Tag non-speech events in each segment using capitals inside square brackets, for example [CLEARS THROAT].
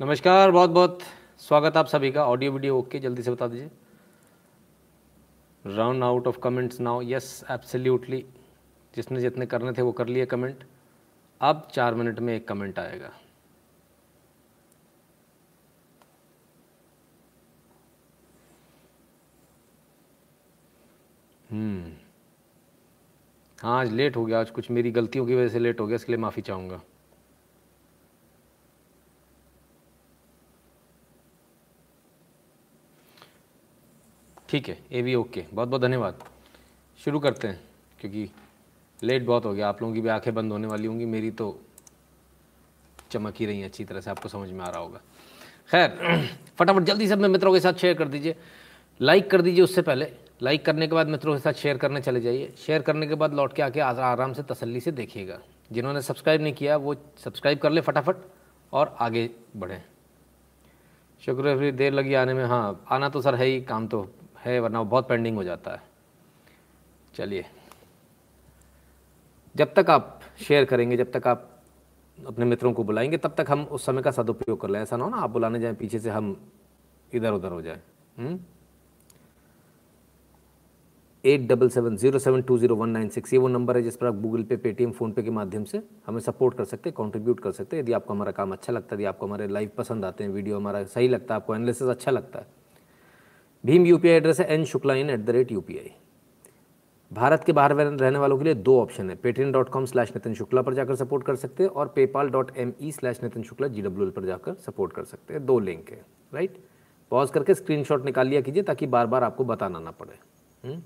नमस्कार बहुत बहुत स्वागत आप सभी का। ऑडियो वीडियो ओके, जल्दी से बता दीजिए। Round out of comments now yes absolutely जिसने जितने करने थे, वो कर लिए कमेंट अब चार मिनट में एक कमेंट आएगा। हम्म। हाँ आज लेट हो गया। आज कुछ मेरी गलतियों की वजह से लेट हो गया, इसके लिए माफ़ी चाहूँगा। ठीक है ए भी ओके बहुत बहुत धन्यवाद। शुरू करते हैं, क्योंकि लेट बहुत हो गया। आप लोगों की भी आँखें बंद होने वाली होंगी। मेरी तो चमक ही रही हैं, अच्छी तरह से आपको समझ में आ रहा होगा। खैर, [CLEARS THROAT] फटाफट जल्दी से अपने मित्रों के साथ शेयर कर दीजिए। लाइक कर दीजिए उससे पहले। लाइक करने के बाद मित्रों के साथ शेयर करने चले जाइए। शेयर करने के बाद लौट के आके आराम से, तसल्ली से देखिएगा। जिन्होंने सब्सक्राइब नहीं किया, वो सब्सक्राइब कर ले फटाफट और आगे बढ़ें। शुक्र फिर देर लगी आने में। हाँ आना तो सर है ही, काम तो है, वरना बहुत पेंडिंग हो जाता है। चलिए। जब तक आप शेयर करेंगे, जब तक आप अपने मित्रों को बुलाएँगे, तब तक हम उस समय का सदुपयोग कर लें। ऐसा ना हो ना, आप बुलाने जाएँ, पीछे से हम इधर उधर हो जाए। Eight double seven zero seven two zero one nine six, ये वो नंबर है जिस पर आप गूगल पे पेटीएम फ़ोनपे के माध्यम से हमें सपोर्ट कर सकते हैं कंट्रीब्यूट कर सकते हैं। यदि आपको हमारा काम अच्छा लगता है, यदि आपको हमारे लाइव पसंद आते हैं वीडियो हमारा सही लगता है, आपको एनालिसिस अच्छा लगता है भीम यूपीआई एड्रेस है N Shukla in at the rate U Bharat के बाहर रहने वालों के लिए दो ऑप्शन है। Paytm dot com slash Nitin Shukla पर जाकर सपोर्ट कर सकते हैं और PayPal dot M E slash Nitin Shukla G W L पर जाकर सपोर्ट कर सकते हैं। दो लिंक है राइट पॉज करके स्क्रीनशॉट निकाल लिया कीजिए ताकि बार बार आपको बताना ना पड़े? हम्म?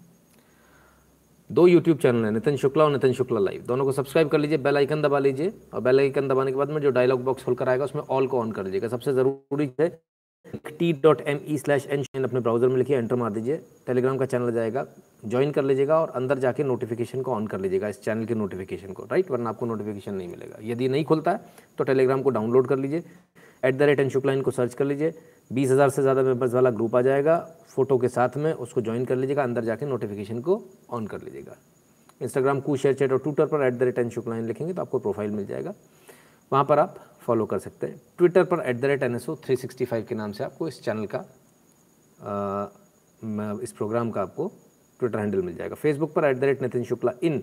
दो यूट्यूब चैनल है नितिन शुक्ला और नितिन शुक्ला लाइव दोनों को सब्सक्राइब कर लीजिए बेल आइकन दबा लीजिए और बेल आइकन दबाने के बाद में जो डायलॉग बॉक्स खुलकर आएगा, उसमें ऑल को ऑन कर लीजिएगा सबसे ज़रूरी है T dot M E slash N अपने ब्राउज़र में लिखिए एंटर मार दीजिए। टेलीग्राम का चैनल जाएगा। ज्वाइन कर लीजिएगा और अंदर जाके नोटिफिकेशन को ऑन कर लीजिएगा, इस चैनल के नोटिफिकेशन को राइट वरना आपको नोटिफिकेशन नहीं मिलेगा। यदि नहीं खुलता है तो टेलीग्राम को डाउनलोड कर लीजिए। At the rate N Shukla इनको सर्च कर लीजिए। बीस हज़ार से ज़्यादा मेंबर्स वाला ग्रुप आ जाएगा। फ़ोटो के साथ में उसको ज्वाइन कर लीजिएगा, अंदर जाके नोटिफिकेशन को ऑन कर लीजिएगा। इंस्टाग्राम कू शेयर चैट और ट्विटर पर at the rate N Shukla लिखेंगे तो आपको प्रोफ़ाइल मिल जाएगा। वहाँ पर आप फॉलो कर सकते हैं। ट्विटर पर at the rate N S O three sixty five के नाम से आपको इस चैनल का आ, इस प्रोग्राम का आपको ट्विटर हैंडल मिल जाएगा। फेसबुक पर at the rate Nitin Shukla in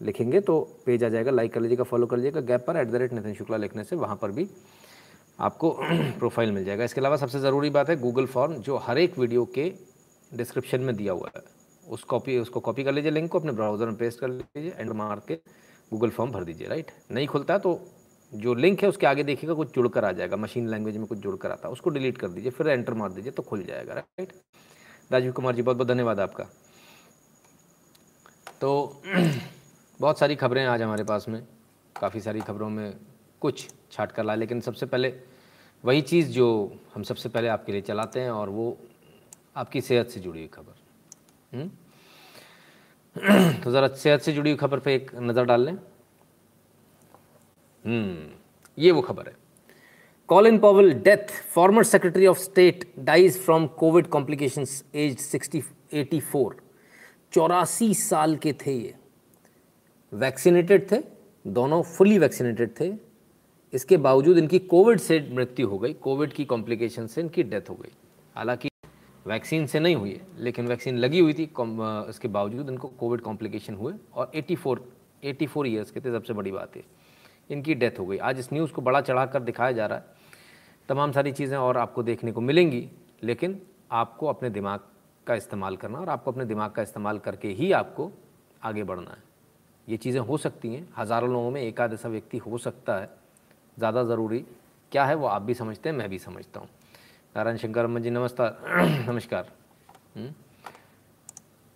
लिखेंगे तो पेज आ जाएगा। लाइक कर लीजिएगा फॉलो कर लीजिएगा। गैप पर at the rate Nitin Shukla लिखने से वहाँ पर भी आपको [CLEARS THROAT] प्रोफ़ाइल मिल जाएगा। इसके अलावा सबसे ज़रूरी बात है गूगल फॉर्म जो हर एक वीडियो के डिस्क्रिप्शन में दिया हुआ है उस कॉपी उसको कॉपी कर लीजिए। लिंक को अपने ब्राउज़र में पेस्ट कर लीजिए एंड मार के गूगल फॉर्म भर दीजिए राइट नहीं खुलता तो जो लिंक है, उसके आगे देखिएगा कुछ जुड़कर आ जाएगा। मशीन लैंग्वेज में कुछ जुड़ कर आता है। उसको डिलीट कर दीजिए, फिर एंटर मार दीजिए तो खुल जाएगा राइट राजीव कुमार जी बहुत बहुत धन्यवाद आपका। तो [CLEARS THROAT] बहुत सारी खबरें आज हमारे पास में, काफ़ी सारी खबरों में कुछ छाट कर ला लेकिन सबसे पहले वही चीज़ जो हम सबसे पहले आपके लिए चलाते हैं, और वो आपकी सेहत से जुड़ी हुई खबर। हम्म? [CLEARS THROAT] तो ज़रा सेहत से जुड़ी हुई खबर पे एक नज़र डाल लें। ये वो खबर है। Colin Powell death former secretary of state dies from COVID complications age sixty eighty four चौरासी साल के थे ये। वैक्सीनेटेड थे, दोनों फुली वैक्सीनेटेड थे। इसके बावजूद इनकी कोविड से मृत्यु हो गई कोविड की कॉम्प्लिकेशन से इनकी डेथ हो गई। हालाँकि वैक्सीन से नहीं हुई है, लेकिन वैक्सीन लगी हुई थी इसके बावजूद इनको कोविड कॉम्प्लिकेशन हुए और 84 84 ईयर्स के थे, सबसे बड़ी बात है इनकी डेथ हो गई। आज इस न्यूज़ को बड़ा चढ़ा कर दिखाया जा रहा है। तमाम सारी चीज़ें और आपको देखने को मिलेंगी, लेकिन आपको अपने दिमाग का इस्तेमाल करना और आपको अपने दिमाग का इस्तेमाल करके ही आपको आगे बढ़ना है। ये चीज़ें हो सकती हैं, हज़ारों लोगों में एक आध ऐसा व्यक्ति हो सकता है। ज़्यादा ज़रूरी क्या है, वो आप भी समझते हैं, मैं भी समझता हूँ। नारायण शंकर जी नमस्कार [CLEARS THROAT] नमस्कार। हम्म?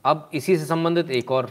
अब इसी से संबंधित एक और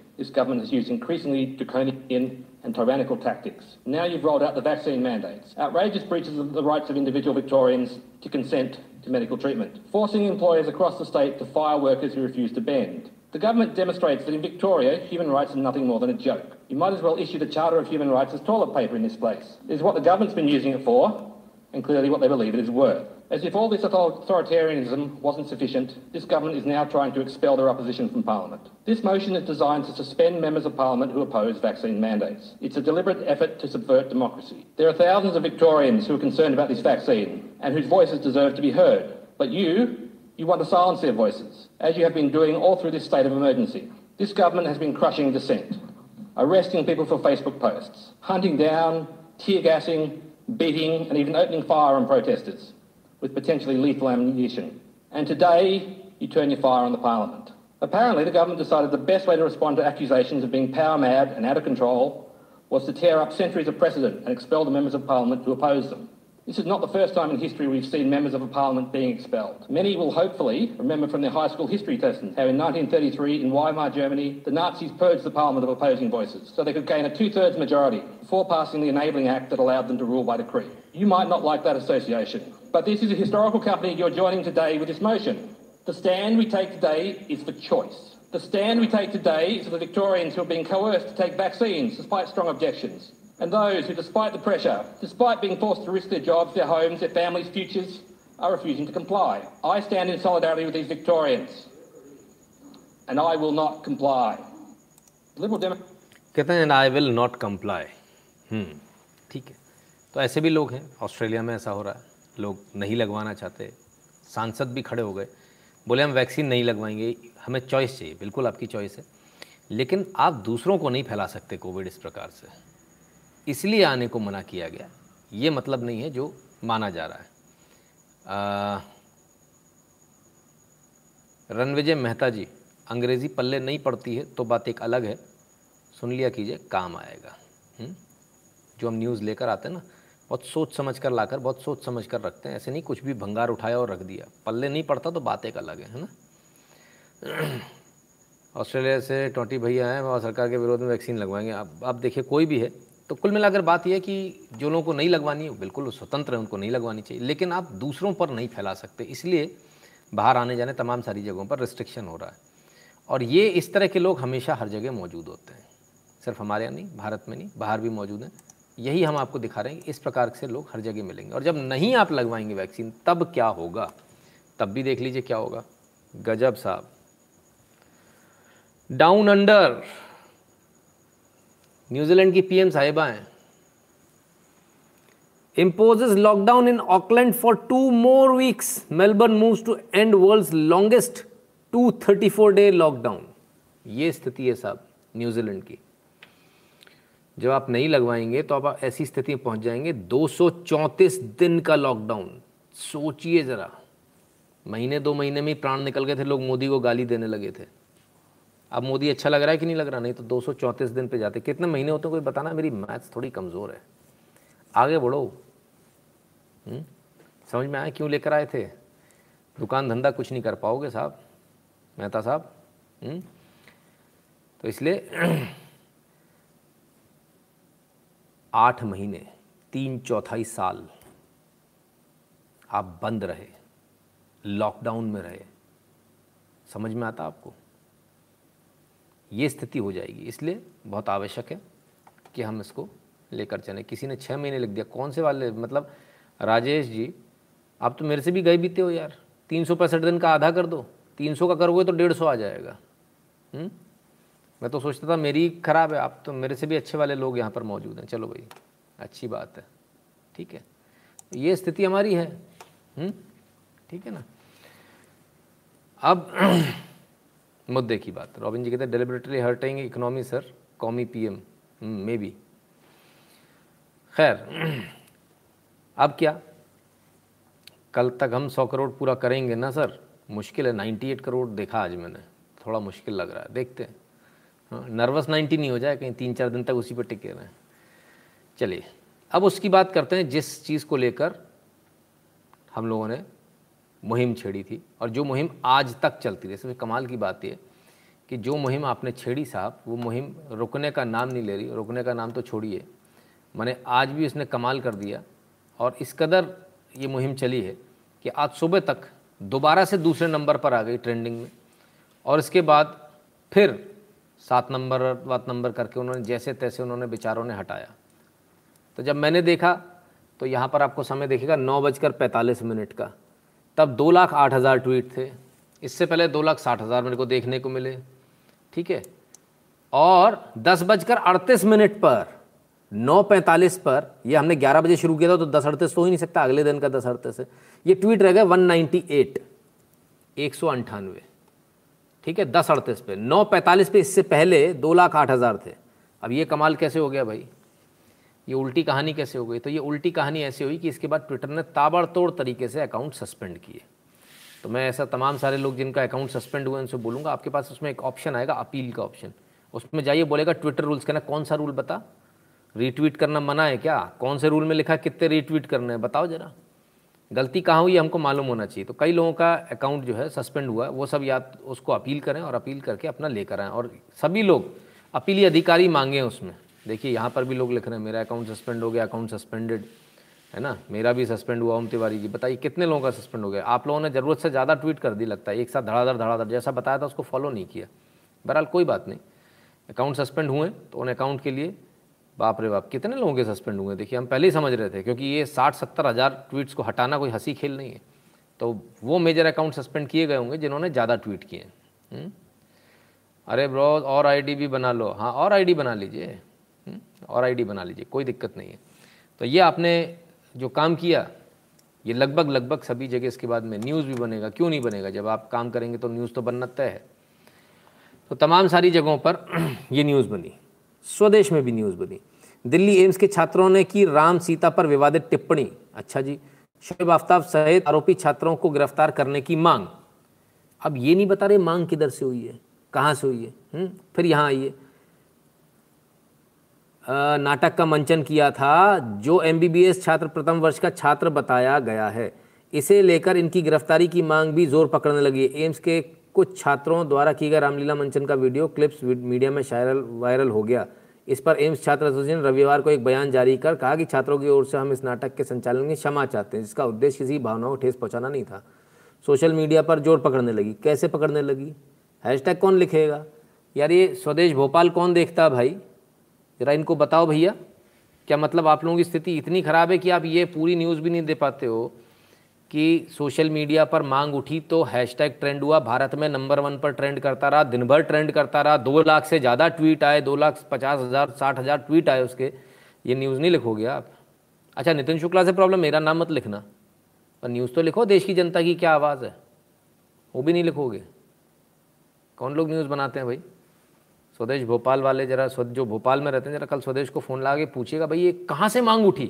this government has used increasingly draconian and tyrannical tactics. Now you've rolled out the vaccine mandates, outrageous breaches of the rights of individual Victorians to consent to medical treatment, forcing employers across the state to fire workers who refuse to bend. The government demonstrates that in Victoria, human rights are nothing more than a joke. You might as well issue the Charter of Human Rights as toilet paper in this place. This is what the government's been using it for, and clearly what they believe it is worth. As if all this authoritarianism wasn't sufficient, this government is now trying to expel their opposition from Parliament. This motion is designed to suspend members of Parliament who oppose vaccine mandates. It's a deliberate effort to subvert democracy. There are thousands of Victorians who are concerned about this vaccine and whose voices deserve to be heard. But you, you want to silence their voices, as you have been doing all through this state of emergency. This government has been crushing dissent, arresting people for Facebook posts, hunting down, tear gassing, beating, and even opening fire on protesters with potentially lethal ammunition. And today, you turn your fire on the Parliament. Apparently, the government decided the best way to respond to accusations of being power mad and out of control was to tear up centuries of precedent and expel the members of Parliament who oppose them. This is not the first time in history we've seen members of a parliament being expelled. Many will hopefully remember from their high school history lessons how in 1933 in Weimar, Germany, the Nazis purged the parliament of opposing voices so they could gain a two-thirds majority before passing the enabling act that allowed them to rule by decree. You might not like that association, but this is a historical company you're joining today with this motion. The stand we take today is for choice. The stand we take today is for the Victorians who are being coerced to take vaccines despite strong objections and those who, despite the pressure, despite being forced to risk their jobs, their homes, their families' futures, are refusing to comply. I stand in solidarity with these Victorians, and I will not comply. Liberal Democrats. कहते हैं I will not comply ठीक है तो ऐसे भी लोग हैं Australia में ऐसा हो रहा है लोग नहीं लगवाना चाहते सांसद भी खड़े हो गए बोले हम वैक्सीन नहीं लगवाएँगे हमें चॉइस चाहिए बिल्कुल आपकी चॉइस है लेकिन आप दूसरों को नहीं फैला सकते कोविड इस प्रकार से इसलिए आने को मना किया गया। ये मतलब नहीं है जो माना जा रहा है। रणविजय मेहता जी, अंग्रेज़ी पल्ले नहीं पड़ती है तो बात एक अलग है। सुन लिया कीजिए, काम आएगा। हुँ? हम्म? जो हम न्यूज़ लेकर आते हैं ना, बहुत सोच समझ कर लाकर, बहुत सोच समझ कर रखते हैं। ऐसे नहीं, कुछ भी भंगार उठाया और रख दिया। पल्ले नहीं पड़ता तो बात एक अलग है है ना? [CLEARS THROAT] ऑस्ट्रेलिया से टोटी भैया हैं, वहाँ सरकार के विरोध में वैक्सीन लगवाएँगे। अब आप देखिए, कोई भी है तो कुल मिलाकर बात यह है कि जो लोगों को नहीं लगवानी है, बिल्कुल स्वतंत्र है, उनको नहीं लगवानी चाहिए। लेकिन आप दूसरों पर नहीं फैला सकते। इसलिए बाहर आने जाने तमाम सारी जगहों पर रिस्ट्रिक्शन हो रहा है। और ये इस तरह के लोग हमेशा हर जगह मौजूद होते हैं। सिर्फ़ हमारे यहाँ नहीं, भारत में नहीं, बाहर भी मौजूद हैं। यही हम आपको दिखा रहे हैं इस प्रकार से लोग हर जगह मिलेंगे। और जब नहीं आप लगवाएँगे वैक्सीन, तब क्या होगा? तब भी देख लीजिए क्या होगा। गजब साहब। डाउन अंडर न्यूजीलैंड की पीएम साहिबा हैं। Imposes lockdown in Auckland for two more weeks. Melbourne moves to end world's longest 234 day lockdown ये स्थिति है साहब, न्यूजीलैंड की। जब आप नहीं लगवाएँगे तो आप ऐसी स्थिति में पहुँच जाएँगे 234 दिन का लॉकडाउन सोचिए ज़रा। महीने दो महीने में प्राण निकल गए थे, लोग मोदी को गाली देने लगे थे। अब मोदी अच्छा लग रहा है कि नहीं लग रहा? नहीं तो दो सौ चौंतीस दिन पे जाते। कितने महीने होते हैं? कोई बताना? मेरी मैथ्स थोड़ी कमज़ोर है। आगे बढ़ो? हम्म? समझ में आया क्यों लेकर आए थे? दुकान धंधा कुछ नहीं कर पाओगे साहब, मेहता साहब। हम्म? तो इसलिए [CLEARS THROAT] आठ महीने, तीन चौथाई साल आप बंद रहे लॉकडाउन में रहे। समझ में आता आपको? ये स्थिति हो जाएगी। इसलिए बहुत आवश्यक है कि हम इसको लेकर चलें। किसी ने छः महीने लिख दिया, कौन से वाले? मतलब राजेश जी, आप तो मेरे से भी गए बीते हो यार। तीन सौ पैंसठ दिन का आधा कर दो। तीन सौ का करोगे तो डेढ़ सौ आ जाएगा। हुँ? हम्म? मैं तो सोचता था मेरी ख़राब है। आप तो मेरे से भी अच्छे वाले लोग यहाँ पर मौजूद हैं। चलो भाई, अच्छी बात है। ठीक है? ये स्थिति हमारी है। हम्म? ठीक है ना? अब [CLEARS THROAT] मुद्दे की बात। रॉबिन जी कहते हैं डेलिबरेटली हर्टिंग इकोनॉमी सर कौमी पीएम मे बी खैर, [CLEARS THROAT] अब क्या? कल तक हम सौ करोड़ पूरा करेंगे ना सर मुश्किल है नाइन्टी एट करोड़ देखा आज मैंने। थोड़ा मुश्किल लग रहा है, देखते हैं। हाँ नर्वस नाइन्टी नहीं हो जाए, कहीं तीन चार दिन तक उसी पर टिके रहें। चलिए, अब उसकी बात करते हैं, जिस चीज़ को लेकर हम लोगों ने मुहिम छेड़ी थी और जो मुहिम आज तक चलती रही, इसमें कमाल की बात यह कि जो मुहिम आपने छेड़ी साहब, वो मुहिम रुकने का नाम नहीं ले रही, रुकने का नाम तो छोड़िए। मैंने आज भी उसने कमाल कर दिया और इस कदर ये मुहिम चली है कि आज सुबह तक दोबारा से दूसरे नंबर पर आ गई ट्रेंडिंग में और इसके बाद फिर सात नंबर वात नंबर करके उन्होंने जैसे तैसे उन्होंने बेचारों ने हटाया। तो जब मैंने देखा तो यहाँ पर आपको समय देखेगा नौ बजकर पैंतालीस मिनट का। तब दो लाख आठ हज़ार ट्वीट थे। इससे पहले दो लाख साठ हज़ार मेरे को देखने को मिले। ठीक है? और दस बजकर अड़तीस मिनट पर, नौ पैंतालीस पर, ये हमने ग्यारह बजे शुरू किया था तो दस अड़तीस तो ही नहीं सकता, अगले दिन का दस अड़तीस है। ये ट्वीट रह गया वन नाइन्टी एट, एक सौ अंठानवे। ठीक है? दस अड़तीस पे, नौ पैंतालीस पे इससे पहले दो लाख आठ हज़ार थे। अब ये कमाल कैसे हो गया भाई? ये उल्टी कहानी कैसे हो गई? तो ये उल्टी कहानी ऐसी हुई कि इसके बाद ट्विटर ने ताबड़तोड़ तरीके से अकाउंट सस्पेंड किए। तो मैं ऐसा तमाम सारे लोग जिनका अकाउंट सस्पेंड हुए उनसे बोलूँगा, आपके पास उसमें एक ऑप्शन आएगा अपील का ऑप्शन उसमें जाइए, बोलेगा ट्विटर रूल्स कहना, कौन सा रूल बता? रीट्वीट करना मना है क्या? कौन से रूल में लिखा कितने रीट्वीट करने हैं? बताओ जरा। गलती कहाँ हुई हमको मालूम होना चाहिए। तो कई लोगों का अकाउंट जो है सस्पेंड हुआ है। वो सब याद उसको अपील करें और अपील करके अपना लेकर आएँ। और सभी लोग अपीली अधिकारी मांगे उसमें। देखिए, यहाँ पर भी लोग लिख रहे हैं, मेरा अकाउंट सस्पेंड हो गया अकाउंट सस्पेंडेड है ना? मेरा भी सस्पेंड हुआ ओम तिवारी जी बताइए, कितने लोगों का सस्पेंड हो गया? आप लोगों ने ज़रूरत से ज़्यादा ट्वीट कर दी, लगता है। एक साथ धड़ाधड़ धड़ाधड़, जैसा बताया था उसको फॉलो नहीं किया। बहरहाल, कोई बात नहीं। अकाउंट सस्पेंड हुए तो उन अकाउंट के लिए, बाप रे बाप, कितने लोगों के सस्पेंड हुए? देखिए, हम पहले ही समझ रहे थे, क्योंकि ये साठ सत्तर हज़ार ट्वीट्स को हटाना कोई हँसी खेल नहीं है। तो वो मेजर अकाउंट सस्पेंड किए गए होंगे जिन्होंने ज़्यादा ट्वीट किए हम्म? अरे ब्रो और आईडी भी बना लो। हाँ और आईडी बना लीजिए? और आईडी बना लीजिए, कोई दिक्कत नहीं है। तो ये आपने जो काम किया, ये लगभग लगभग सभी जगह इसके बाद में न्यूज़ भी बनेगा। क्यों नहीं बनेगा? जब आप काम करेंगे तो न्यूज़ तो बनना तय है। तो तमाम सारी जगहों पर [CLEARS THROAT] ये न्यूज़ बनी। स्वदेश में भी न्यूज़ बनी। दिल्ली एम्स के छात्रों ने की राम सीता पर विवादित टिप्पणी। अच्छा जी, शोएब आफ्ताब सहित आरोपी छात्रों को गिरफ़्तार करने की मांग। अब ये नहीं बता रहे मांग किधर से हुई है? कहाँ से हुई है हुँ? हम्म? फिर यहाँ आइए। नाटक का मंचन किया था, जो एमबीबीएस छात्र प्रथम वर्ष का छात्र बताया गया है। इसे लेकर इनकी गिरफ्तारी की मांग भी ज़ोर पकड़ने लगी। एम्स के कुछ छात्रों द्वारा किए गए रामलीला मंचन का वीडियो क्लिप्स मीडिया में शायरल, वायरल हो गया। इस पर एम्स छात्र एसोसिएशन रविवार को एक बयान जारी कर कहा कि छात्रों की ओर से हम इस नाटक के संचालन की क्षमा चाहते हैं, जिसका उद्देश्य किसी भावनाओं को ठेस पहुंचाना नहीं था। सोशल मीडिया पर ज़ोर पकड़ने लगी। कैसे पकड़ने लगी? हैशटैग कौन लिखेगा? यार ये स्वदेश भोपाल कौन देखता भाई? ज़रा इनको बताओ भैया, क्या मतलब आप लोगों की स्थिति इतनी ख़राब है कि आप ये पूरी न्यूज़ भी नहीं दे पाते हो कि सोशल मीडिया पर मांग उठी तो हैशटैग ट्रेंड हुआ, भारत में नंबर वन पर ट्रेंड करता रहा, दिन भर ट्रेंड करता रहा, दो लाख से ज़्यादा ट्वीट आए, दो लाख पचास हज़ार, साठ हज़ार ट्वीट आए उसके, ये न्यूज़ नहीं लिखोगे आप? अच्छा नितिन शुक्ला से प्रॉब्लम, मेरा नाम मत लिखना, पर न्यूज़ तो लिखो, देश की जनता की क्या आवाज़ है? वो भी नहीं लिखोगे? कौन लोग न्यूज़ बनाते हैं भाई? स्वदेश भोपाल वाले जरा जो भोपाल में रहते हैं, जरा कल स्वदेश को फ़ोन ला के पूछिएगा, भाई, ये कहाँ से मांग उठी?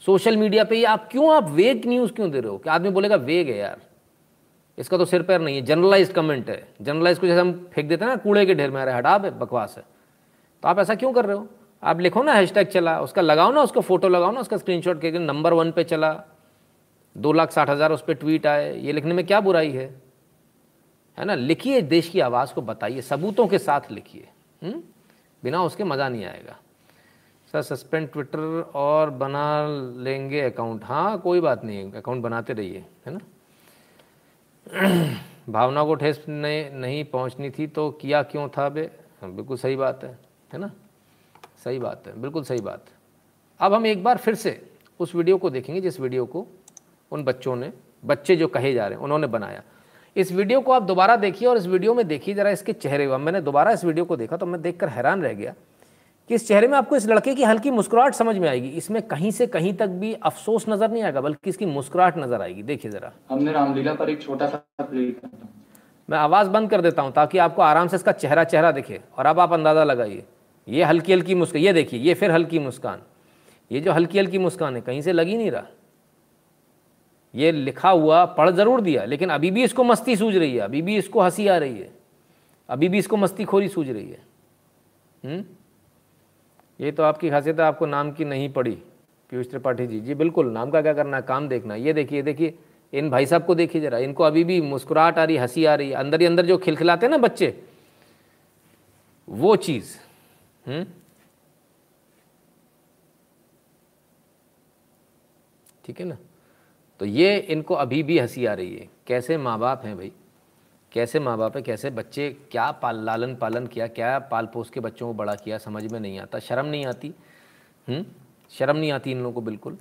सोशल मीडिया पे ये आप क्यों, आप वेग न्यूज़ क्यों दे रहे हो? कि आदमी बोलेगा वेग है यार। इसका तो सिर पैर नहीं है। जनरलाइज कमेंट है। जनरलाइज को जैसे हम फेंक देते हैं ना, कूड़े के ढेर में, अरे हटा बकवास है। तो आप ऐसा क्यों कर रहे हो? आप लिखो ना हैशटैग चला, उसका लगाओ ना, उसका फ़ोटो लगाओ ना, उसका स्क्रीनशॉट के नंबर वन पे चला, दो लाख साठ हज़ार उस पर ट्वीट आए, ये लिखने में क्या बुराई है? है ना? लिखिए, देश की आवाज़ को बताइए, सबूतों के साथ लिखिए। हम्म? बिना उसके मज़ा नहीं आएगा। सर सस्पेंड ट्विटर और बना लेंगे अकाउंट हाँ कोई बात नहीं अकाउंट बनाते रहिए है ना? [CLEARS THROAT] भावना को ठेस नहीं नहीं पहुंचनी थी तो किया क्यों था बे? हाँ, बिल्कुल सही बात है है ना? सही बात है बिल्कुल सही बात है। अब हम एक बार फिर से उस वीडियो को देखेंगे जिस वीडियो को उन बच्चों ने बच्चे जो कहे जा रहे हैं उन्होंने बनाया। इस वीडियो को आप दोबारा देखिए और इस वीडियो में देखिए ज़रा इसके चेहरे मैंने दोबारा इस वीडियो को देखा तो मैं देखकर हैरान रह गया कि इस चेहरे में आपको इस लड़के की हल्की मुस्कुराहट समझ में आएगी। इसमें कहीं से कहीं तक भी अफसोस नज़र नहीं आएगा बल्कि इसकी मुस्कुराहट नज़र आएगी। देखिए जरा। हमने रामलीला पर एक छोटा सा मैं आवाज़ बंद कर देता हूँ ताकि आपको आराम से इसका चेहरा चेहरा दिखे और अब आप अंदाज़ा लगाइए। ये हल्की हल्की मुस्कान ये देखिए ये फिर हल्की मुस्कान। ये जो हल्की हल्की मुस्कान है कहीं से लगी नहीं रहा। ये लिखा हुआ पढ़ ज़रूर दिया, लेकिन अभी भी इसको मस्ती सूझ रही है, अभी भी इसको हँसी आ रही है, अभी भी इसको मस्ती खोरी सूझ रही है। हुँ? हम्म? ये तो आपकी खासियत है, आपको नाम की नहीं पड़ी पीयूष त्रिपाठी जी। जी, बिल्कुल, नाम का क्या करना काम देखना ये देखिए देखिए, इन भाई साहब को देखिए जरा, इनको अभी भी मुस्कुराहट आ रही, हँसी आ रही है। अंदर ही अंदर जो खिलखिलाते हैं ना बच्चे, वो चीज़ हम्म? ठीक है ना? तो ये इनको अभी भी हँसी आ रही है। कैसे माँ बाप हैं भाई? कैसे माँ बाप है? कैसे बच्चे? क्या पाल, लालन पालन किया? क्या पाल पोस के बच्चों को बड़ा किया? समझ में नहीं आता। शर्म नहीं आती? हुँ? शर्म नहीं आती इन लोगों को बिल्कुल?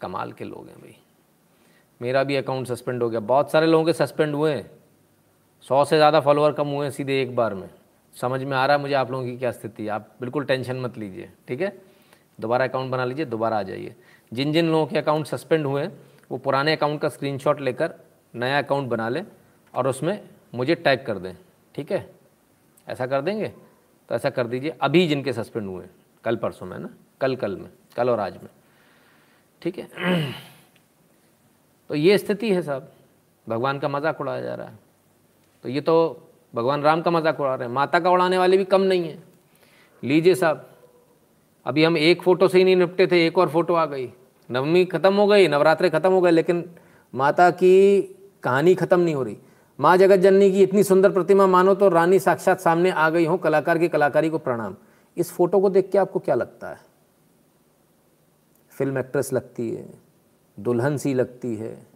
कमाल के लोग हैं भाई। मेरा भी अकाउंट सस्पेंड हो गया। बहुत सारे लोगों के सस्पेंड हुए हैं। सौ से ज़्यादा फॉलोअर कम हुए हैं सीधे एक बार में। समझ में आ रहा है मुझे आप लोगों की क्या स्थिति आप बिल्कुल टेंशन मत लीजिए, ठीक है? दोबारा अकाउंट बना लीजिए, दोबारा आ जाइए। जिन जिन लोगों के अकाउंट सस्पेंड हुए हैं वो पुराने अकाउंट का स्क्रीनशॉट लेकर नया अकाउंट बना लें और उसमें मुझे टैग कर दें। ठीक है? ऐसा कर देंगे? तो ऐसा कर दीजिए। अभी जिनके सस्पेंड हुए कल परसों में ना? कल कल में, कल और आज में। ठीक है? [CLEARS THROAT] तो ये स्थिति है साहब। भगवान का मज़ाक उड़ाया जा रहा है। तो ये तो भगवान राम का मज़ाक उड़ा रहे हैं। माता का उड़ाने वाले भी कम नहीं है। लीजिए साहब, अभी हम एक फ़ोटो से ही नहीं निपटे थे, एक और फ़ोटो आ गई। नवमी खत्म हो गई, नवरात्रे खत्म हो गए, लेकिन माता की कहानी खत्म नहीं हो रही। माँ जगत जननी की इतनी सुंदर प्रतिमा मानो तो रानी साक्षात सामने आ गई हो, कलाकार की कलाकारी को प्रणाम। इस फ़ोटो को देख के आपको क्या लगता है? फ़िल्म एक्ट्रेस लगती है, दुल्हन सी लगती है,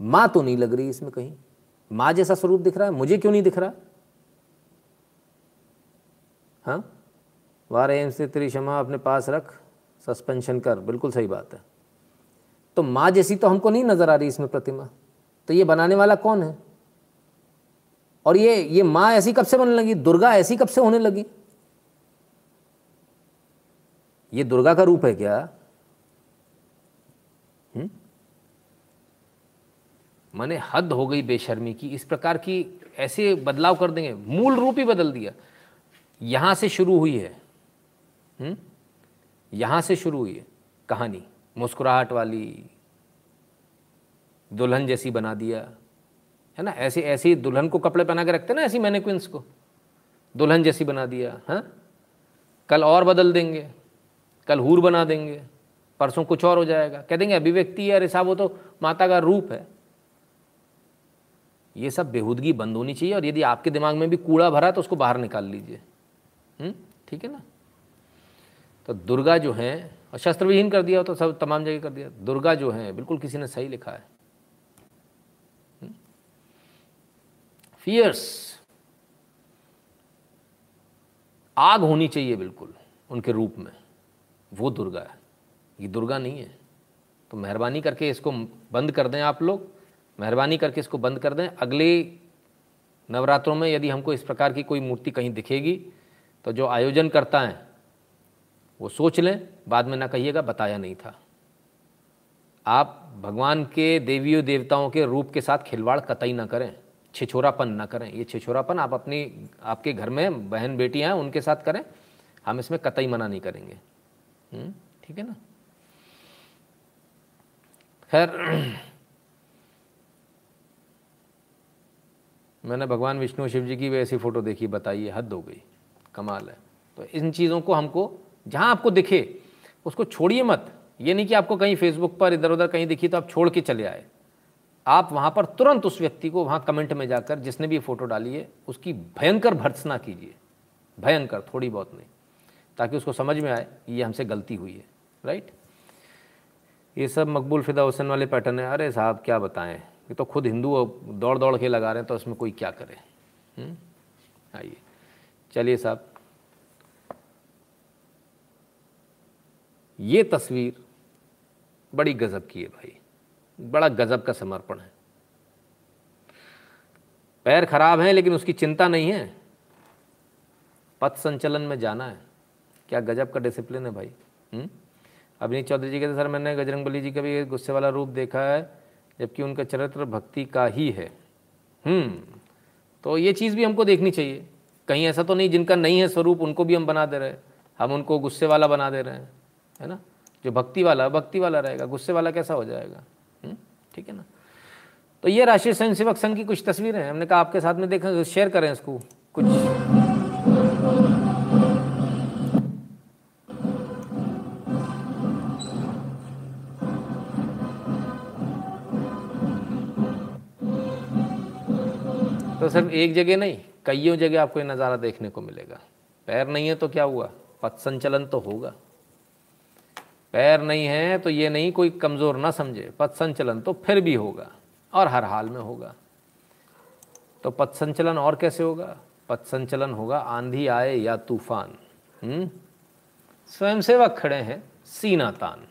माँ तो नहीं लग रही इसमें कहीं। माँ जैसा स्वरूप दिख रहा है, मुझे क्यों नहीं दिख रहा? हाँ? वार से तेरी क्षमा अपने पास रख। सस्पेंशन कर। बिल्कुल सही बात है। तो माँ जैसी तो हमको नहीं नज़र आ रही इसमें प्रतिमा। तो ये बनाने वाला कौन है? और ये ये माँ ऐसी कब से बनने लगी? दुर्गा ऐसी कब से होने लगी? ये दुर्गा का रूप है क्या? हम्म? माने हद हो गई बेशर्मी की। इस प्रकार की ऐसे बदलाव कर देंगे। मूल रूप ही बदल दिया। यहाँ से शुरू हुई है। हम्म? यहाँ से शुरू हुई है कहानी। मुस्कुराहट वाली, दुल्हन जैसी बना दिया। है ना? ऐसे, ऐसी दुल्हन को कपड़े पहना के रखते ना ऐसी मैंने क्विंस को। दुल्हन जैसी बना दिया हाँ? कल और बदल देंगे, कल हूर बना देंगे, परसों कुछ और हो जाएगा। कह देंगे, अभिव्यक्ति है अरे साहब वो तो माता का रूप है। ये सब बेहूदगी बंद होनी चाहिए और यदि आपके दिमाग में भी कूड़ा भरा तो उसको बाहर निकाल लीजिए। हम्म? ठीक है ना? तो दुर्गा जो है, और शस्त्र विहीन कर दिया तो सब तमाम जगह कर दिया। दुर्गा जो है, बिल्कुल किसी ने सही लिखा है। फियर्स आग होनी चाहिए बिल्कुल उनके रूप में। वो दुर्गा है। ये दुर्गा नहीं है। तो मेहरबानी करके इसको बंद कर दें आप लोग। मेहरबानी करके इसको बंद कर दें। अगले नवरात्रों में यदि हमको इस प्रकार की कोई मूर्ति कहीं दिखेगी तो जो आयोजन करता है वो सोच लें बाद में ना कहिएगा बताया नहीं था। आप भगवान के देवियों देवताओं के रूप के साथ खिलवाड़ कतई ना करें छिछोरापन ना करें। ये छिछोरापन आप अपनी आपके घर में बहन बेटियाँ हैं उनके साथ करें। हम इसमें कतई मना नहीं करेंगे। हम्म, ठीक है ना? खैर मैंने भगवान विष्णु शिव जी की भी ऐसी फ़ोटो देखी बताइए हद हो गई। कमाल है। तो इन चीज़ों को हमको जहाँ आपको दिखे, उसको छोड़िए मत। ये नहीं कि आपको कहीं फेसबुक पर इधर उधर कहीं दिखी तो आप छोड़ के चले आए। आप वहाँ पर तुरंत उस व्यक्ति को वहाँ कमेंट में जाकर, जिसने भी फ़ोटो डाली है, उसकी भयंकर भर्त्सना कीजिए। भयंकर, थोड़ी बहुत नहीं। ताकि उसको समझ में आए, ये हमसे गलती हुई है राइट ये सब मकबूल फिदा हुसैन वाले पैटर्न है। अरे साहब, क्या बताएँ? ये तो खुद हिंदू दौड़ दौड़ के लगा रहे हैं तो उसमें कोई क्या करे? हम्म? आइए। चलिए साहब ये तस्वीर बड़ी गज़ब की है भाई। बड़ा गज़ब का समर्पण है। पैर खराब हैं, लेकिन उसकी चिंता नहीं है। पथ संचलन में जाना है। क्या गजब का डिसिप्लिन है भाई हम्म? अभिनीत चौधरी जी कहते सर, मैंने गजरंग बली जी का भी गुस्से वाला रूप देखा है, जबकि उनका चरित्र भक्ति का ही है। हम्म। तो ये चीज़ भी हमको देखनी चाहिए। कहीं ऐसा तो नहीं, जिनका नहीं है स्वरूप, उनको भी हम बना दे रहे हैं। हम उनको गुस्से वाला बना दे रहे हैं। है ना? जो भक्ति वाला भक्ति वाला रहेगा गुस्से वाला कैसा हो जाएगा? हम्म, ठीक है ना? तो ये राष्ट्रीय स्वयं सेवक संघ की कुछ तस्वीरें हैं। हमने कहा आपके साथ में देखा शेयर करें इसको। कुछ तो सिर्फ़ एक जगह नहीं कईयों जगह आपको ये नज़ारा देखने को मिलेगा। पैर नहीं है तो क्या हुआ? पथ संचलन तो होगा। पैर नहीं है तो ये नहीं कोई कमज़ोर ना समझे। पथ संचलन तो फिर भी होगा और हर हाल में होगा। तो पथ संचलन और कैसे होगा? पथ संचलन होगा आंधी आए या तूफ़ान। हम्म? स्वयंसेवक खड़े हैं, सीना तान।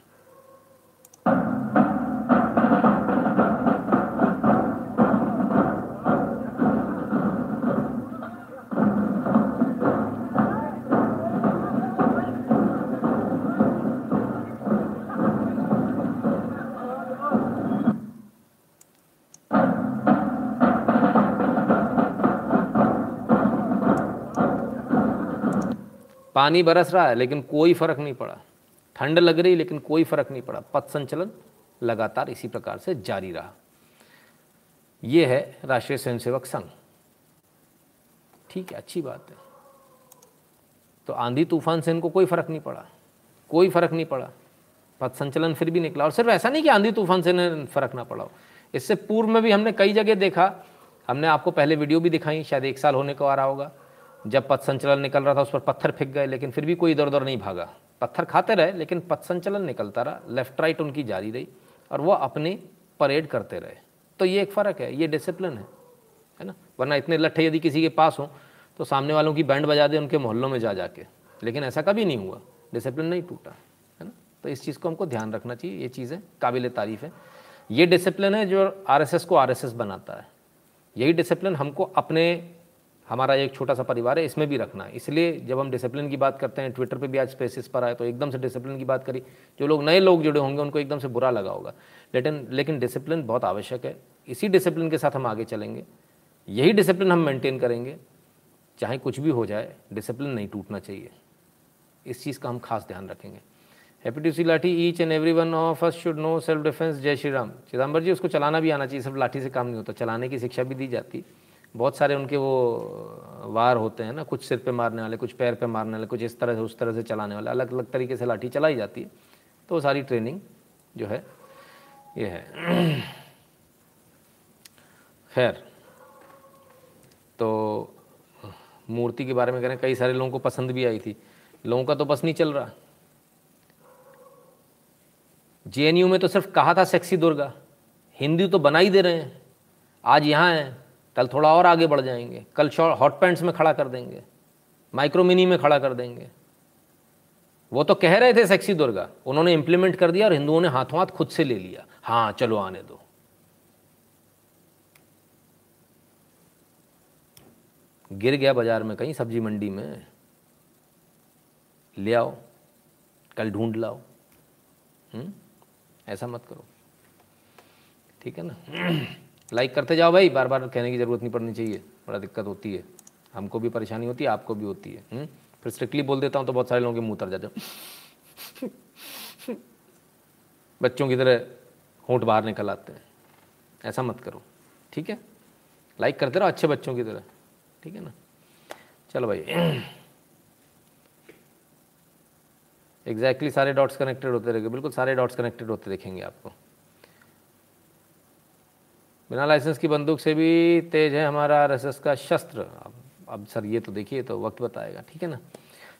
पानी बरस रहा है, लेकिन कोई फ़र्क नहीं पड़ा। ठंड लग रही, लेकिन कोई फ़र्क नहीं पड़ा। पथ संचलन लगातार इसी प्रकार से जारी रहा। यह है राष्ट्रीय स्वयंसेवक संघ। ठीक है, अच्छी बात है। तो आंधी तूफ़ान से इनको कोई फ़र्क नहीं पड़ा। कोई फ़र्क नहीं पड़ा। पथ संचलन फिर भी निकला। और सिर्फ़ ऐसा नहीं कि आंधी तूफ़ान से इन्हें फ़र्क ना पड़ा हो। इससे पूर्व में भी हमने कई जगह देखा। हमने आपको पहले वीडियो भी दिखाई, शायद एक साल होने को आ रहा होगा। जब पथ संचलन निकल रहा था, उस पर पत्थर फेंक गए, लेकिन फिर भी कोई इधर उधर नहीं भागा। पत्थर खाते रहे, लेकिन पथ संचलन निकलता रहा लेफ़्ट राइट उनकी जारी रही, और वह अपनी परेड करते रहे। तो ये एक फ़र्क है, ये डिसिप्लिन है है ना? वरना इतने लट्ठे यदि किसी के पास हों तो सामने वालों की बैंड बजा दे उनके मोहल्लों में जा जाके। लेकिन ऐसा कभी नहीं हुआ डिसिप्लिन नहीं टूटा, है ना? तो इस चीज़ को हमको ध्यान रखना चाहिए, ये चीज़ें काबिल तारीफ़ है। ये डिसिप्लिन है जो आरएसएस को आरएसएस बनाता है। यही डिसिप्लिन हमको अपने हमारा एक छोटा सा परिवार है, इसमें भी रखना है। इसलिए जब हम डिसिप्लिन की बात करते हैं ट्विटर पे भी आज स्पेसिस पर आए तो एकदम से डिसिप्लिन की बात करी, जो लोग नए लोग जुड़े होंगे, उनको एकदम से बुरा लगा होगा। लेकिन लेकिन डिसिप्लिन बहुत आवश्यक है। इसी डिसिप्लिन के साथ हम आगे चलेंगे। यही डिसिप्लिन हम मेंटेन करेंगे। चाहे कुछ भी हो जाए डिसिप्लिन नहीं टूटना चाहिए। इस चीज़ का हम खास ध्यान रखेंगे। हैप्पी टू सी लाठी each and every one of us should know self defence जय श्री राम चिदम्बर जी उसको चलाना भी आना चाहिए सब लाठी से काम नहीं होता। चलाने की शिक्षा भी दी जाती। बहुत सारे उनके वो वार होते हैं ना, कुछ सिर पे मारने वाले, कुछ पैर पे मारने वाले, कुछ इस तरह से, उस तरह से चलाने वाले, अलग अलग तरीके से लाठी चलाई जाती है। तो सारी ट्रेनिंग जो है, ये है। [CLEARS THROAT] खैर तो मूर्ति के बारे में हैं, कई सारे लोगों को पसंद भी आई थी। लोगों का तो बस नहीं चल रहा। जेएनयू में तो सिर्फ़ कहा था सेक्सी दुर्गा, हिंदी तो बना ही दे रहे हैं। आज यहाँ है। कल थोड़ा और आगे बढ़ जाएँगे। कल हॉट पैंट्स में खड़ा कर देंगे। माइक्रो मिनी में खड़ा कर देंगे। वो तो कह रहे थे सेक्सी दुर्गा, उन्होंने इंप्लीमेंट कर दिया और हिंदुओं ने हाथों हाथ खुद से ले लिया। हाँ चलो आने दो। गिर गया बाज़ार में कहीं सब्ज़ी मंडी में। ले आओ, कल ढूंढ लाओ। हुँ? हम्म? ऐसा मत करो। ठीक है ना? लाइक करते जाओ भाई बार बार कहने की ज़रूरत नहीं पड़नी चाहिए। बड़ा दिक्कत होती है। हमको भी परेशानी होती है, आपको भी होती है। हुँ? फिर स्ट्रिक्टली बोल देता हूँ तो बहुत सारे लोगों के मुँह उतर जाते [LAUGHS] बच्चों की तरह होंठ बाहर निकल आते हैं। ऐसा मत करो। ठीक है? लाइक करते रहो अच्छे बच्चों की तरह। ठीक है ना? चलो भाई। एग्जैक्टली [CLEARS THROAT] exactly सारे डॉट्स कनेक्टेड होते रहेंगे। बिल्कुल सारे डॉट्स कनेक्टेड होते देखेंगे आपको। बिना लाइसेंस की बंदूक से भी तेज है हमारा आरएसएस का शस्त्र। अब अब सर, ये तो देखिए तो वक्त बताएगा, ठीक है ना?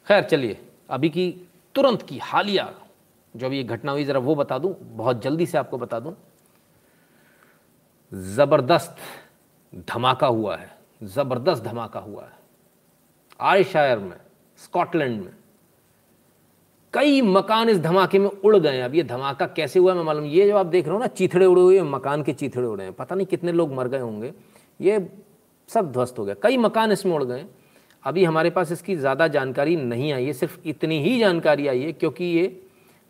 खैर, चलिए, अभी की तुरंत की हालिया, जो अभी ये घटना हुई, ज़रा वो बता दूँ, बहुत जल्दी से आपको बता दूँ। ज़बरदस्त धमाका हुआ है, ज़बरदस्त धमाका हुआ है, आयशायर में, स्कॉटलैंड में। कई मकान इस धमाके में उड़ गए अब ये धमाका कैसे हुआ मैं मालूम ये जो आप देख रहे हो ना, चीथड़े उड़े हुए मकान के चीथड़े उड़े हैं। पता नहीं कितने लोग मर गए होंगे। ये सब ध्वस्त हो गया। कई मकान इसमें उड़ गए। अभी हमारे पास इसकी ज़्यादा जानकारी नहीं आई है। सिर्फ़ इतनी ही जानकारी आई है क्योंकि ये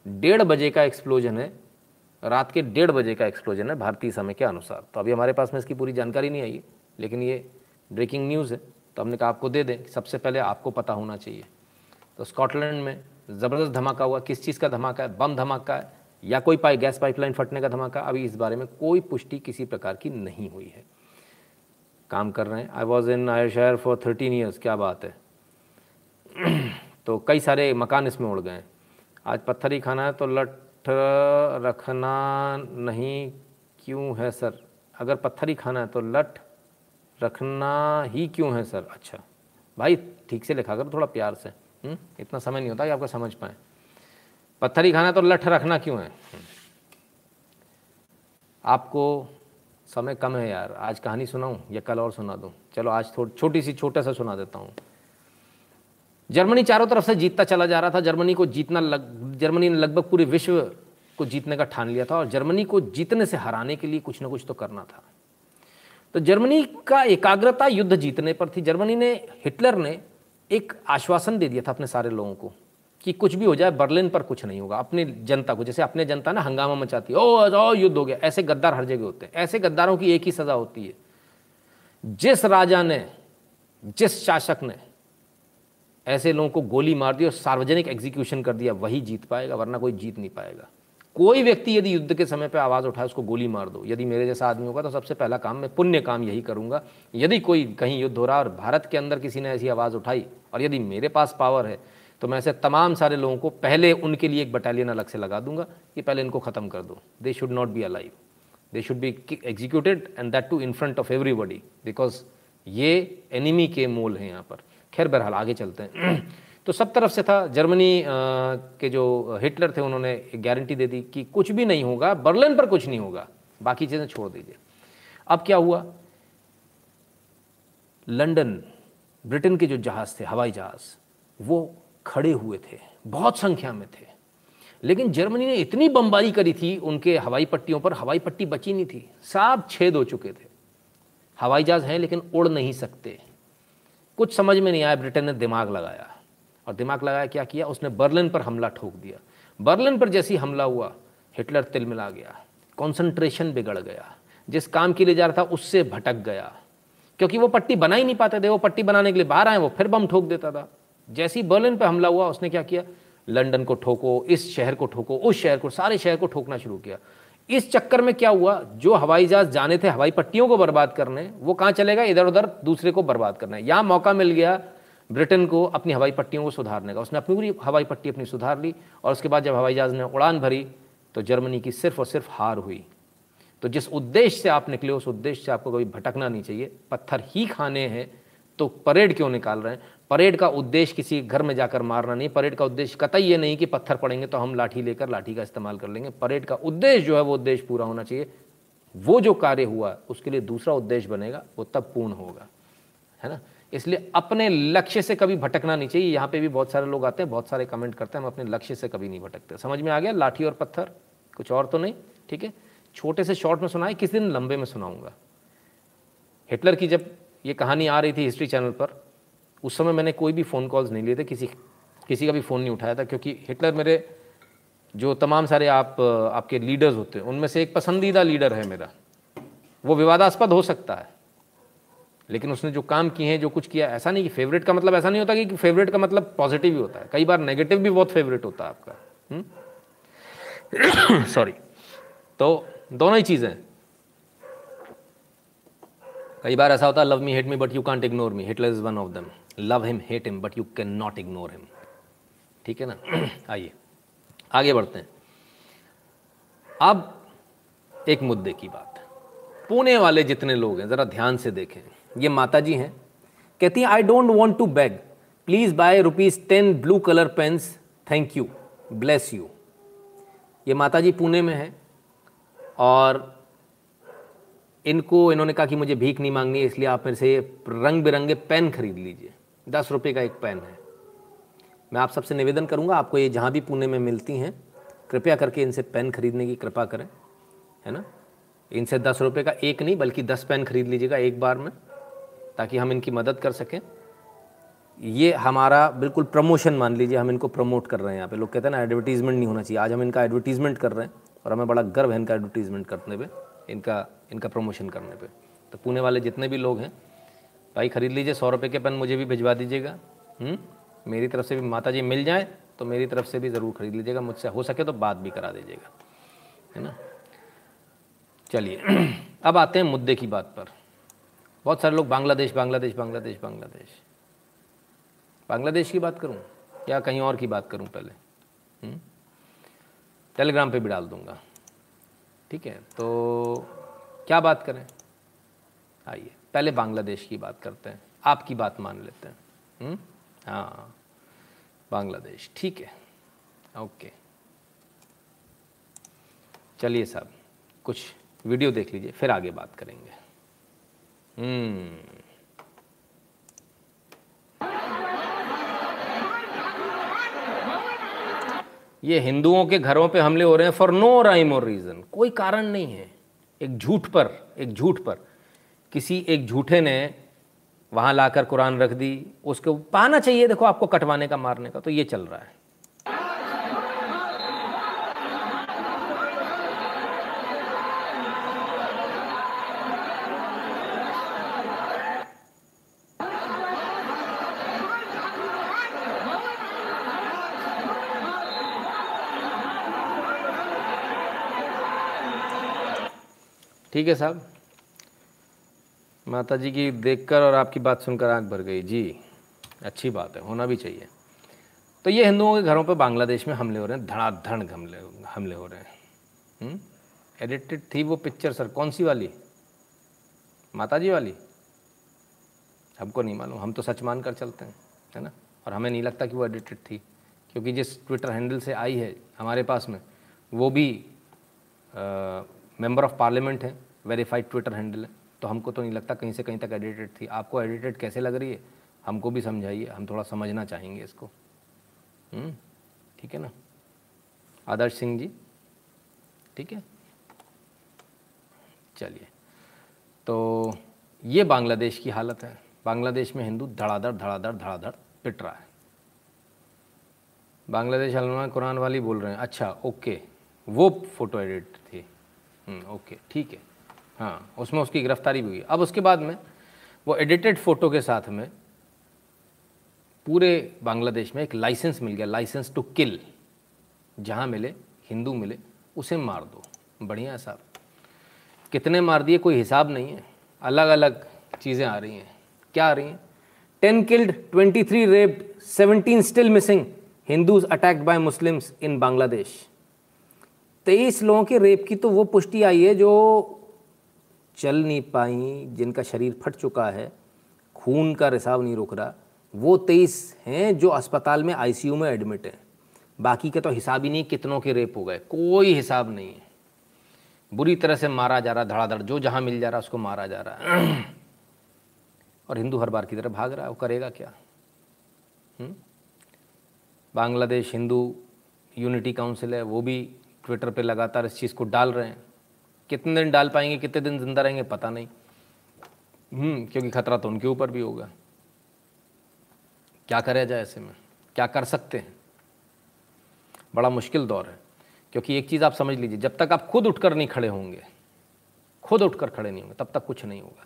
डेढ़ बजे का एक्सप्लोजन है। रात के डेढ़ बजे का एक्सप्लोजन है भारतीय समय के अनुसार। तो अभी हमारे पास में इसकी पूरी जानकारी नहीं आई है। लेकिन ये ब्रेकिंग न्यूज़ है। तो हमने कहा आपको दे दें सबसे पहले आपको पता होना चाहिए। तो स्कॉटलैंड में ज़बरदस्त धमाका हुआ, किस चीज़ का धमाका है? बम धमाका है, या कोई पाई, गैस पाइपलाइन फटने का धमाका? अभी इस बारे में कोई पुष्टि किसी प्रकार की नहीं हुई है। काम कर रहे हैं। आई वॉज़ इन आयर शहर फॉर थर्टीन ईयर्स क्या बात है? [CLEARS THROAT] तो कई सारे मकान इसमें उड़ गए आज पत्थर ही खाना है तो लठ रखना नहीं, क्यों है सर? अगर पत्थर ही खाना है तो लठ रखना ही क्यों है सर? अच्छा भाई, ठीक से लिखा करो, थोड़ा प्यार से। हुँ? इतना समय नहीं होता कि आपको समझ पाए। पत्थर खाना तो लठ रखना क्यों है? आपको समय कम है यार। आज कहानी सुनाऊं या कल और सुना दूँ? चलो आज थोड़ी, छोटी सी, छोटा सा सुना देता हूँ। जर्मनी चारों तरफ़ से जीतता चला जा रहा था। जर्मनी को जीतना लग, जर्मनी ने लगभग पूरे विश्व को जीतने का ठान लिया था और जर्मनी को जीतने से हराने के लिए कुछ ना कुछ तो करना था। तो जर्मनी का एकाग्रता युद्ध जीतने पर थी। जर्मनी ने हिटलर ने एक आश्वासन दे दिया था अपने सारे लोगों को कि कुछ भी हो जाए, बर्लिन पर कुछ नहीं होगा, अपनी जनता को। जैसे अपने जनता ना हंगामा मचाती है, ओ जाओ युद्ध हो गया। ऐसे गद्दार हर जगह होते हैं। ऐसे गद्दारों की एक ही सजा होती है। जिस राजा ने, जिस शासक ने ऐसे लोगों को गोली मार दी और सार्वजनिक एग्जीक्यूशन कर दिया, वही जीत पाएगा, वरना कोई जीत नहीं पाएगा। कोई व्यक्ति यदि युद्ध के समय पर आवाज़ उठाए, उसको गोली मार दो। यदि मेरे जैसा आदमी होगा तो सबसे पहला काम मैं पुण्य काम यही करूँगा। यदि कोई कहीं युद्ध हो रहा और भारत के अंदर किसी ने ऐसी आवाज़ उठाई और यदि मेरे पास पावर है तो मैं ऐसे तमाम सारे लोगों को पहले उनके लिए एक बटालियन अलग से लगा दूँगा कि पहले इनको ख़त्म कर दो। They should not be alive they should be executed and that too in front of everybody because ये एनिमी के मोल हैं यहाँ पर। खैर, बहरहाल, आगे चलते हैं। [CLEARS THROAT] तो सब तरफ़ से था। जर्मनी के जो हिटलर थे, उन्होंने गारंटी दे दी कि कुछ भी नहीं होगा, बर्लिन पर कुछ नहीं होगा। बाकी चीज़ें छोड़ दीजिए। अब क्या हुआ? लंदन ब्रिटेन के जो जहाज़ थे, हवाई जहाज़, वो खड़े हुए थे, बहुत संख्या में थे। लेकिन जर्मनी ने इतनी बमबारी करी थी, उनके हवाई पट्टियों पर, हवाई पट्टी बची नहीं थी साफ़ छेद हो चुके थे। हवाई जहाज़ हैं, लेकिन उड़ नहीं सकते। कुछ समझ में नहीं आया, ब्रिटेन ने दिमाग लगाया। और दिमाग लगाया, क्या किया? उसने बर्लिन पर हमला ठोक दिया। बर्लिन पर जैसी हमला हुआ, हिटलर तिल मिला गया, कॉन्सेंट्रेशन बिगड़ गया। जिस काम के लिए जा रहा था, उससे भटक गया। क्योंकि वो पट्टी बना ही नहीं पाते थे, वो पट्टी बनाने के लिए बाहर आए, वो फिर बम ठोक देता था। जैसी बर्लिन पर हमला हुआ, उसने क्या किया? लंदन को ठोको, इस शहर को ठोको, उस शहर को, सारे शहर को ठोकना शुरू किया। इस चक्कर में क्या हुआ? जो हवाई जहाज़ जाने थे हवाई पट्टियों को बर्बाद करने, वो कहाँ चलेगा? इधर उधर दूसरे को बर्बाद करना है। यहाँ मौका मिल गया ब्रिटेन को अपनी हवाई पट्टियों को सुधारने का। उसने अपनी पूरी हवाई पट्टी अपनी सुधार ली और उसके बाद जब हवाई जहाज़ ने उड़ान भरी तो जर्मनी की सिर्फ़ और सिर्फ़ हार हुई। तो जिस उद्देश्य से आप निकले उस उद्देश्य से आपको कभी भटकना नहीं चाहिए। पत्थर ही खाने हैं तो परेड क्यों निकाल रहे हैं? परेड का उद्देश्य किसी घर में जाकर मारना नहीं। परेड का उद्देश्य, कतई ये नहीं कि पत्थर पड़ेंगे तो हम लाठी लेकर लाठी का इस्तेमाल कर लेंगे। परेड का उद्देश्य जो है, वो उद्देश्य पूरा होना चाहिए। वो जो कार्य हुआ, उसके लिए दूसरा उद्देश्य बनेगा, वो तब पूर्ण होगा। है ना? इसलिए अपने लक्ष्य से कभी भटकना नहीं चाहिए। यहाँ पे भी बहुत सारे लोग आते हैं, बहुत सारे कमेंट करते हैं, हम अपने लक्ष्य से कभी नहीं भटकते। समझ में आ गया? लाठी और पत्थर? कुछ और तो नहीं? ठीक है? छोटे से शॉर्ट में सुनाए किस दिन लंबे में सुनाऊँगा? हिटलर की जब ये कहानी आ रही थी हिस्ट्री चैनल पर, उस समय मैंने कोई भी फ़ोन कॉल्स नहीं लिए थे, किसी किसी का भी फ़ोन नहीं उठाया था, क्योंकि हिटलर मेरे, जो तमाम सारे आप, आपके लीडर्स होते हैं, उनमें से एक पसंदीदा लीडर है मेरा। वो विवादास्पद हो सकता है, लेकिन उसने जो काम किए हैं, जो कुछ किया, ऐसा नहीं कि फेवरेट का मतलब ऐसा नहीं होता कि फेवरेट का मतलब पॉजिटिव ही होता है। कई बार नेगेटिव भी बहुत फेवरेट होता है आपका [COUGHS] सॉरी। हम्म? तो दोनों ही चीज़ें कई बार ऐसा होता है love me hate me but you can't ignore me Hitler is one of them love him hate him but you can not ignore him ठीक है ना? [CLEARS THROAT] आइए। आगे बढ़ते हैं। अब एक मुद्दे की बात। पुणे वाले जितने लोग हैं, ज़रा ध्यान से देखें। ये माता जी हैं। कहती हैं I don't want to bag please buy rupees ten blue colour pens thank you bless you ये माता जी पुणे में है। और इनको इन्होंने कहा कि मुझे भीख नहीं मांगनी, इसलिए आप मेरे से रंग बिरंगे पेन खरीद लीजिए। दस रुपये का एक पेन है। मैं आप सबसे निवेदन करूँगा, आपको ये जहाँ भी पुणे में मिलती हैं, कृपया करके इनसे पेन खरीदने की कृपा करें, है ना? इनसे दस रुपये का एक नहीं, बल्कि दस पेन खरीद लीजिएगा एक बार में, ताकि हम इनकी मदद कर सकें। ये हमारा बिल्कुल प्रमोशन मान लीजिए, हम इनको प्रमोट कर रहे हैं यहाँ पे। लोग कहते हैं ना, एडवर्टीजमेंट नहीं होना चाहिए। आज हम इनका एडवर्टीजमेंट कर रहे हैं। और हमें बड़ा गर्व है इनका एडवर्टीजमेंट करने पे, इनका इनका प्रमोशन करने पे। तो पुणे वाले जितने भी लोग हैं, भाई ख़रीद लीजिए, सौ रुपये के पेन मुझे भी भिजवा दीजिएगा। हम्म? मेरी तरफ़ से भी माता जी मिल जाए तो मेरी तरफ़ से भी ज़रूर ख़रीद लीजिएगा। मुझसे हो सके तो बात भी करा दीजिएगा। है ना? चलिए, [CLEARS THROAT] अब आते हैं मुद्दे की बात पर। बहुत सारे लोग बांग्लादेश बांग्लादेश बांग्लादेश बांग्लादेश। बांग्लादेश की बात करूँ या कहीं और की बात करूँ पहले? हुँ? टेलीग्राम पे भी डाल दूँगा। ठीक है? तो क्या बात करें? आइए, पहले बांग्लादेश की बात करते हैं। आपकी बात मान लेते हैं। हम्म? हाँ बांग्लादेश। ठीक है। ओके। चलिए साहब, कुछ वीडियो देख लीजिए, फिर आगे बात करेंगे। हम्म। ये हिंदुओं के घरों पे हमले हो रहे हैं फॉर नो राइम और रीज़न कोई कारण नहीं है। एक झूठ पर, एक झूठ पर। किसी एक झूठे ने वहाँ लाकर कुरान रख दी, उसको पाना चाहिए, देखो आपको कटवाने का, मारने का तो ये चल रहा है। ठीक है साहब। माता जी की देखकर और आपकी बात सुनकर आँख भर गई। जी, अच्छी बात है, होना भी चाहिए। तो ये हिंदुओं के घरों पर बांग्लादेश में हमले हो रहे हैं, धड़ाधड़ हमले हमले हो रहे हैं। एडिटेड थी वो पिक्चर सर कौन सी वाली? माता जी वाली? हमको नहीं मालूम, हम तो सच मान कर चलते हैं, है ना? और हमें नहीं लगता कि वो एडिटेड थी, क्योंकि जिस ट्विटर हैंडल से आई है हमारे पास में, वो भी मेंबर ऑफ़ पार्लियामेंट है वेरीफाइड ट्विटर हैंडल है। तो हमको तो नहीं लगता कहीं से कहीं तक एडिटेड थी। आपको एडिटेड कैसे लग रही है? हमको भी समझाइए। हम थोड़ा समझना चाहेंगे इसको। हम्म, ठीक है ना? आदर्श सिंह जी ठीक है? चलिए। तो ये बांग्लादेश की हालत है। बांग्लादेश में हिंदू धड़ाधड़ धड़ाधड़ धड़ाधड़ पिट रहा है। बांग्लादेश अलमा कुरान वाली बोल रहे हैं। अच्छा ओके। वो फ़ोटो एडिट थी। ओके ठीक है। हाँ उसमें उसकी गिरफ्तारी भी हुई। अब उसके बाद में वो एडिटेड फ़ोटो के साथ में पूरे बांग्लादेश में एक लाइसेंस मिल गया लाइसेंस टू किल जहाँ मिले, हिंदू मिले, उसे मार दो। बढ़िया साहब। कितने मार दिए, कोई हिसाब नहीं है। अलग अलग चीज़ें आ रही हैं। क्या आ रही हैं? Ten killed twenty three raped seventeen still missing Hindus attacked by Muslims in Bangladesh तेईस लोगों के रेप की तो वो पुष्टि आई है जो चल नहीं पाई, जिनका शरीर फट चुका है, खून का रिसाव नहीं रुक रहा। वो तेईस हैं जो अस्पताल में आईसीयू में एडमिट हैं। बाकी के तो हिसाब ही नहीं कितनों के रेप हो गए। कोई हिसाब नहीं है। बुरी तरह से मारा जा रहा, धड़ाधड़, जो जहाँ मिल जा रहा, उसको मारा जा रहा है। [CLEARS THROAT] और हिंदू हर बार की तरह भाग रहा है, वो करेगा क्या? बांग्लादेश हिंदू यूनिटी काउंसिल है, वो भी ट्विटर पे लगातार इस चीज़ को डाल रहे हैं। कितने दिन डाल पाएँगे, कितने दिन ज़िंदा रहेंगे, पता नहीं। हम्म क्योंकि खतरा तो उनके ऊपर भी होगा। क्या करा जाए ऐसे में? क्या कर सकते हैं? बड़ा मुश्किल दौर है। क्योंकि एक चीज़ आप समझ लीजिए, जब तक आप खुद उठकर नहीं खड़े होंगे, खुद उठकर खड़े नहीं होंगे, तब तक कुछ नहीं होगा।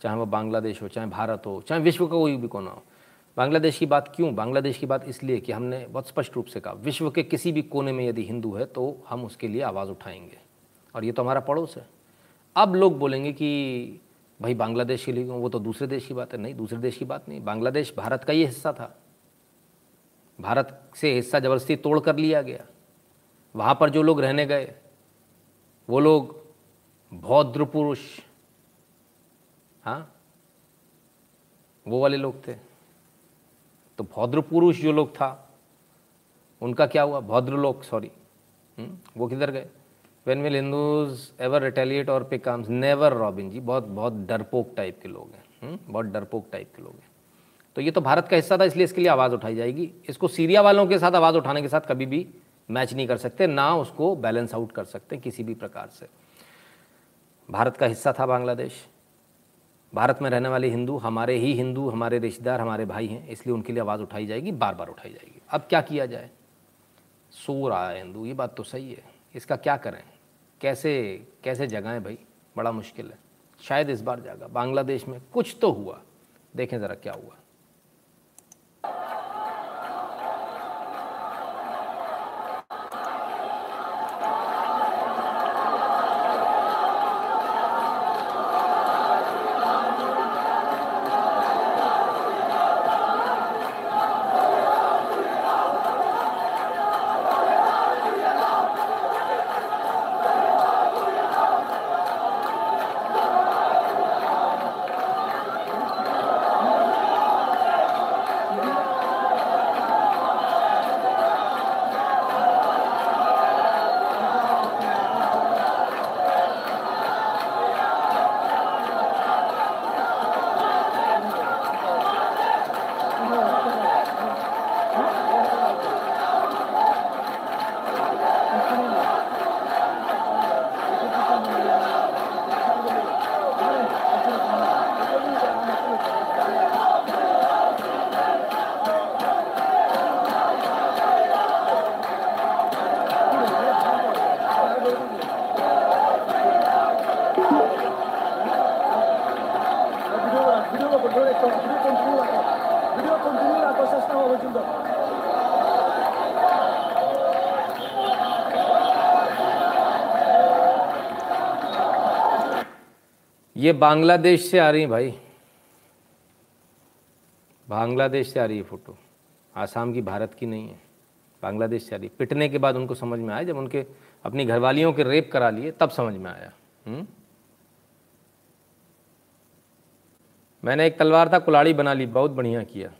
चाहे वो बांग्लादेश हो, चाहे भारत हो, चाहे विश्व का कोई भी कोना हो। बांग्लादेश की बात क्यों? बांग्लादेश की बात इसलिए कि हमने बहुत स्पष्ट रूप से कहा, विश्व के किसी भी कोने में यदि हिंदू है तो हम उसके लिए आवाज़ उठाएँगे। और ये तो हमारा पड़ोस है। अब लोग बोलेंगे कि भाई बांग्लादेश के लिए वो तो दूसरे देश की बात है। नहीं, दूसरे देश की बात नहीं। बांग्लादेश भारत का ही हिस्सा था। भारत से हिस्सा ज़बरदस्ती तोड़ कर लिया गया। वहाँ पर जो लोग रहने गए, वो लोग भौद्र पुरुष। हाँ? वो वाले लोग थे। तो भौद्र पुरुष जो लोग था, उनका क्या हुआ? भौद्र लोग सॉरी वो किधर गए? When will Hindus ever retaliate और pick arms never Robin ji बहुत बहुत डरपोक टाइप के लोग हैं। बहुत डरपोक टाइप के लोग हैं। तो ये तो भारत का हिस्सा था, इसलिए इसके लिए आवाज़ उठाई जाएगी। इसको सीरिया वालों के साथ आवाज़ उठाने के साथ कभी भी मैच नहीं कर सकते, ना उसको बैलेंस आउट कर सकते किसी भी प्रकार से। भारत का हिस्सा था बांग्लादेश। भारत में रहने वाले हिंदू, हमारे ही हिंदू, हमारे रिश्तेदार, हमारे भाई हैं, इसलिए उनके लिए आवाज़ उठाई जाएगी बार बार उठाई जाएगी। अब क्या किया जाए? सो रहा है हिंदू, ये बात तो सही है। इसका क्या करें? कैसे कैसे जगाएँ भाई? बड़ा मुश्किल है। शायद इस बार जागा। बांग्लादेश में कुछ तो हुआ। देखें ज़रा क्या हुआ। ये बांग्लादेश से आ रही भाई। बांग्लादेश से आ रही है फ़ोटो। आसाम की भारत की नहीं है। बांग्लादेश से आ रही। पिटने के बाद उनको समझ में आया, जब उनके अपनी घरवालियों के रेप करा लिए, तब समझ में आया। हुँ? मैंने एक तलवार था, कुलाड़ी बना ली, बहुत बढ़िया किया।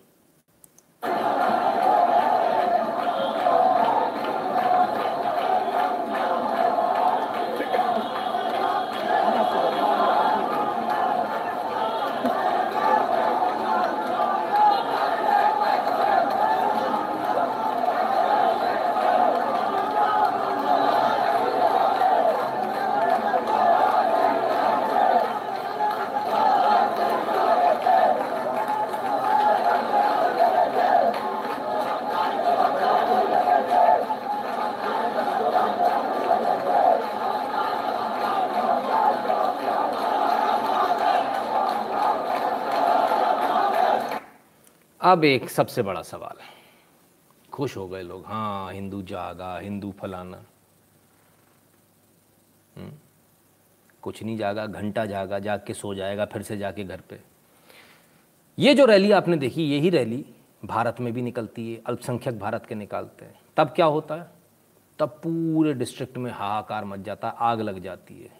अब एक सबसे बड़ा सवाल खुश हो गए लोग। हाँ हिंदू जागा हिंदू फलाना। हम्म, कुछ नहीं जागा घंटा जागा जाग के सो जाएगा फिर से जाके घर पे। ये जो रैली आपने देखी यही रैली भारत में भी निकलती है अल्पसंख्यक भारत के निकालते हैं। तब क्या होता है? तब पूरे डिस्ट्रिक्ट में हाहाकार मच जाता आग लग जाती है।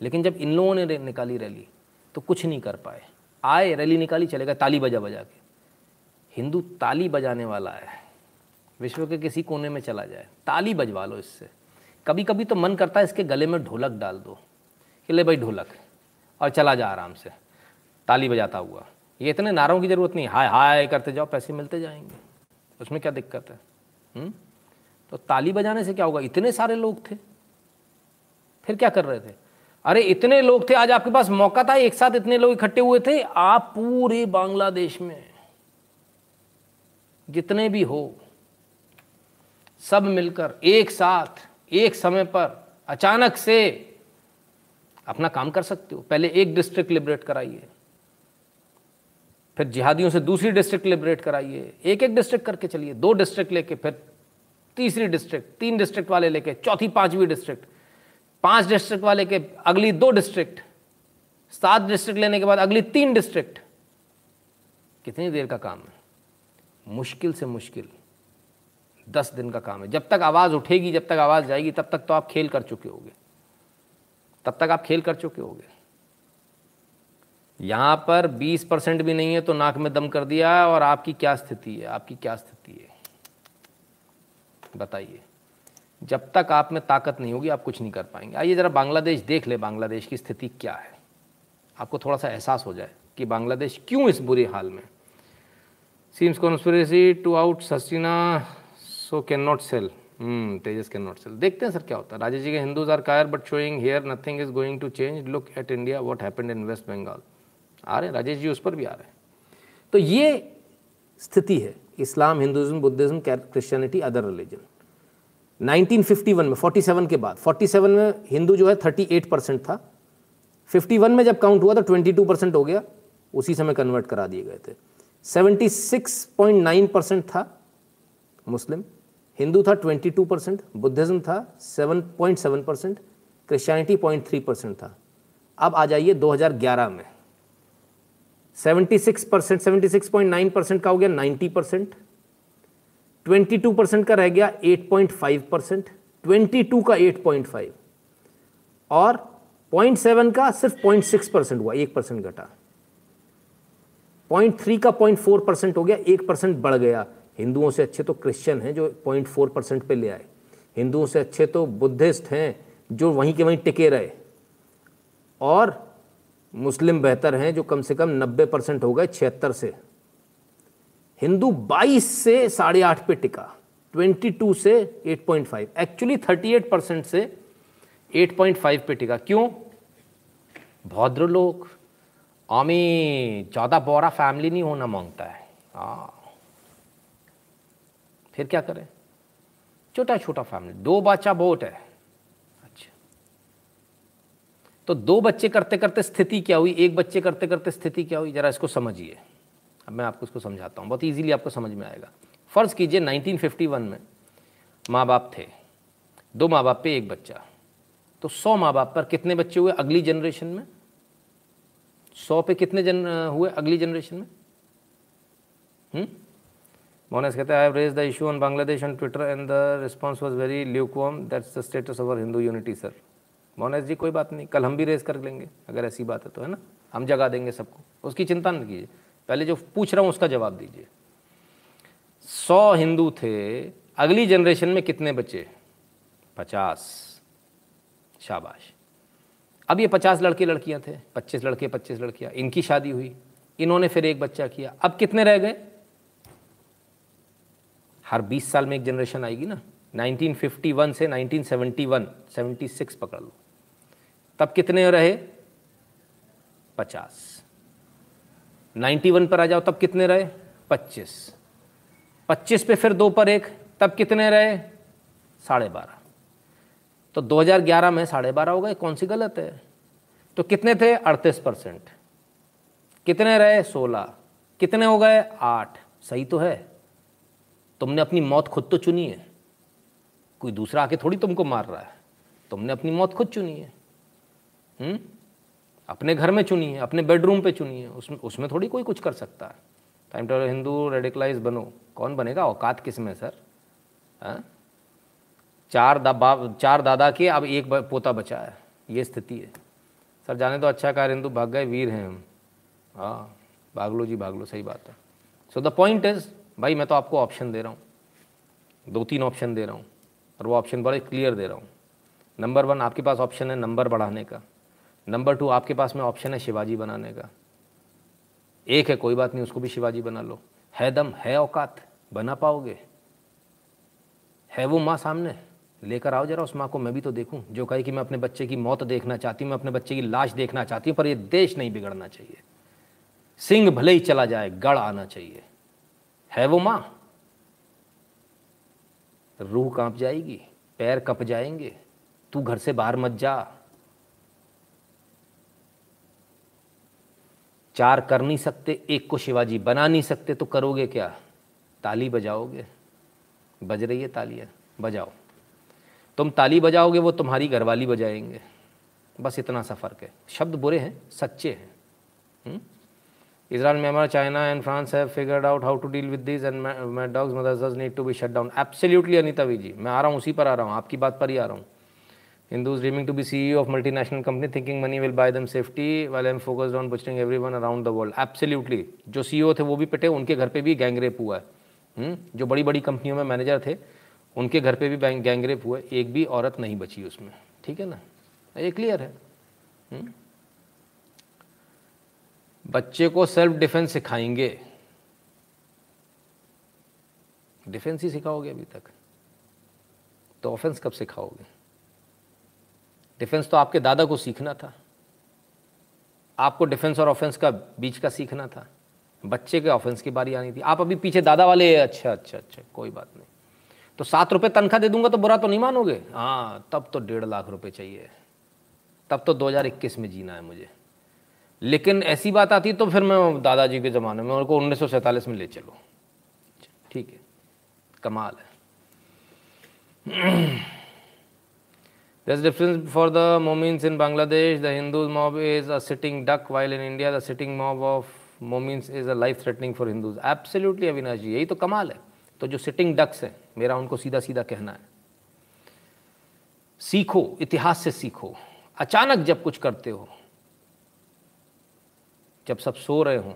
लेकिन जब इन लोगों ने निकाली रैली तो कुछ नहीं कर पाए। आए रैली निकाली चलेगा ताली बजा बजा के। हिंदू ताली बजाने वाला है। विश्व के किसी कोने में चला जाए। ताली बजवा लो इससे। कभी कभी तो मन करता है इसके गले में ढोलक डाल दो। कि ले भाई ढोलक। और चला जा आराम से। ताली बजाता हुआ। ये इतने नारों की ज़रूरत नहीं। हाय हाय करते जाओ, पैसे मिलते जाएँगे। उसमें क्या दिक्कत है हुँ? हम्म? तो ताली बजाने से क्या होगा? इतने सारे लोग थे। फिर क्या कर रहे थे? अरे, इतने लोग थे। आज आपके पास मौका था। एक साथ इतने लोग इकट्ठे हुए थे। आप पूरे बांग्लादेश में। जितने भी हो, सब मिलकर, एक साथ, एक समय पर, अचानक से अपना काम कर सकते हो। पहले एक डिस्ट्रिक्ट लिबरेट कराइए, फिर जिहादियों से दूसरी डिस्ट्रिक्ट लिबरेट कराइए एक एक डिस्ट्रिक्ट करके चलिए, दो डिस्ट्रिक्ट लेके, फिर तीसरी डिस्ट्रिक्ट तीन डिस्ट्रिक्ट वाले लेके, चौथी, पांचवी डिस्ट्रिक्ट पाँच डिस्ट्रिक्ट वाले के, अगली दो डिस्ट्रिक्ट सात डिस्ट्रिक्ट लेने के बाद अगली तीन डिस्ट्रिक्ट कितनी देर का काम है? मुश्किल से मुश्किल। दस दिन का काम है। जब तक आवाज़ उठेगी, जब तक आवाज़ जाएगी, तब तक तो आप खेल कर चुके होगे। तब तक आप खेल कर चुके होगे। यहाँ पर 20 परसेंट भी नहीं है तो नाक में दम कर दिया और आपकी क्या स्थिति है? आपकी क्या स्थिति है? बताइए। जब तक आप में ताकत नहीं होगी, आप कुछ नहीं कर पाएँगे। आइए ज़रा बांग्लादेश देख ले, बांग्लादेश की स्थिति क्या है। आपको थोड़ा सा एहसास हो जाए कि बांग्लादेश क्यों इस बुरे हाल में Seems conspiracy to out Sasina so cannot sell. Hmm, Tejas cannot sell. देखते हैं सर क्या होता है राजेश जी के हिंदूज आर कायर but showing here nothing is going to change look at India what happened in West Bengal आ रहे हैं राजेश जी उस पर भी आ रहे हैं तो ये स्थिति है Islam Hinduism Buddhism Christianity other religion 1951 में 47 के बाद 47 में हिंदू जो है 38 परसेंट था। 51 में जब काउंट हुआ तो 22 परसेंट हो गया उसी समय कन्वर्ट करा दिए गए थे। 76.9 परसेंट था मुस्लिम, हिंदू था 22 परसेंट, बुद्धिज्म था 7.7 परसेंट, क्रिश्चियनिटी 0.3 परसेंट था। अब आ जाइए 2011 में। 76 परसेंट, सेवेंटी परसेंट का हो गया 90 परसेंट, ट्वेंटी परसेंट का रह गया 8.5 परसेंट, ट्वेंटी का 8.5 और 0.7 का सिर्फ़ 0.6 परसेंट हुआ, एक परसेंट घटा। पॉइंट थ्री का पॉइंट फोर परसेंट हो गया, एक परसेंट बढ़ गया। हिंदुओं से अच्छे तो क्रिश्चियन हैं जो पॉइंट फोर परसेंट पर ले आए। हिंदुओं से अच्छे तो बुद्धिस्ट हैं जो वहीं के वहीं टिके रहे। और मुस्लिम बेहतर हैं जो कम से कम नब्बे परसेंट हो गए छिहत्तर से। हिंदू 22 से साढ़े आठ पे टिका 22 से 8.5 एक्चुअली 38 परसेंट से 8.5 पे टिका। क्यों? भौद्र लोग अमी ज़्यादा बोरा फैमिली नहीं होना माँगता है। हाँ। फिर क्या करें? छोटा छोटा फैमिली। दो बच्चा बहुत है। अच्छा। तो दो बच्चे करते करते स्थिति क्या हुई? एक बच्चे करते करते स्थिति क्या हुई? जरा इसको समझिए। अब मैं आपको इसको समझाता हूँ। बहुत इजीली आपको समझ में आएगा। फ़र्ज़ कीजिए 1951 में माँ बाप थे। दो माँ बाप पे एक बच्चा। तो सौ माँ बाप पर कितने बच्चे हुए अगली जनरेशन में? सौ पे कितने जन हुए अगली जनरेशन में? मोनेस कहते हैं I have raise the issue on Bangladesh on Twitter and the response was very lukewarm that's the status of our Hindu unity sir मोनेस ji, कोई बात नहीं, कल हम भी रेज कर लेंगे, अगर ऐसी बात है तो है ना? हम जगा देंगे सबको। उसकी चिंता नहीं कीजिए। पहले जो पूछ रहा हूँ, उसका जवाब दीजिए। सौ हिंदू थे, अगली जनरेशन में कितने बचे? पचास। शाबाश। अब ये पचास लड़के लड़कियाँ थे, पच्चीस लड़के, पच्चीस लड़कियाँ, इनकी शादी हुई, इन्होंने फिर एक बच्चा किया। अब कितने रह गए? हर 20 साल में एक जनरेशन आएगी ना 1951 से 1971 76 पकड़ लो। तब कितने रहे? 50 91 पर आ जाओ, तब कितने रहे? 25 25 पे फिर दो पर एक, तब कितने रहे? साढ़े बारह। तो 2011 में साढ़े बारह हो गए। कौन सी गलत है? तो कितने थे? अड़तीस परसेंट। कितने रहे? सोलह। कितने हो गए? आठ। सही तो है। तुमने अपनी मौत खुद तो चुनी है। कोई दूसरा आके थोड़ी तुमको मार रहा है। तुमने अपनी मौत खुद चुनी है। हुँ? अपने घर में चुनी है, अपने बेडरूम पे चुनी है। उसमें उसमें थोड़ी कोई कुछ कर सकता है। टाइम टेबल हिंदू, रेडिकलाइज बनो। कौन बनेगा? औकात किसमें, सर? हाँ? चार दा चार दादा के अब एक पोता बचा है। ये स्थिति है। सर, जाने तो अच्छा कार हिंदू भाग गए, वीर हैं हम। हाँ भाग लो जी, भाग लो, सही बात है। सो द पॉइंट इज़ भाई, मैं तो आपको ऑप्शन दे रहा हूँ। दो तीन ऑप्शन दे रहा हूँ। और वो ऑप्शन बड़े क्लियर दे रहा हूँ। नंबर वन आपके पास ऑप्शन है नंबर बढ़ाने का। नंबर टू आपके पास में ऑप्शन है शिवाजी बनाने का। एक है, कोई बात नहीं, उसको भी शिवाजी बना लो। है दम, है औकात, बना पाओगे। है वो माँ सामने। लेकर आओ जरा उस माँ को, मैं भी तो देखूँ। जो कहे कि मैं अपने बच्चे की मौत देखना चाहती हूँ, मैं अपने बच्चे की लाश देखना चाहती हूँ, पर ये देश नहीं बिगड़ना चाहिए। सिंह भले ही चला जाए, गढ़ आना चाहिए। है वो माँ? रूह काँप जाएगी, पैर कप जाएँगे, तू घर से बाहर मत जा। चार कर नहीं सकते, एक को शिवाजी बना नहीं सकते तो करोगे क्या? ताली बजाओगे? बज रही है तालियाँ, बजाओ। तुम ताली बजाओगे वो तुम्हारी घरवाली बजाएँगे। बस इतना सा फ़र्क है। शब्द बुरे हैं सच्चे हैं। Israel Myanmar China and France have figured out how to deal with this and dogs mothers need to be shut down absolutely Anita ji मैं आ रहा हूँ उसी पर आ रहा हूँ आपकी बात पर ही आ रहा हूँ। Hindus dreaming to be CEO of multinational company, thinking money will buy them safety, while I'm focused on butchering everyone around the world. Absolutely. जो CEO थे वो भी पिटे उनके घर पे भी गैंगरेप हुआ है। हुँ? जो बड़ी बड़ी कंपनियों में मैनेजर थे उनके घर पे भी गैंगरेप हुआ एक भी औरत नहीं बची उसमें। ठीक है ना? ये क्लियर है। हुँ? बच्चे को सेल्फ डिफेंस सिखाएँगे। डिफेंस ही सिखाओगे अभी तक। तो ऑफेंस कब सिखाओगे? डिफेंस तो आपके दादा को सीखना था। आपको डिफेंस और ऑफेंस का बीच का सीखना था। बच्चे के ऑफेंस की बारी आनी थी। आप अभी पीछे दादा वाले अच्छा अच्छा अच्छा कोई बात नहीं। तो सात रुपये तनख्वाह दे दूँगा तो बुरा तो नहीं मानोगे? हाँ तब तो डेढ़ लाख रुपये चाहिए। तब तो 2021 में जीना है मुझे। लेकिन ऐसी बात आती तो फिर मैं दादाजी के ज़माने में उनको उन्नीस में ले चलो। ठीक है, कमाल है। This difference for the मोमिन्स in Bangladesh the Hindus mob is a sitting duck while in India the sitting mob of मोमिन्स is a life threatening for Hindus absolutely Avinash ji यही तो कमाल है। तो जो सिटिंग डक्स हैं, मेरा उनको सीधा सीधा कहना है। सीखो, इतिहास से सीखो। अचानक जब कुछ करते हो, जब सब सो रहे हों,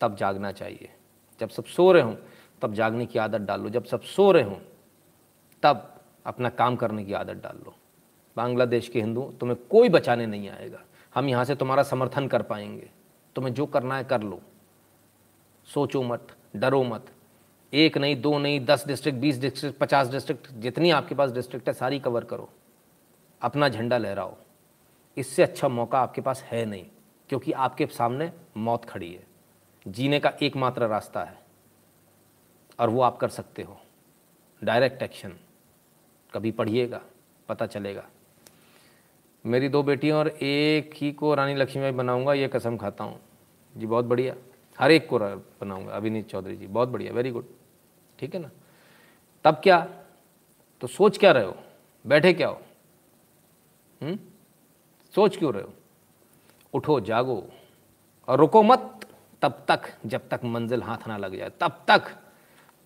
तब जागना चाहिए। जब सब सो रहे हों, तब जागने की आदत डाल। लो जब सब सो रहे हों, तब अपना काम करने की आदत डाल। लो बांग्लादेश के हिंदू, तुम्हें कोई बचाने नहीं आएगा। हम यहाँ से तुम्हारा समर्थन कर पाएँगे। तुम्हें जो करना है कर लो। सोचो मत, डरो मत। एक नहीं, दो नहीं, दस डिस्ट्रिक्ट बीस डिस्ट्रिक्ट पचास डिस्ट्रिक्ट जितनी आपके पास डिस्ट्रिक्ट है, सारी कवर करो। अपना झंडा लहराओ। इससे अच्छा मौका आपके पास है नहीं, क्योंकि आपके सामने मौत खड़ी है। जीने का एकमात्र रास्ता है, और वो आप कर सकते हो। डायरेक्ट एक्शन कभी पढ़िएगा, पता चलेगा। मेरी दो बेटियाँ और एक ही को रानी लक्ष्मीबाई बनाऊँगा, ये कसम खाता हूँ। जी, बहुत बढ़िया। हर एक को बनाऊँगा। अभिनीत चौधरी जी, बहुत बढ़िया। वेरी गुड ठीक है ना? तब क्या? तो सोच क्या रहे हो? बैठे क्या हो? हुँ? हम्म? सोच क्यों रहे हो? उठो, जागो और रुको मत। तब तक, जब तक मंजिल हाथ ना लग जाए, तब तक,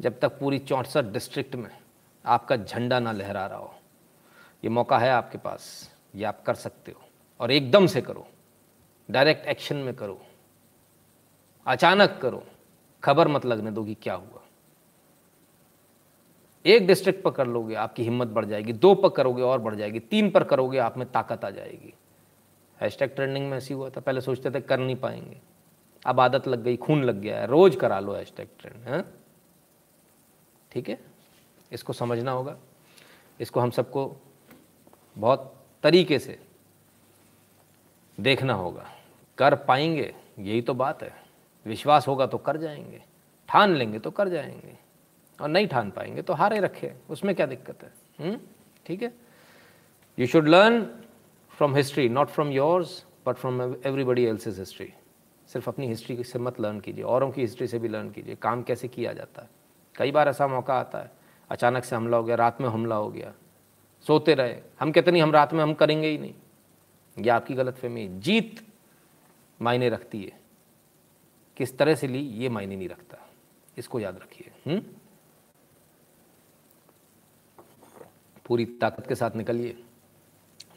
जब तक पूरी चौंसठ डिस्ट्रिक्ट में आपका झंडा ना लहरा रहा हो। ये मौका है आपके पास, ये आप कर सकते हो और एकदम से करो। डायरेक्ट एक्शन में करो। अचानक करो। खबर मत लगने दो कि क्या हुआ। एक डिस्ट्रिक्ट पर कर लोगे, आपकी हिम्मत बढ़ जाएगी, दो पर करोगे और बढ़ जाएगी, तीन पर करोगे, आप में ताकत आ जाएगी। हैशटैग ट्रेंडिंग में ऐसी हुआ था, पहले सोचते थे कर नहीं पाएँगे। अब आदत लग गई, खून लग गया है, रोज करा लो हैशटैग ट्रेंड है? ठीक है? इसको समझना होगा। इसको हम सबको बहुत तरीके से देखना होगा। कर पाएँगे, यही तो बात है। विश्वास होगा तो कर जाएँगे, ठान लेंगे तो कर जाएँगे। और नहीं ठान पाएँगे तो हारे रखे। उसमें क्या दिक्कत है? हम्म? ठीक है? You should learn from history not from yours but from everybody else is history सिर्फ़ अपनी हिस्ट्री से मत लर्न कीजिए, औरों की हिस्ट्री से भी लर्न कीजिए। काम कैसे किया जाता है? कई बार ऐसा मौका आता है, अचानक से हमला हो गया, रात में हमला हो गया। सोते रहे, हम कहते नहीं हम रात में हम करेंगे ही नहीं। ये आपकी गलत फहमी जीत मायने रखती है। किस तरह से ली, ये मायने नहीं रखता। इसको याद रखिए। पूरी ताकत के साथ निकलिए।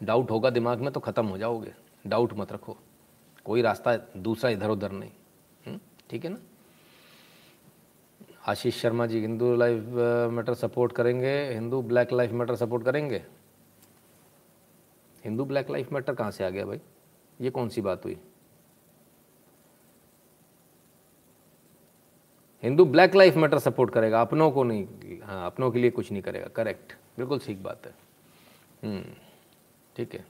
डाउट होगा दिमाग में तो ख़त्म हो जाओगे। डाउट मत रखो। कोई रास्ता दूसरा इधर उधर नहीं। हम्म? ठीक है ना? Ashish Sharma ji, Hindu life matter support करेंगे। Hindu black life matter support करेंगे? हिंदू ब्लैक लाइफ मैटर कहाँ से आ गया भाई? ये कौन सी बात हुई? Hindu black life matter support करेगा। अपनों को नहीं हाँ अपनों के लिए कुछ नहीं करेगा। करेक्ट बिल्कुल ठीक बात है। हम्म, ठीक है।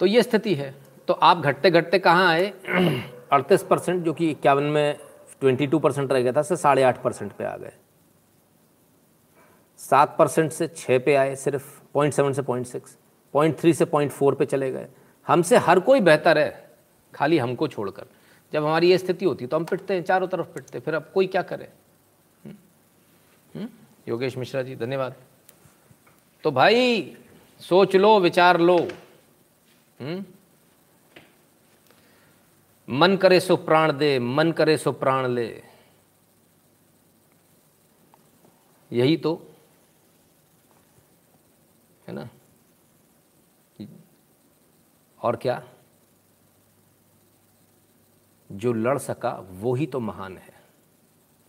तो ये स्थिति है। तो आप घटते घटते कहाँ आए? [CLEARS THROAT] अड़तीस परसेंट जो कि इक्यावन में ट्वेंटी टू परसेंट रह गया था से साढ़े आठ परसेंट पे आ गए। सात परसेंट से छः पे आए सिर्फ़ पॉइंट सेवन से पॉइंट सिक्स पॉइंट थ्री से पॉइंट फोर पे चले गए। हमसे हर कोई बेहतर है खाली हमको छोड़कर। जब हमारी ये स्थिति होती तो हम पिटते हैं चारों तरफ़ पिटते फिर अब कोई क्या करे? हम्म? योगेश मिश्रा जी, धन्यवाद तो भाई, सोच लो, विचार लो हुँ? हम्म? मन करे सो प्राण दे, मन करे सो प्राण ले यही तो है ना और क्या जो लड़ सका, वो ही तो महान है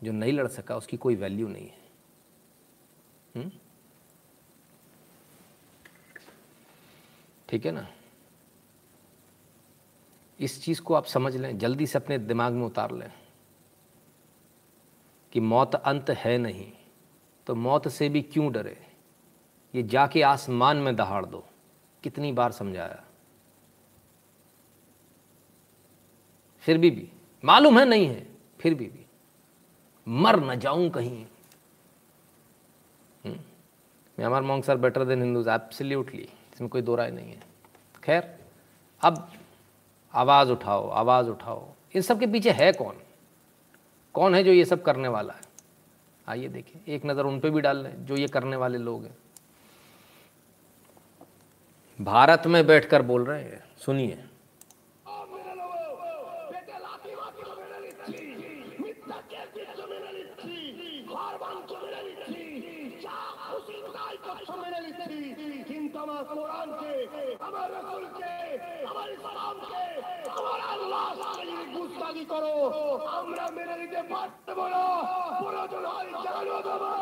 जो नहीं लड़ सका, उसकी कोई वैल्यू नहीं है हम्म? ठीक है ना? इस चीज़ को आप समझ लें, जल्दी से अपने दिमाग में उतार लें कि मौत अंत है नहीं तो मौत से भी क्यों डरे? ये जाके आसमान में दहाड़ दो। कितनी बार समझाया? फिर भी भी। मालूम है नहीं है, फिर भी भी। मर न जाऊँ कहीं? मैं हमारे मॉन्ग sir better than Hindus absolutely इसमें कोई दो राय नहीं है। खैर, अब आवाज़ उठाओ आवाज़ उठाओ। इन सब के पीछे है कौन? कौन है जो ये सब करने वाला है? आइए देखिए, एक नज़र उन पर भी डाल लें, जो ये करने वाले लोग हैं। भारत में बैठकर बोल रहे हैं, सुनिए। গুস্তাগি করো আমরা মেনে নিতে পারবো না প্রয়োজন হয় জানো দেবো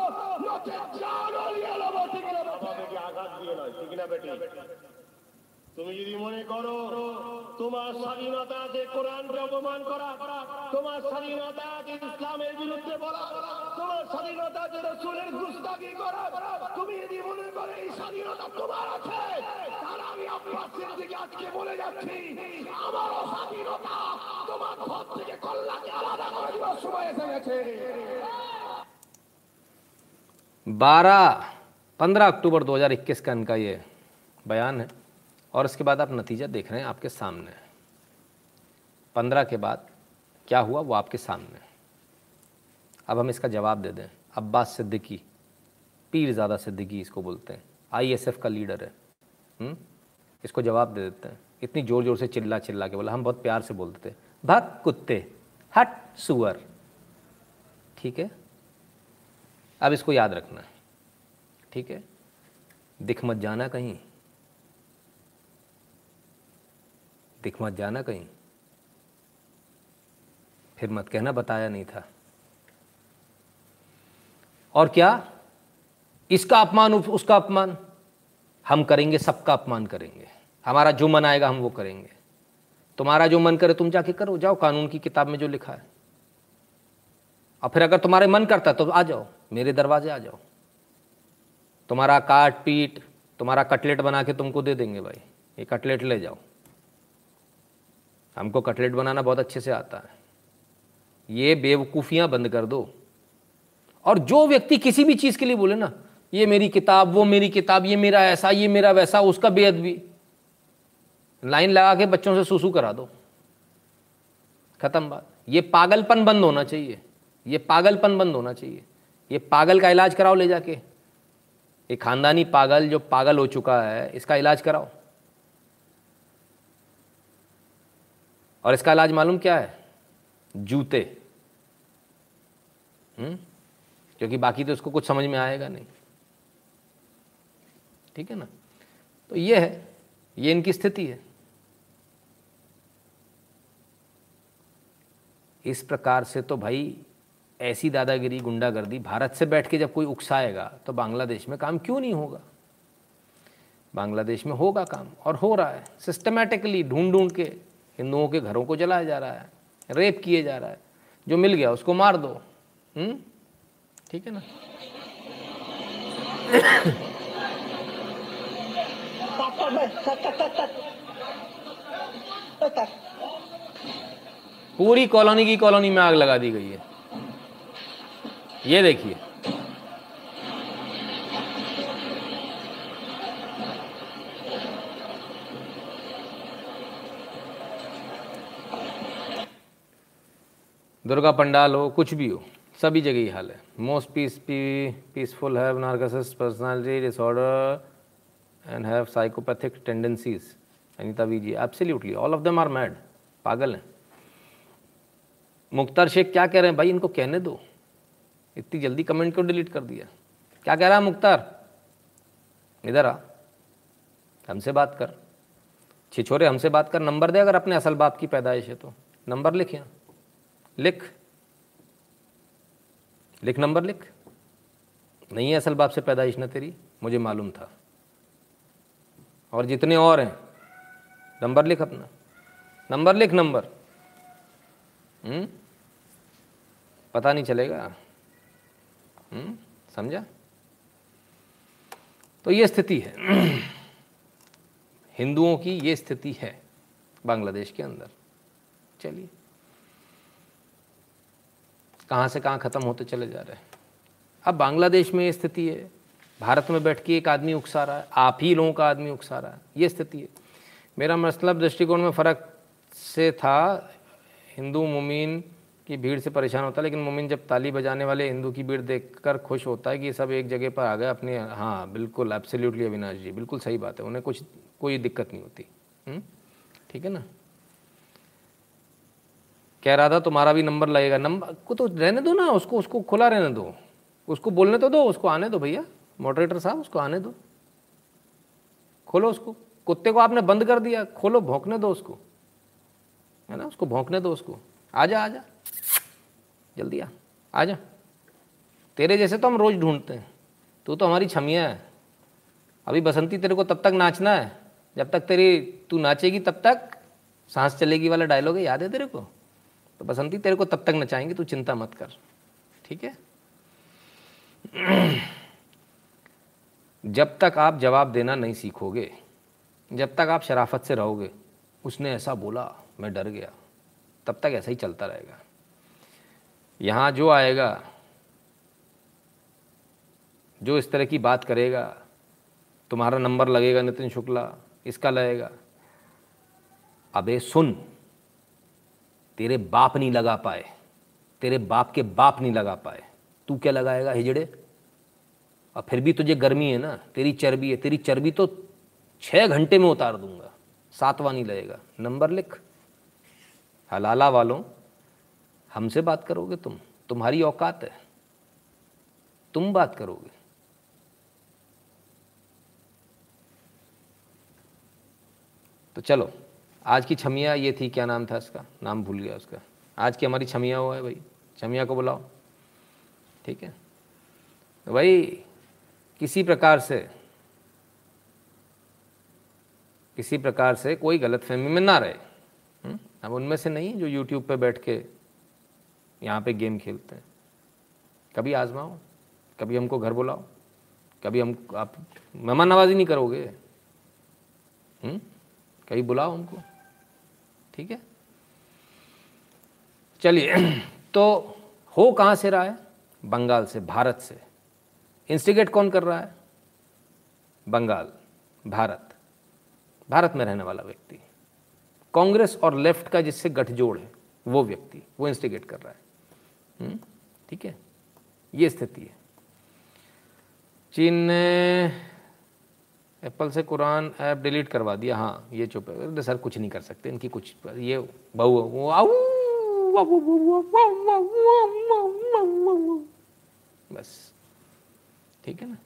নচে জানো নিয়ে নেবো ঠিক না আঘাত দিয়ে নয় ঠিক না বেটি তুমি যদি মনে করো তোমার স্বাধীনতা যে কোরআনকে অপমান করা তোমার স্বাধীনতা যে ইসলামের বিরুদ্ধে বলা তোমার স্বাধীনতা যে রসুলের গুস্তাগি করা তুমি যদি মনে করো এই স্বাধীনতা তোমার আছে তাহলে আমি আব্বাসের দিকে আজকে বলে যাচ্ছি আমারও স্বাধীনতা তোমার ঘর থেকে কল্যাণকে আলাদা করে দেওয়ার সময় এসে গেছে बारह पंद्रह अक्टूबर 2021 का इनका ये बयान है और इसके बाद आप नतीजा देख रहे हैं आपके सामने। पंद्रह के बाद क्या हुआ वो आपके सामने। अब हम इसका जवाब दे दें। अब्बास सिद्दीकी, पीर ज़्यादा सिद्दीकी इसको बोलते हैं। आईएसएफ का लीडर है। हुँ? इसको जवाब दे देते हैं। इतनी ज़ोर ज़ोर से चिल्ला चिल्ला के बोला। हम बहुत प्यार से बोलते थे। भाग कुत्ते, हट सुअर। ठीक है? अब इसको याद रखना है। ठीक है? दिख मत जाना कहीं। दिख मत जाना कहीं। फिर मत कहना, बताया नहीं था। और क्या? इसका अपमान उसका अपमान? हम करेंगे, सबका अपमान करेंगे। हमारा जो मन आएगा, हम वो करेंगे। तुम्हारा जो मन करे, तुम जाके करो। जाओ, कानून की किताब में जो लिखा है। और फिर अगर तुम्हारे मन करता है तो आ जाओ। मेरे दरवाजे आ जाओ। तुम्हारा काट पीट, तुम्हारा कटलेट बना के तुमको दे देंगे भाई। ये कटलेट ले जाओ। हमको कटलेट बनाना बहुत अच्छे से आता है। ये बेवकूफ़ियाँ बंद कर दो। और जो व्यक्ति किसी भी चीज़ के लिए बोले ना, ये मेरी किताब, वो मेरी किताब, ये मेरा ऐसा, ये मेरा वैसा, उसका बेहद भी लाइन लगा के बच्चों से सूसू करा दो। खत्म बात। ये पागलपन बंद होना चाहिए। ये पागलपन बंद होना चाहिए। ये पागल का इलाज कराओ ले जाके। एक खानदानी पागल जो पागल हो चुका है, इसका इलाज कराओ। और इसका इलाज मालूम क्या है? जूते। हम्म? क्योंकि बाकी तो उसको कुछ समझ में आएगा नहीं। ठीक है ना? तो ये है, ये इनकी स्थिति है। इस प्रकार से तो भाई ऐसी दादागिरी, गुंडागर्दी भारत से बैठ के जब कोई उकसाएगा तो बांग्लादेश में काम क्यों नहीं होगा? बांग्लादेश में होगा काम और हो रहा है। सिस्टमेटिकली ढूंढ ढूंढ के हिंदुओं के घरों को जलाया जा रहा है रेप किए जा रहा है। जो मिल गया उसको मार दो हम्म? ठीक है ना? पूरी कॉलोनी की कॉलोनी में आग लगा दी गई है। ये देखिए। दुर्गा पंडाल हो, कुछ भी हो, सभी जगह ही हाल है। Most peace P peaceful have narcissist personality disorder and have psychopathic tendencies Anita ji absolutely all of them are mad पागल हैं। मुख्तार शेख क्या कह रहे हैं? भाई, इनको कहने दो। इतनी जल्दी कमेंट क्यों डिलीट कर दिया? क्या कह रहा है मुख्तार? इधर आ। हमसे बात कर। छिछोरे, हमसे बात कर। नंबर दे अगर अपने असल बाप की पैदाइश है तो। नंबर लिख। लिख। लिख नंबर लिख। नहीं है असल बाप से पैदाइश ना तेरी, मुझे मालूम था। और जितने और हैं, नंबर लिख अपना। नंबर लिख नंबर। हम्म? पता नहीं चलेगा। हम्म? समझा? तो ये स्थिति है। हिंदुओं की ये स्थिति है बांग्लादेश के अंदर। चलिए। कहाँ से कहाँ ख़त्म होते चले जा रहे हैं। अब बांग्लादेश में ये स्थिति है। भारत में बैठ के एक आदमी उकसा रहा है। आप ही लोगों का आदमी उकसा रहा है। ये स्थिति है। मेरा मतलब दृष्टिकोण में फ़र्क से था, हिंदू मुमीन की भीड़ से परेशान होता है लेकिन मुमिन जब ताली बजाने वाले हिंदू की भीड़ देखकर खुश होता है कि सब एक जगह पर आ गए अपने हाँ बिल्कुल एब्सोल्युटली अविनाश जी, बिल्कुल सही बात है। उन्हें कुछ, कोई दिक्कत नहीं होती। हम्म? ठीक है ना? कह रहा था, तुम्हारा भी नंबर लगेगा। नंबर को तो रहने दो ना, उसको उसको खुला रहने दो। उसको बोलने तो दो, उसको आने दो भैया। मॉडरेटर साहब, उसको आने दो। खोलो उसको। कुत्ते को आपने बंद कर दिया, खोलो, भोंकने दो उसको। है ना? उसको भोंकने दो उसको। आजा आजा। जल्दी आ। आजा। तेरे जैसे तो हम रोज़ ढूंढते हैं। तू तो हमारी छमिया है। अभी बसंती तेरे को तब तक नाचना है। जब तक तेरी तू नाचेगी तब तक सांस चलेगी वाला डायलॉग है, याद है तेरे को? तो बसंती, तेरे को तब तक नचाएँगे, तू चिंता मत कर। ठीक है? जब तक आप जवाब देना नहीं सीखोगे, जब तक आप शराफत से रहोगे, उसने ऐसा बोला, मैं डर गया। तब तक ऐसा ही चलता रहेगा। यहाँ जो आएगा, जो इस तरह की बात करेगा, तुम्हारा नंबर लगेगा नितिन शुक्ला, इसका लगेगा, अबे सुन तेरे बाप नहीं लगा पाए, तेरे बाप के बाप नहीं लगा पाए, तू क्या लगाएगा हिजड़े? और फिर भी तुझे गर्मी है ना, तेरी चर्बी है, तेरी चर्बी तो छः घंटे में उतार दूँगा, सातवां नहीं लगेगा। नंबर लिख। हलाला वालों, हमसे बात करोगे तुम? तुम्हारी औकात है। तुम बात करोगे। तो चलो। आज की छमिया ये थी, क्या नाम था इसका नाम भूल गया उसका। आज की हमारी छमिया हुआ है भाई। छमिया को बुलाओ। ठीक है? तो भाई, किसी प्रकार से, किसी प्रकार से कोई गलत फहमी में ना रहे। हम्म? अब उनमें से नहीं जो यूट्यूब पे बैठ के यहाँ पे गेम खेलते हैं। कभी आजमाओ, कभी हमको घर बुलाओ, कभी हम, आप मेहमान नवाजी नहीं करोगे। हुँ? कभी बुलाओ हमको। ठीक है? चलिए [CLEARS THROAT] तो हो कहाँ से रहा है? बंगाल से भारत से। इंस्टिगेट कौन कर रहा है? बंगाल भारत। भारत में रहने वाला व्यक्ति। कांग्रेस और लेफ़्ट का जिससे गठजोड़ है वो व्यक्ति वो इंस्टिगेट कर रहा है। हम्म, ठीक है? ये स्थिति है। चीन ने एप्पल से कुरान ऐप डिलीट करवा दिया हाँ ये चुप है सर कुछ नहीं कर सकते इनकी कुछ ये बहु बस ठीक है ना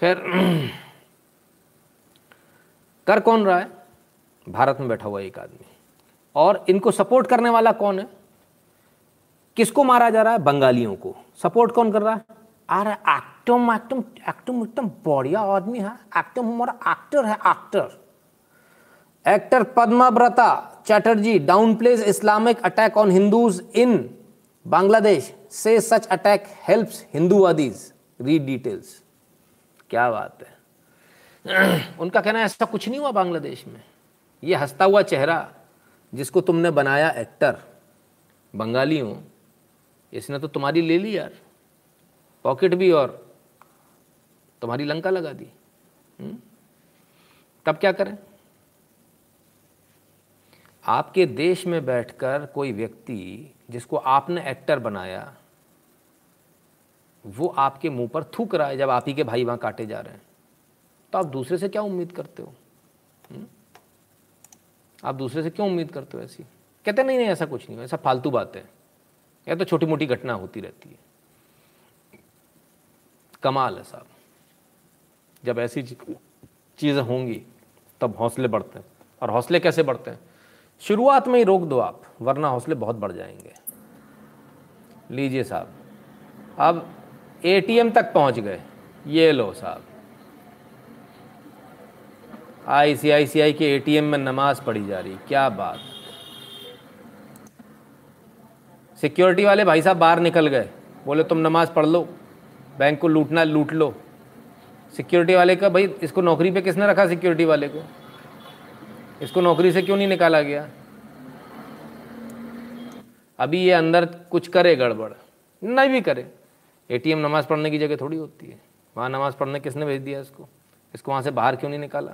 खैर कर कौन रहा है भारत में बैठा हुआ एक आदमी और इनको सपोर्ट करने वाला कौन है किसको मारा जा रहा है बंगालियों को सपोर्ट कौन कर रहा है अरे एक्टम एक्टम एक्टम एकदम बढ़िया आदमी है। एक्टम हमारा एक्टर है actor actor Parambrata Chatterjee downplays Islamic attack on Hindus in Bangladesh से सच अटैक हेल्प्स हिंदूवादीज रीड डिटेल्स क्या बात है। [CLEARS THROAT] उनका कहना है, ऐसा कुछ नहीं हुआ बांग्लादेश में। ये हंसता हुआ चेहरा, जिसको तुमने बनाया एक्टर बंगालियों इसने तो तुम्हारी ले ली यार। पॉकेट भी और तुम्हारी लंका लगा दी। हुँ? तब क्या करें? आपके देश में बैठकर कोई व्यक्ति जिसको आपने एक्टर बनाया, वो आपके मुँह पर थूक रहा है जब आप ही के भाई वहाँ काटे जा रहे हैं। तो आप दूसरे से क्या उम्मीद करते हो? हुँ? आप दूसरे से क्यों उम्मीद करते हो ऐसी? कहते नहीं नहीं, ऐसा कुछ नहीं ऐसा फालतू बात है। या तो छोटी मोटी घटना होती रहती है। कमाल है साहब। जब ऐसी चीज़ें होंगी, तब हौसले बढ़ते हैं। और हौसले कैसे बढ़ते हैं? शुरुआत में ही रोक दो आप, वरना हौसले बहुत बढ़ जाएँगे। लीजिए साहब, अब एटीएम तक पहुँच गए। ये लो साहब। आईसीआईसीआई के एटीएम में नमाज़ पढ़ी जा रही, क्या बात। सिक्योरिटी वाले भाई साहब बाहर निकल गए। बोले, तुम नमाज़ पढ़ लो, बैंक को लूटना, लूट लो। सिक्योरिटी वाले का, भाई, इसको नौकरी पे किसने रखा सिक्योरिटी वाले को? इसको नौकरी से क्यों नहीं निकाला गया? अभी ये अंदर कुछ करे गड़बड़। नहीं भी करे। एटीएम नमाज़ पढ़ने की जगह थोड़ी होती है। वहाँ नमाज़ पढ़ने किसने भेज दिया इसको? इसको वहाँ से बाहर क्यों नहीं निकाला?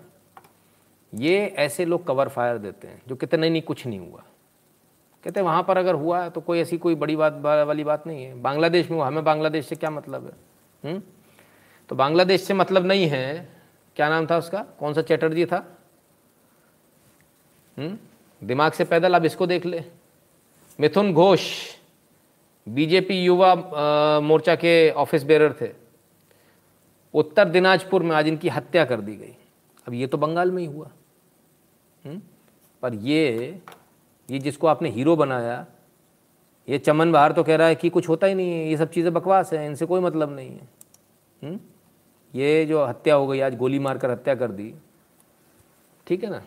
ये ऐसे लोग कवर फायर देते हैं, जो कहते नहीं नहीं, कुछ नहीं हुआ। कहते हैं, वहाँ पर अगर हुआ तो कोई ऐसी कोई बड़ी बात वाली बात नहीं है। बांग्लादेश में हुआ हमें बांग्लादेश से क्या मतलब है? हुँ? हम्म? तो बांग्लादेश से मतलब नहीं है क्या नाम था उसका कौन सा चैटर्जी था हुँ? हम्म? दिमाग से पैदल अब इसको देख ले मिथुन घोष बीजेपी युवा मोर्चा के ऑफ़िस बेरर थे उत्तर दिनाजपुर में आज इनकी हत्या कर दी गई अब ये तो बंगाल में ही हुआ हुँ? हम्म? पर ये ये जिसको आपने हीरो बनाया, ये चमन बहार तो कह रहा है कि कुछ होता ही नहीं है ये सब चीज़ें बकवास हैं इनसे कोई मतलब नहीं है हुँ? ये जो हत्या हो गई, आज गोली मारकर हत्या कर दी। ठीक है ना?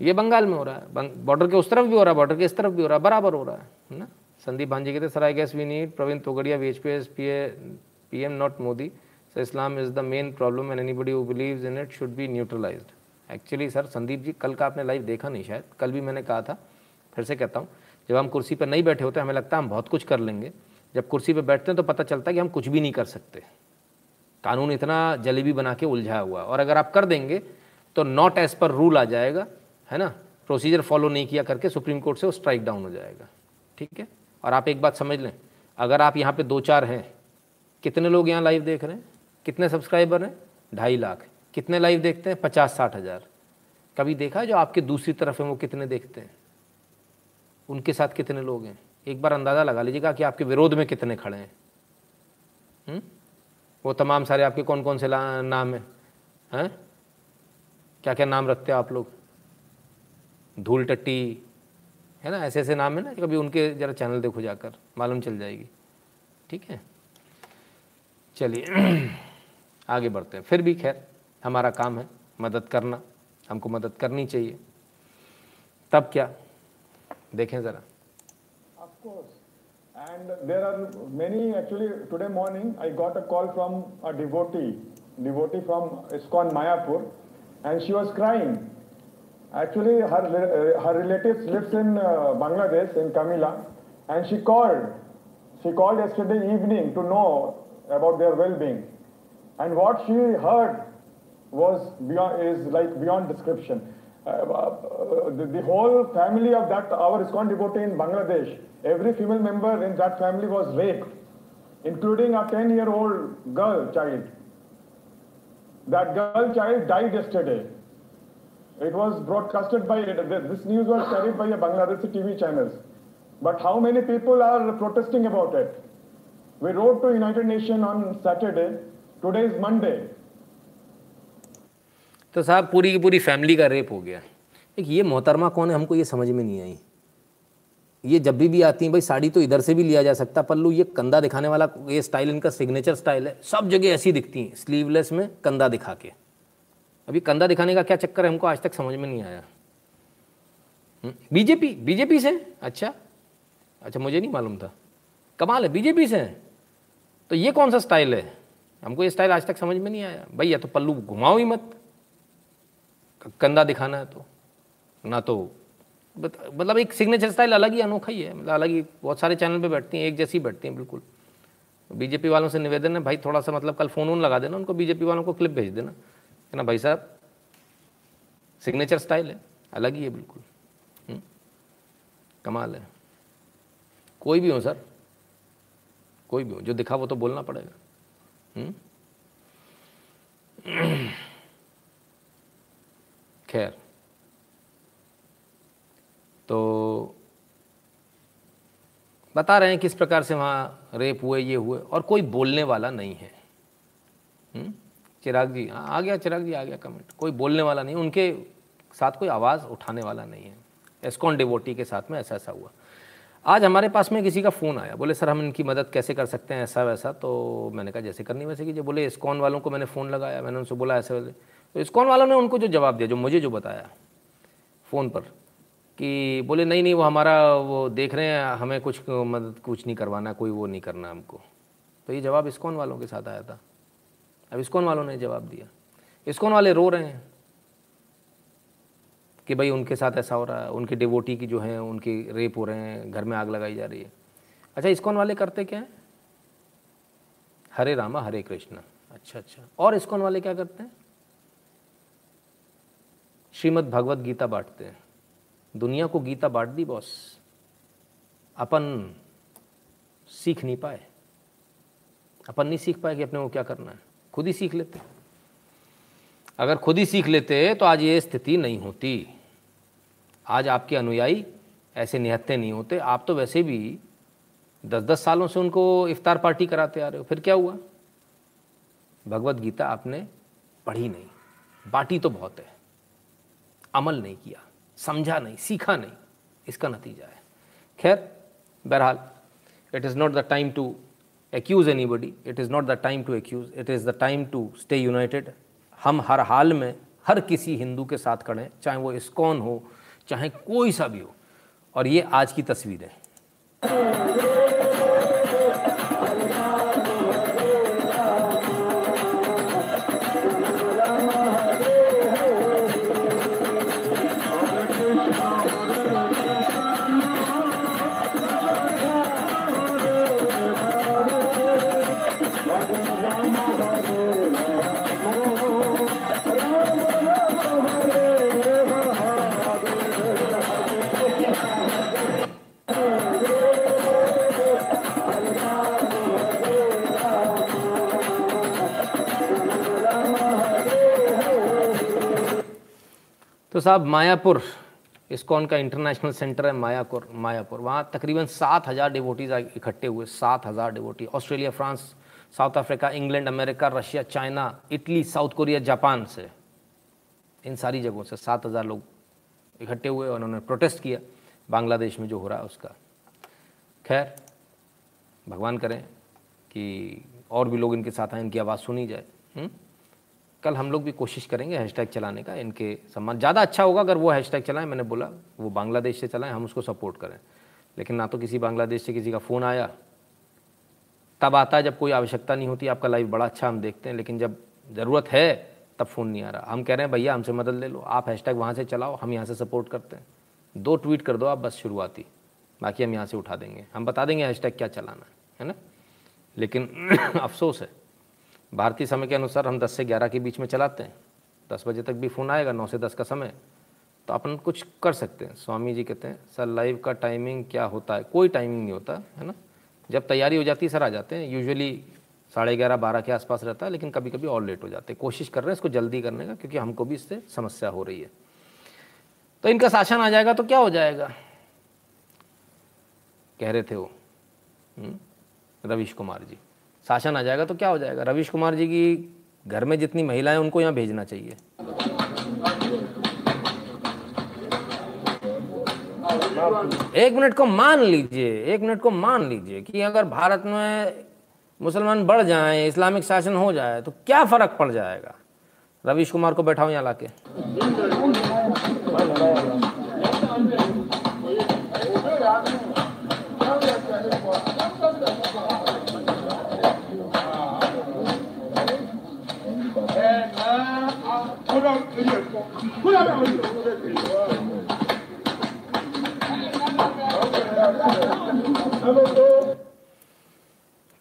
ये बंगाल में हो रहा है। बॉर्डर के उस तरफ़ भी हो रहा है बॉर्डर के इस तरफ़ भी हो रहा है, बराबर हो रहा है ना? संदीप भांजी कहते sir I guess we need Praveen Togadia V H P S P A P M not Modi sir Islam is the main problem and anybody believe in it should be neutralize actually sir Sandeep ji, कल का आपने live देखा नहीं शायद, कल भी मैंने कहा था। फिर से कहता हूँ, जब हम कुर्सी पर नहीं बैठे होते, हमें लगता है हम बहुत कुछ कर लेंगे। जब कुर्सी पर बैठते हैं तो पता चलता है कि हम कुछ भी नहीं कर सकते। कानून इतना जलेबी बना के उलझा हुआ और अगर आप कर देंगे तो नॉट एज पर रूल आ जाएगा, है ना? प्रोसीजर फॉलो नहीं किया करके सुप्रीम कोर्ट से वो स्ट्राइक डाउन हो जाएगा। ठीक है? और आप एक बात समझ लें, अगर आप यहाँ पे दो चार हैं, कितने लोग यहाँ लाइव देख रहे हैं? कितने सब्सक्राइबर हैं? ढाई लाख। कितने लाइव देखते हैं? पचास साठ हज़ार। कभी देखा जो आपके दूसरी तरफ़ हैं, वो कितने देखते हैं? उनके साथ कितने लोग हैं? एक बार अंदाज़ा लगा लीजिएगा कि आपके विरोध में कितने खड़े हैं। हुँ? वो तमाम सारे आपके कौन कौन से नाम हैं? हैं? क्या क्या नाम रखते हो आप लोग? धूल टट्टी, है ना? ऐसे ऐसे नाम है ना कभी उनके ज़रा चैनल देखो जाकर, मालूम चल जाएगी। ठीक है? चलिए, [CLEARS THROAT] आगे बढ़ते हैं। फिर भी खैर, हमारा काम है मदद करना। हमको मदद करनी चाहिए। तब क्या? देखें ज़रा. And there are many, actually, today morning I got a call from a devotee, devotee from ISKCON Mayapur, and she was crying. Actually, her, her relatives lives in uh, Bangladesh, in Kamila, and she called. She called yesterday evening to know about their well-being. And what she heard was beyond, is like beyond description. Uh, the, the whole family of that, our ISKCON devotee in Bangladesh, every female member in that family was raped, including a 10-year-old girl child. That girl child died yesterday. It was broadcasted by, this news was carried by a Bangladeshi TV channels. But how many people are protesting about it? We wrote to United Nations on Saturday. Today is Monday. तो साहब पूरी की पूरी family का rape हो गया। एक ये मोहतरमा कौन है? हमको ये समझ में नहीं आई। ये जब भी भी आती हैं भाई साड़ी तो इधर से भी लिया जा सकता पल्लू ये कंधा दिखाने वाला ये स्टाइल इनका सिग्नेचर स्टाइल है। सब जगह ऐसी दिखती हैं स्लीवलेस में कंधा दिखा के। अभी कंधा दिखाने का क्या चक्कर है? हमको आज तक समझ में नहीं आया। बीजेपी हम्म, बीजेपी से? अच्छा। अच्छा मुझे नहीं मालूम था। कमाल है बीजेपी से? तो ये कौन सा स्टाइल है? हमको ये स्टाइल आज तक समझ में नहीं आया। भैया तो पल्लू घुमाओ ही मत। कंधा दिखाना है तो। ना तो मतलब एक सिग्नेचर स्टाइल अलग ही अनोखा ही है। मतलब अलग ही बहुत सारे चैनल पे बैठती हैं, एक जैसी बैठती हैं, बिल्कुल। बीजेपी वालों से निवेदन है, भाई, थोड़ा सा मतलब कल फ़ोन वोन लगा देना, उनको बीजेपी वालों को क्लिप भेज देना। है ना भाई साहब सिग्नेचर स्टाइल है, अलग ही है, बिल्कुल। हम्म? कमाल है। कोई भी हो, सर। कोई भी हो, जो दिखा वो तो बोलना पड़ेगा। हम्म? [CLEARS THROAT] खैर। तो बता रहे हैं किस प्रकार से वहाँ रेप हुए, ये हुए, और कोई बोलने वाला नहीं है। हुँ? चिराग जी हाँ आ गया, चिराग जी, आ गया कमेंट कोई बोलने वाला नहीं, उनके साथ कोई आवाज़ उठाने वाला नहीं है। एस्कॉन डिवोटी के साथ में ऐसा ऐसा हुआ। आज हमारे पास में किसी का फ़ोन आया, बोले, सर, हम इनकी मदद कैसे कर सकते हैं? ऐसा वैसा। तो मैंने कहा, जैसे करनी वैसे कीजिए। बोले, इस्कॉन वालों को मैंने फ़ोन लगाया, मैंने उनसे बोला ऐसे वैसे। तो इस्कॉन वालों ने उनको जो जवाब दिया, जो मुझे जो बताया फ़ोन पर, कि बोले, नहीं नहीं, वो हमारा, वो देख रहे हैं, हमें कुछ मदद, कुछ नहीं करवाना, कोई वो नहीं करना हमको। तो ये जवाब इस्कॉन वालों के साथ आया था। अब इस्कॉन वालों ने जवाब दिया। इस्कॉन वाले रो रहे हैं। कि भाई उनके साथ ऐसा हो रहा है उनकी डिवोटी की जो है उनकी रेप हो रहे हैं घर में आग लगाई जा रही है। अच्छा इस्कॉन वाले करते क्या हैं? हरे रामा हरे कृष्णा। अच्छा अच्छा। और इस्कॉन वाले क्या करते हैं? श्रीमद् भगवत गीता बांटते हैं। दुनिया को गीता बांट दी बॉस। अपन सीख नहीं पाए। अपन नहीं सीख पाए कि अपने को क्या करना है। खुद ही सीख लेते। अगर खुद ही सीख लेते तो आज ये स्थिति नहीं होती। आज आपके अनुयायी ऐसे निहत्ते नहीं होते। आप तो वैसे भी दस दस सालों से उनको इफ्तार पार्टी कराते आ रहे हो। फिर क्या हुआ? भगवत गीता आपने पढ़ी नहीं। बाटी तो बहुत है। अमल नहीं किया, समझा नहीं, सीखा नहीं। इसका नतीजा है। खैर, बहरहाल it is not the time to accuse anybody it is not the time to accuse it is the time to stay united हम हर हाल में हर किसी हिंदू के साथ खड़े चाहे वो इस्कॉन हो चाहे कोई सा भी हो। और ये आज की तस्वीर है। तो साहब मायापुर, इस्कॉन का इंटरनेशनल सेंटर है मायापुर मायापुर। वहाँ तकरीबन सात हज़ार डिवोटीज इकट्ठे हुए, सात हज़ार devotee Australia, France, South Africa, England, America, Russia, China, Italy, South Korea, Japan से। इन सारी जगहों से सात हज़ार लोग इकट्ठे हुए और उन्होंने प्रोटेस्ट किया, बांग्लादेश में जो हो रहा है उसका। खैर, भगवान करें कि और भी लोग इनके साथ आए, इनकी आवाज़ सुनी जाए हुँ? कल हम लोग भी कोशिश करेंगे हैशटैग चलाने का, इनके सम्मान। ज़्यादा अच्छा होगा अगर वो हैशटैग चलाएँ, मैंने बोला, वो बांग्लादेश से चलाएँ, हम उसको सपोर्ट करें। लेकिन ना तो किसी बांग्लादेश से किसी का फ़ोन आया, तब आता है जब कोई आवश्यकता नहीं होती, आपका लाइव बड़ा अच्छा हम देखते हैं, लेकिन जब ज़रूरत है, तब फ़ोन नहीं आ रहा। हम कह रहे हैं, भैया, हमसे मदद ले लो, आप हैशटैग वहाँ से चलाओ, हम यहाँ से सपोर्ट करते हैं। दो ट्वीट कर दो, आप बस शुरुआती, बाकी हम यहाँ से उठा देंगे। हम बता देंगे हैशटैग क्या चलाना है है ना? लेकिन [CLEARS THROAT] अफसोस है भारतीय समय के अनुसार हम 10 से 11 के बीच में चलाते हैं। 10 बजे तक भी फ़ोन आएगा 9 से 10 का समय। तो अपन कुछ कर सकते हैं। स्वामी जी कहते हैं सर लाइव का टाइमिंग क्या होता है? कोई टाइमिंग नहीं होता है ना? जब तैयारी हो जाती है सर आ जाते हैं। यूजुअली साढ़े ग्यारह बारह के आसपास रहता है लेकिन कभी कभी और लेट हो जाते हैं। कोशिश कर रहे हैं इसको जल्दी करने का क्योंकि हमको भी इससे समस्या हो रही है। तो इनका शासन आ जाएगा तो क्या हो जाएगा? कह रहे थे वो हम्म, रविश कुमार जी। शासन आ जाएगा तो क्या हो जाएगा? रविश कुमार जी की घर में जितनी महिलाएँ उनको यहाँ भेजना चाहिए। एक मिनट को मान लीजिए, एक मिनट को मान लीजिए कि अगर भारत में मुसलमान बढ़ जाएँ, इस्लामिक शासन हो जाए तो क्या फ़र्क पड़ जाएगा? रविश कुमार को बैठाओ यहाँ लाके।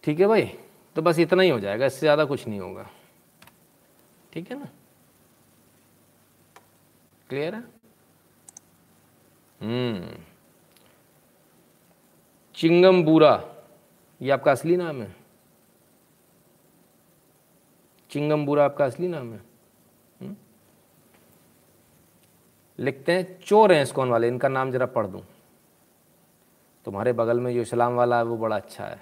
ठीक है भाई तो बस इतना ही हो जाएगा, इससे ज़्यादा कुछ नहीं होगा। ठीक है ना? क्लियर है? हम्म। चिंगम बूरा ये आपका असली नाम है? चिंगम बूरा आपका असली नाम है हम्म? लिखते हैं, चोर हैं इसकोन वाले? इनका नाम जरा पढ़ दूँ। तुम्हारे बगल में जो इस्लाम वाला है, वो बड़ा अच्छा है।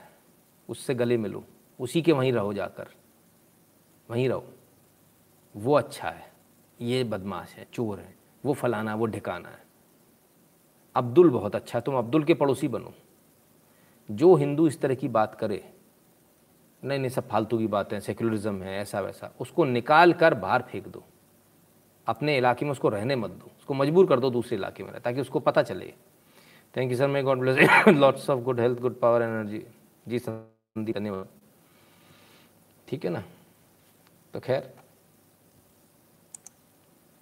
उससे गले मिलो। उसी के वहीं रहो जाकर। वहीं रहो। वो अच्छा है। ये बदमाश है, चोर है। वो फलाना है, वो ढिकाना है। अब्दुल बहुत अच्छा है। तुम अब्दुल के पड़ोसी बनो। जो हिंदू इस तरह की बात करे नहीं नहीं सब फालतू की बातें, सेक्युलरिज्म है ऐसा वैसा उसको निकाल कर बाहर फेंक दो। अपने इलाके में उसको रहने मत दो। उसको मजबूर कर दो दूसरे इलाके में ताकि उसको पता चले। Thank you sir may God bless lots of good health good power energy ji sir धन्यवाद ठीक है ना? तो खैर।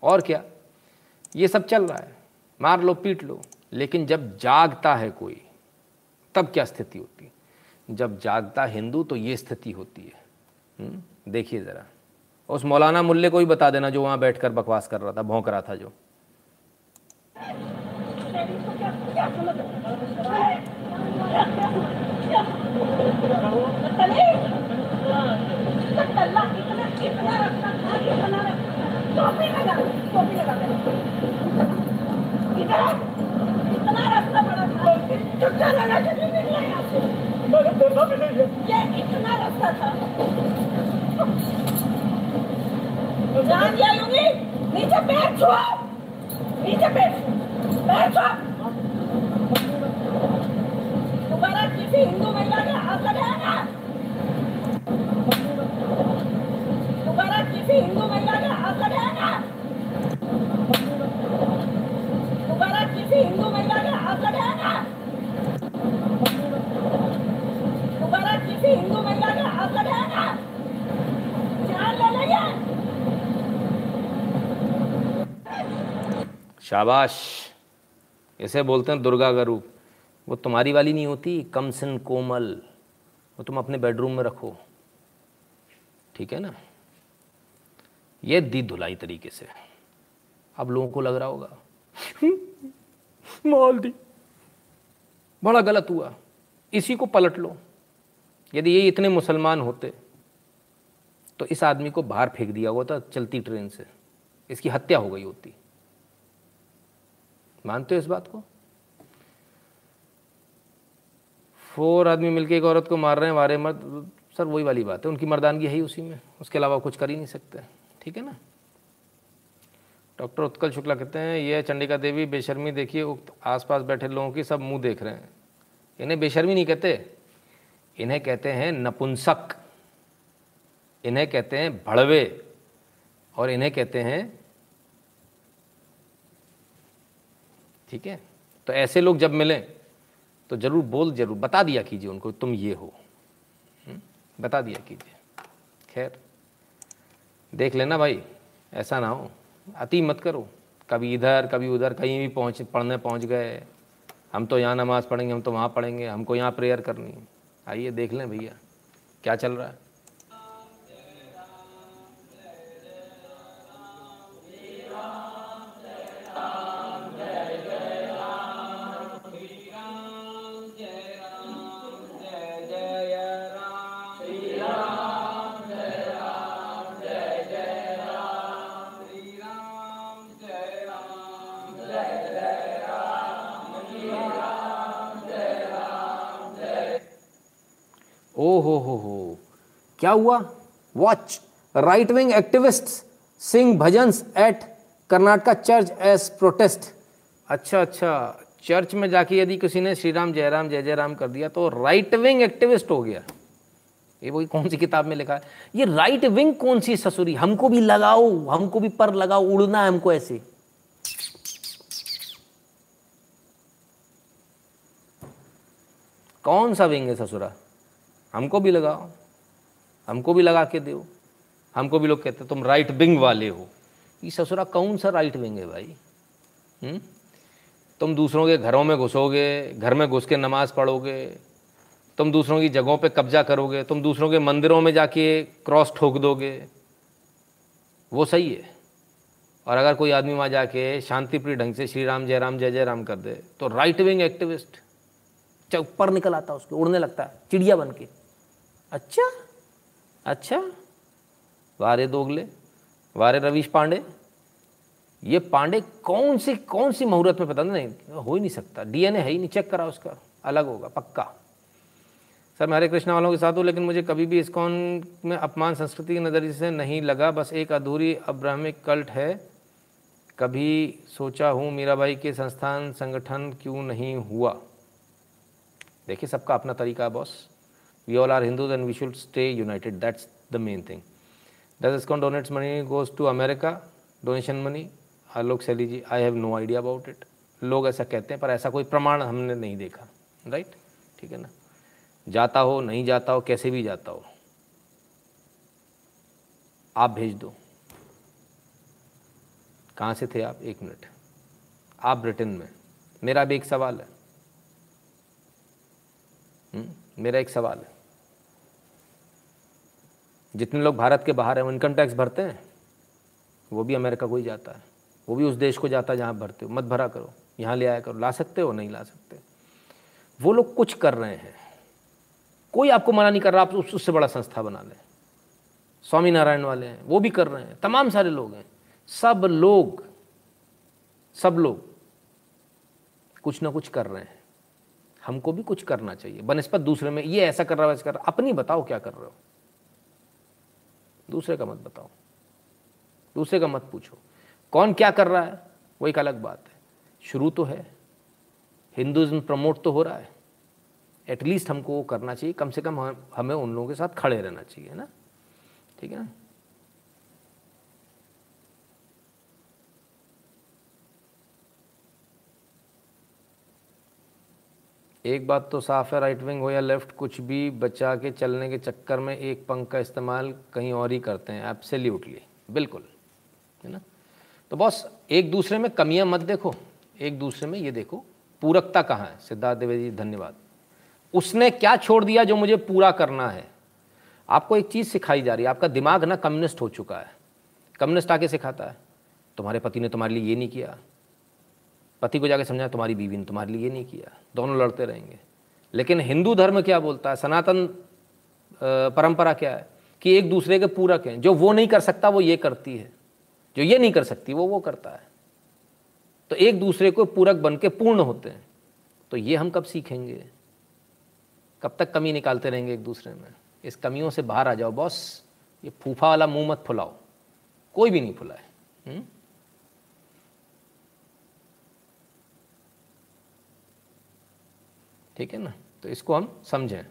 और क्या? ये सब चल रहा है। मार लो, पीट लो। लेकिन जब जागता है कोई, तब क्या स्थिति होती? जब जागता हिंदू तो ये स्थिति होती है। हम्म? देखिए ज़रा। उस मौलाना मुल्ले को ही बता देना जो वहाँ बैठकर बकवास कर रहा था, भौंक रहा था जो। था जान दिया यूँगी नीचे पैर छुआ नीचे पैर दोबारा किसी हिंदू महिला ने हाथ लगाया ना? किसी हिंदू महिला ने हाथ लगाया ना? किसी हिंदू महिला ने हाथ लगाया ना? किसी हिंदू महिला ने हाथ लगाया जान ले लेंगे शाबाश। इसे बोलते हैं दुर्गा का रूप। वो तुम्हारी वाली नहीं होती कमसन कोमल। वो तुम अपने बेडरूम में रखो। ठीक है ना? ये दी धुलाई तरीके से। अब लोगों को लग रहा होगा, माल दी। बड़ा गलत हुआ। इसी को पलट लो। यदि ये इतने मुसलमान होते तो इस आदमी को बाहर फेंक दिया था चलती ट्रेन से। इसकी हत्या हो गई होती। मानते हो इस बात को? फोर आदमी मिलके एक औरत को मार रहे हैं वारे मर्द, सर वही वाली बात है। उनकी मर्दानगी है ही उसी में। उसके अलावा कुछ कर ही नहीं सकते। ठीक है ना? डॉक्टर उत्कल शुक्ला कहते हैं, यह चंडिका देवी बेशर्मी देखिए, उक्त आसपास बैठे लोगों की सब मुँह देख रहे हैं। इन्हें बेशर्मी नहीं कहते। इन्हें कहते हैं नपुंसक। इन्हें कहते हैं भड़वे। और इन्हें कहते हैं ठीक है? तो ऐसे लोग जब मिलें तो ज़रूर बोल, ज़रूर बता दिया कीजिए उनको, तुम ये हो। हम्म? बता दिया कीजिए। खैर, देख लेना भाई, ऐसा ना हो। अति मत करो। कभी इधर, कभी उधर, कहीं भी पहुँच, पढ़ने पहुँच गए। हम तो यहाँ नमाज़ पढ़ेंगे, हम तो वहाँ पढ़ेंगे, हमको यहाँ प्रेयर करनी है। आइए देख लें भैया, क्या चल रहा है? क्या हुआ? Watch right wing activist sing bhajan at Karnataka church's protest अच्छा अच्छा. चर्च में जाके यदि किसी ने श्री राम जय राम जय जय राम कर दिया तो राइट विंग एक्टिविस्ट हो गया। ये वही कौन सी किताब में लिखा है? ये राइट विंग कौन सी ससुरी? हमको भी लगाओ, हमको भी पर लगाओ, उड़ना है हमको ऐसे। कौन सा विंग है ससुरा? हमको भी लगाओ। हमको भी लगा के दो। हमको भी लोग कहते तुम राइट विंग वाले हो। ये ससुरा कौन सा राइट विंग है भाई? हुँ? तुम दूसरों के घरों में घुसोगे, घर में घुस के नमाज़ पढ़ोगे, तुम दूसरों की जगहों पे कब्जा करोगे, तुम दूसरों के मंदिरों में जाके क्रॉस ठोक दोगे। वो सही है। और अगर कोई आदमी वहाँ जाके शांतिप्रिय ढंग से श्री राम जय राम जय जय राम कर दे तो राइट विंग एक्टिविस्ट ऊपर निकल आता उसके, उड़ने लगता है, चिड़िया बन के। अच्छा? अच्छा वारे दोगले, वारे रवीश पांडे? ये पांडे कौन सी कौन सी मुहूर्त में पता नहीं, हो ही नहीं सकता। डीएनए है ही नहीं, चेक करा उसका, अलग होगा, पक्का। सर, मैं हरे कृष्णा वालों के साथ हूँ, लेकिन मुझे कभी भी इस्कॉन में अपमान, संस्कृति के नज़रिए से नहीं लगा। बस एक अधूरी अब्राहमिक कल्ट है। कभी सोचा हूँ, मीराबाई के संस्थान, संगठन क्यों नहीं हुआ? देखिए, सबका अपना तरीका है boss. We all are Hindus and we should stay united that's the main thing does ISKCON donates money goes to America donation money Alok Saili ji I have no idea about it लोग ऐसा कहते हैं पर ऐसा कोई प्रमाण हमने नहीं देखा राइट ठीक है ना जाता हो नहीं जाता हो कैसे भी जाता हो आप भेज दो कहाँ से थे आप एक मिनट आप ब्रिटेन में मेरा भी एक सवाल है हुँ? मेरा एक सवाल है जितने लोग भारत के बाहर हैं, वो इनकम टैक्स भरते हैं। वो भी अमेरिका को ही जाता है। वो भी उस देश को जाता है जहाँ भरते हो। मत भरा करो। यहाँ ले आया करो। ला सकते हो, नहीं ला सकते। वो लोग कुछ कर रहे हैं। कोई आपको मना नहीं कर रहा, आप उससे बड़ा संस्था बना लें। स्वामी नारायण वाले हैं, वो भी कर रहे हैं। तमाम सारे लोग हैं। सब लोग सब लोग कुछ ना कुछ कर रहे हैं। हमको भी कुछ करना चाहिए। बनस्पत दूसरे में, ये ऐसा कर रहा है, वैसा कर रहा अपनी बताओ क्या कर रहे हो। दूसरे का मत बताओ। दूसरे का मत पूछो। कौन क्या कर रहा है? वो एक अलग बात है। शुरू तो है। हिंदुज्म प्रमोट तो हो रहा है। एटलीस्ट हमको वो करना चाहिए। कम से कम हमें उन लोगों के साथ खड़े रहना चाहिए ना? ठीक है ना? एक बात तो साफ़ है राइट विंग हो या लेफ़्ट कुछ भी बचा के चलने के चक्कर में एक पंख का इस्तेमाल कहीं और ही करते हैं एब्सोल्युटली बिल्कुल, है ना? तो बॉस, एक दूसरे में कमियाँ मत देखो, एक दूसरे में ये देखो, पूरकता कहाँ है? सिद्धार्थ द्विवेदी धन्यवाद। उसने क्या छोड़ दिया जो मुझे पूरा करना है? आपको एक चीज़ सिखाई जा रही है, आपका दिमाग ना कम्युनिस्ट हो चुका है। कम्युनिस्ट आके सिखाता है, तुम्हारे पति ने तुम्हारे लिए ये नहीं किया। पति को जाके समझा तुम्हारी बीवी ने तुम्हारे लिए नहीं किया, दोनों लड़ते रहेंगे। लेकिन हिंदू धर्म क्या बोलता है? सनातन परंपरा क्या है? कि एक दूसरे के पूरक हैं। जो वो नहीं कर सकता, वो ये करती है। जो ये नहीं कर सकती, वो वो करता है। तो एक दूसरे को पूरक बन के पूर्ण होते हैं। तो ये हम कब सीखेंगे? कब तक कमी निकालते रहेंगे एक दूसरे में? इस कमियों से बाहर आ जाओ, बॉस। ये फूफा वाला मुँह मत फुलाओ। कोई भी नहीं फुलाए ठीक है ना? तो इसको हम समझें।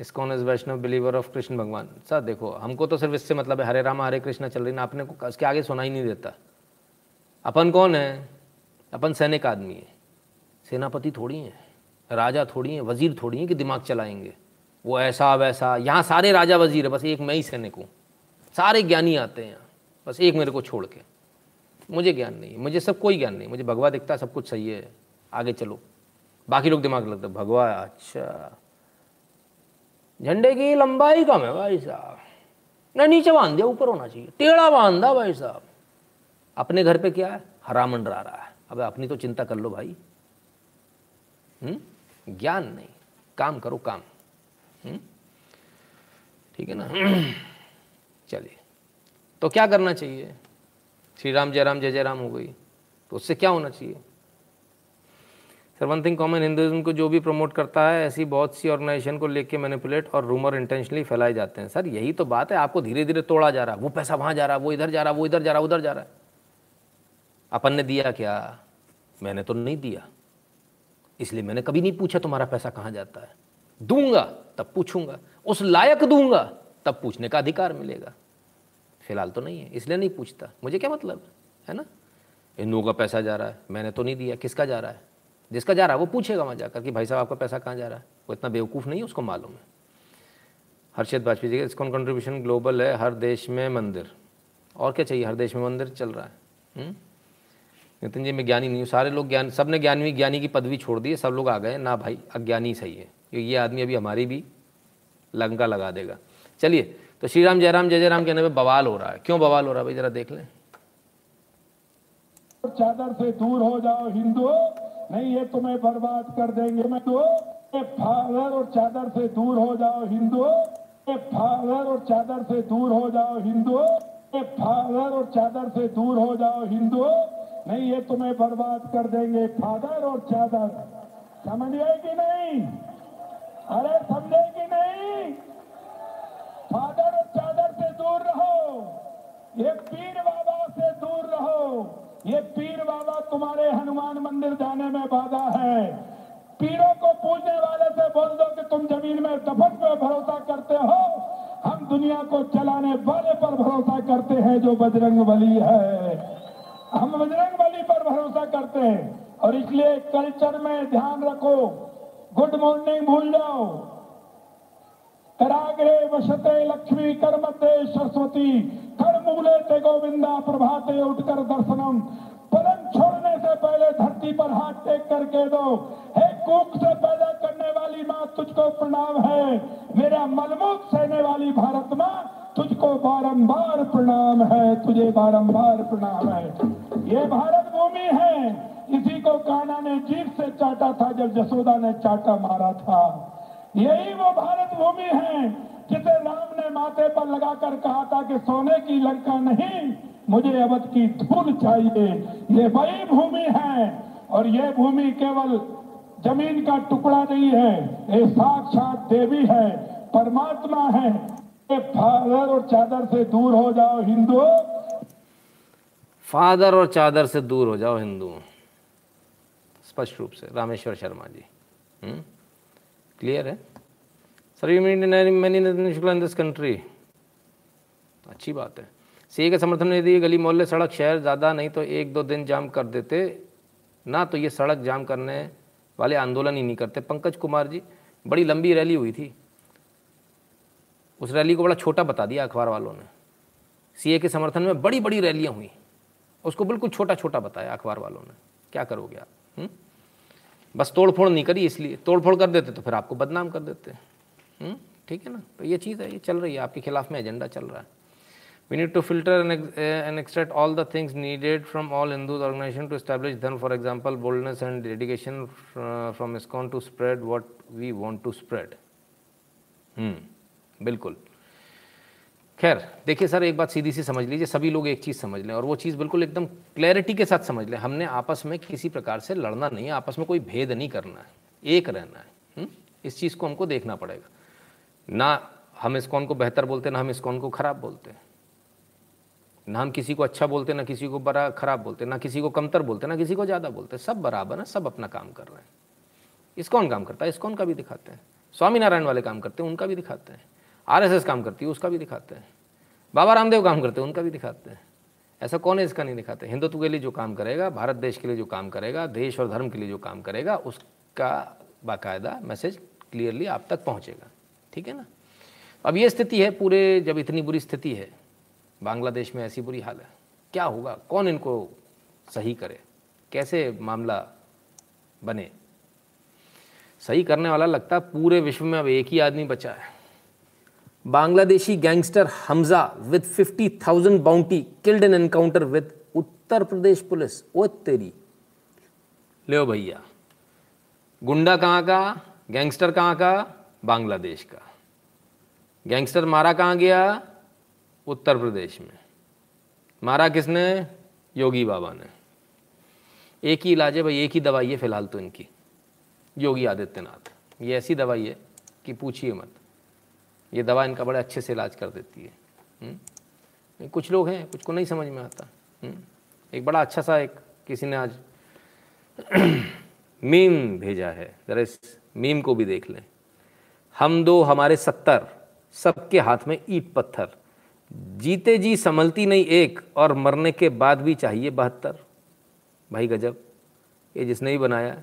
ISKCON is Vaishnav believer of Krishna भगवान। सर, देखो, हमको तो सिर्फ़ इससे मतलब है, हरे राम, हरे कृष्ण चल रही ना आपने को इसके आगे सुना ही नहीं देता। अपन कौन है? अपन सैनिक आदमी है। सेनापति थोड़ी हैं, राजा थोड़ी हैं, वज़ीर थोड़ी हैं कि दिमाग चलाएँगे। वो ऐसा, वैसा, यहाँ सारे राजा वज़ीर है, बस एक मैं ही सैनिक हूँ। सारे ज्ञानी आते हैं यहाँ बस एक मेरे को छोड़ के। मुझे ज्ञान नहीं है, मुझे सब कोई ज्ञान नहीं, मुझे भगवा दिखता, सब कुछ सही है। आगे चलो। बाकी लोग दिमाग लगता भगवा अच्छा। झंडे की लंबाई कम है भाई साहब। नहीं नीचे बाँध दिया, ऊपर होना चाहिए। टेढ़ा बांधा भाई साहब। अपने घर पे क्या है? हरा मंडरा रहा है। अब अपनी तो चिंता कर लो भाई। हम्म? ज्ञान नहीं। काम करो, काम। हम्म? ठीक है ना? चलिए। तो क्या करना चाहिए? श्री राम, जय राम, जय जय राम हो गई। तो उससे क्या होना चाहिए? Sir one thing common Hinduism को जो भी प्रमोट करता है, ऐसी बहुत सी ऑर्गेनाइजेशन को लेके मैनिपुलेट और रूमर इंटेंशनली फैलाए जाते हैं। सर, यही तो बात है, आपको धीरे धीरे तोड़ा जा रहा है। वो पैसा वहाँ जा रहा है, वो इधर जा रहा है, वो इधर जा रहा है, उधर जा रहा है। अपन ने दिया क्या? मैंने तो नहीं दिया। इसलिए मैंने कभी नहीं पूछा तुम्हारा पैसा कहाँ जाता है। दूँगा, तब पूछूँगा। उस लायक दूँगा, तब पूछने का अधिकार मिलेगा। फ़िलहाल तो नहीं है, इसलिए नहीं पूछता। मुझे क्या मतलब है ना? हिंदुओं का पैसा जा रहा है, मैंने तो नहीं दिया, किसका जा रहा है? जिसका जा रहा है, वो पूछेगा वहाँ जाकर कि भाई साहब, आपका पैसा कहाँ जा रहा है? वो इतना बेवकूफ़ नहीं है, उसको मालूम है। हर्षद वाजपेयी जी का इसको कंट्रीब्यूशन ग्लोबल है, हर देश में मंदिर। और क्या चाहिए? हर देश में मंदिर चल रहा है। नितिन जी, मैं ज्ञानी नहीं हूँ। सारे लोग ज्ञान सबने ज्ञानी ज्ञानी की पदवी छोड़ दी है, सब लोग आ गए ना भाई, अज्ञानी सही है। क्योंकि ये आदमी अभी हमारी भी लंका लगा देगा। चलिए तो श्री राम जयराम, जय जयराम कहने में बवाल हो रहा है। क्यों बवाल हो रहा है? भाई जरा देख लें। चादर से दूर हो जाओ, हिंदू। नहीं ये तुम्हें बर्बाद कर देंगे। मैं तो फादर और चादर से दूर हो जाओ, हिंदू। फादर और चादर से दूर हो जाओ, हिंदू। फादर और चादर से दूर हो जाओ, हिंदू। नहीं ये तुम्हें बर्बाद कर देंगे फादर और चादर। समझिए कि नहीं? अरे समझे कि नहीं? फादर और चादर से दूर रहो। ये पीर बाबा से दूर रहो। ये पीर बाबा तुम्हारे हनुमान मंदिर जाने में बाधा है। पीरों को पूजने वाले से बोल दो कि तुम ज़मीन में दफन पे भरोसा करते हो। हम दुनिया को चलाने वाले पर भरोसा करते हैं जो बजरंग बली है। हम बजरंग बली पर भरोसा करते हैं। और इसलिए कल्चर में ध्यान रखो। गुड मॉर्निंग भूल जाओ। कराग्रे वशते लक्ष्मी करमते सरस्वती। कर मूले ते गोविंदा प्रभाते उठकर दर्शनम। पलंग छोड़ने से पहले धरती पर हाथ टेक करके दो, हे कुक, से पैदा करने वाली माँ, तुझको प्रणाम है। मेरा मलमूत सहने वाली भारत माँ, तुझको बारंबार प्रणाम है, तुझे बारंबार प्रणाम है। ये भारत भूमि है। इसी को काना ने जीव से चाटा था, जब जसोदा ने चाटा मारा था। यही वो भारत भूमि है। जिसे राम ने माथे पर लगाकर कहा था कि सोने की लंका नहीं, मुझे अवध की धूल चाहिए। ये वही भूमि है, और ये भूमि केवल ज़मीन का टुकड़ा नहीं है, ये साक्षात देवी है, परमात्मा है। फादर और चादर से दूर हो जाओ, हिंदू। फादर और चादर से दूर हो जाओ, हिंदू। स्पष्ट रूप से, रामेश्वर शर्मा जी। क्लियर है? Sir you mean many Shukla in this country अच्छी बात है। सीए के समर्थन में यदि गली मोहल्ले सड़क शहर ज़्यादा नहीं तो एक दो दिन जाम कर देते, ना तो ये सड़क जाम करने वाले आंदोलन ही नहीं करते। पंकज कुमार जी, बड़ी लंबी रैली हुई थी। उस रैली को बड़ा छोटा बता दिया अखबार वालों ने। सीए के समर्थन में बड़ी बड़ी रैलियाँ हुई। उसको बिल्कुल छोटा छोटा बताया अखबार वालों ने। क्या करोगे आप बस तोड़ फोड़ नहीं करी इसलिए तोड़ फोड़ कर देते तो फिर आपको बदनाम कर देते। हम्म, ठीक है ना? तो ये चीज़ है, ये चल रही है, आपके खिलाफ में एजेंडा चल रहा है। We need to filter and extract all the things needed from all Hindu organisation to establish then for example boldness and dedication from ISKCON to spread what we want to spread बिल्कुल। खैर, देखिए sir, एक बात सीधी सी समझ लीजिए, सभी लोग एक चीज़ समझ लें, और वो चीज़ बिल्कुल एकदम क्लैरिटी के साथ समझ लें। हमने आपस में किसी प्रकार से लड़ना नहीं है, आपस में कोई भेद नहीं करना है, एक रहना है। हम्म, इस चीज़ को हमको देखना पड़ेगा। ना हम इसकॉन को बेहतर बोलते, ना हम इसकॉन को ख़राब बोलते। ना हम किसी को अच्छा बोलते, ना किसी को बड़ा खराब बोलते, ना किसी को कमतर बोलते, ना किसी को ज़्यादा बोलते। सब बराबर है, सब अपना काम कर रहे हैं। इसकॉन काम करता है? इसकॉन का भी दिखाते हैं। स्वामीनारायण वाले काम करते हैं, उनका भी दिखाते हैं। आरएसएस काम करती है, उसका भी दिखाते हैं। बाबा रामदेव काम करते हैं, उनका भी दिखाते हैं। ऐसा कौन है इसका नहीं दिखाते? हिंदुत्व के लिए जो काम करेगा, भारत देश के लिए जो काम करेगा, देश और धर्म के लिए जो काम करेगा, उसका बाकायदा मैसेज क्लियरली आप तक पहुंचेगा। ठीक है ना? अब ये स्थिति है पूरे जब इतनी बुरी स्थिति है बांग्लादेश में ऐसी बुरी हाल है क्या होगा? कौन इनको सही करे? कैसे मामला बने? सही करने वाला लगता है पूरे विश्व में अब एक ही आदमी बचा है। Bangladeshi gangster Hamza with 50,000 bounty killed in encounter with Uttar Pradesh police. ओ तेरी। ले भैया। गुंडा कहाँ का? गैंगस्टर कहाँ का? बांग्लादेश का। गैंगस्टर मारा कहाँ गया? उत्तर प्रदेश में। मारा किसने? योगी बाबा ने। एक ही इलाज है भाई, एक ही दवाई है फ़िलहाल तो इनकी। योगी आदित्यनाथ। ये ऐसी दवाई है कि पूछिए मत। ये दवा इनका बड़े अच्छे से इलाज कर देती है। हुँ? कुछ लोग हैं, कुछ को नहीं समझ में आता। हुँ? एक बड़ा अच्छा सा एक किसी ने आज [CLEARS THROAT] मीम भेजा है। ज़रा इस मीम को भी देख लें। हम दो हमारे सत्तर, सबके हाथ में ईट पत्थर। जीते जी संभलती नहीं एक और मरने के बाद भी चाहिए बहत्तर। भाई गजब, ये जिसने ही बनाया,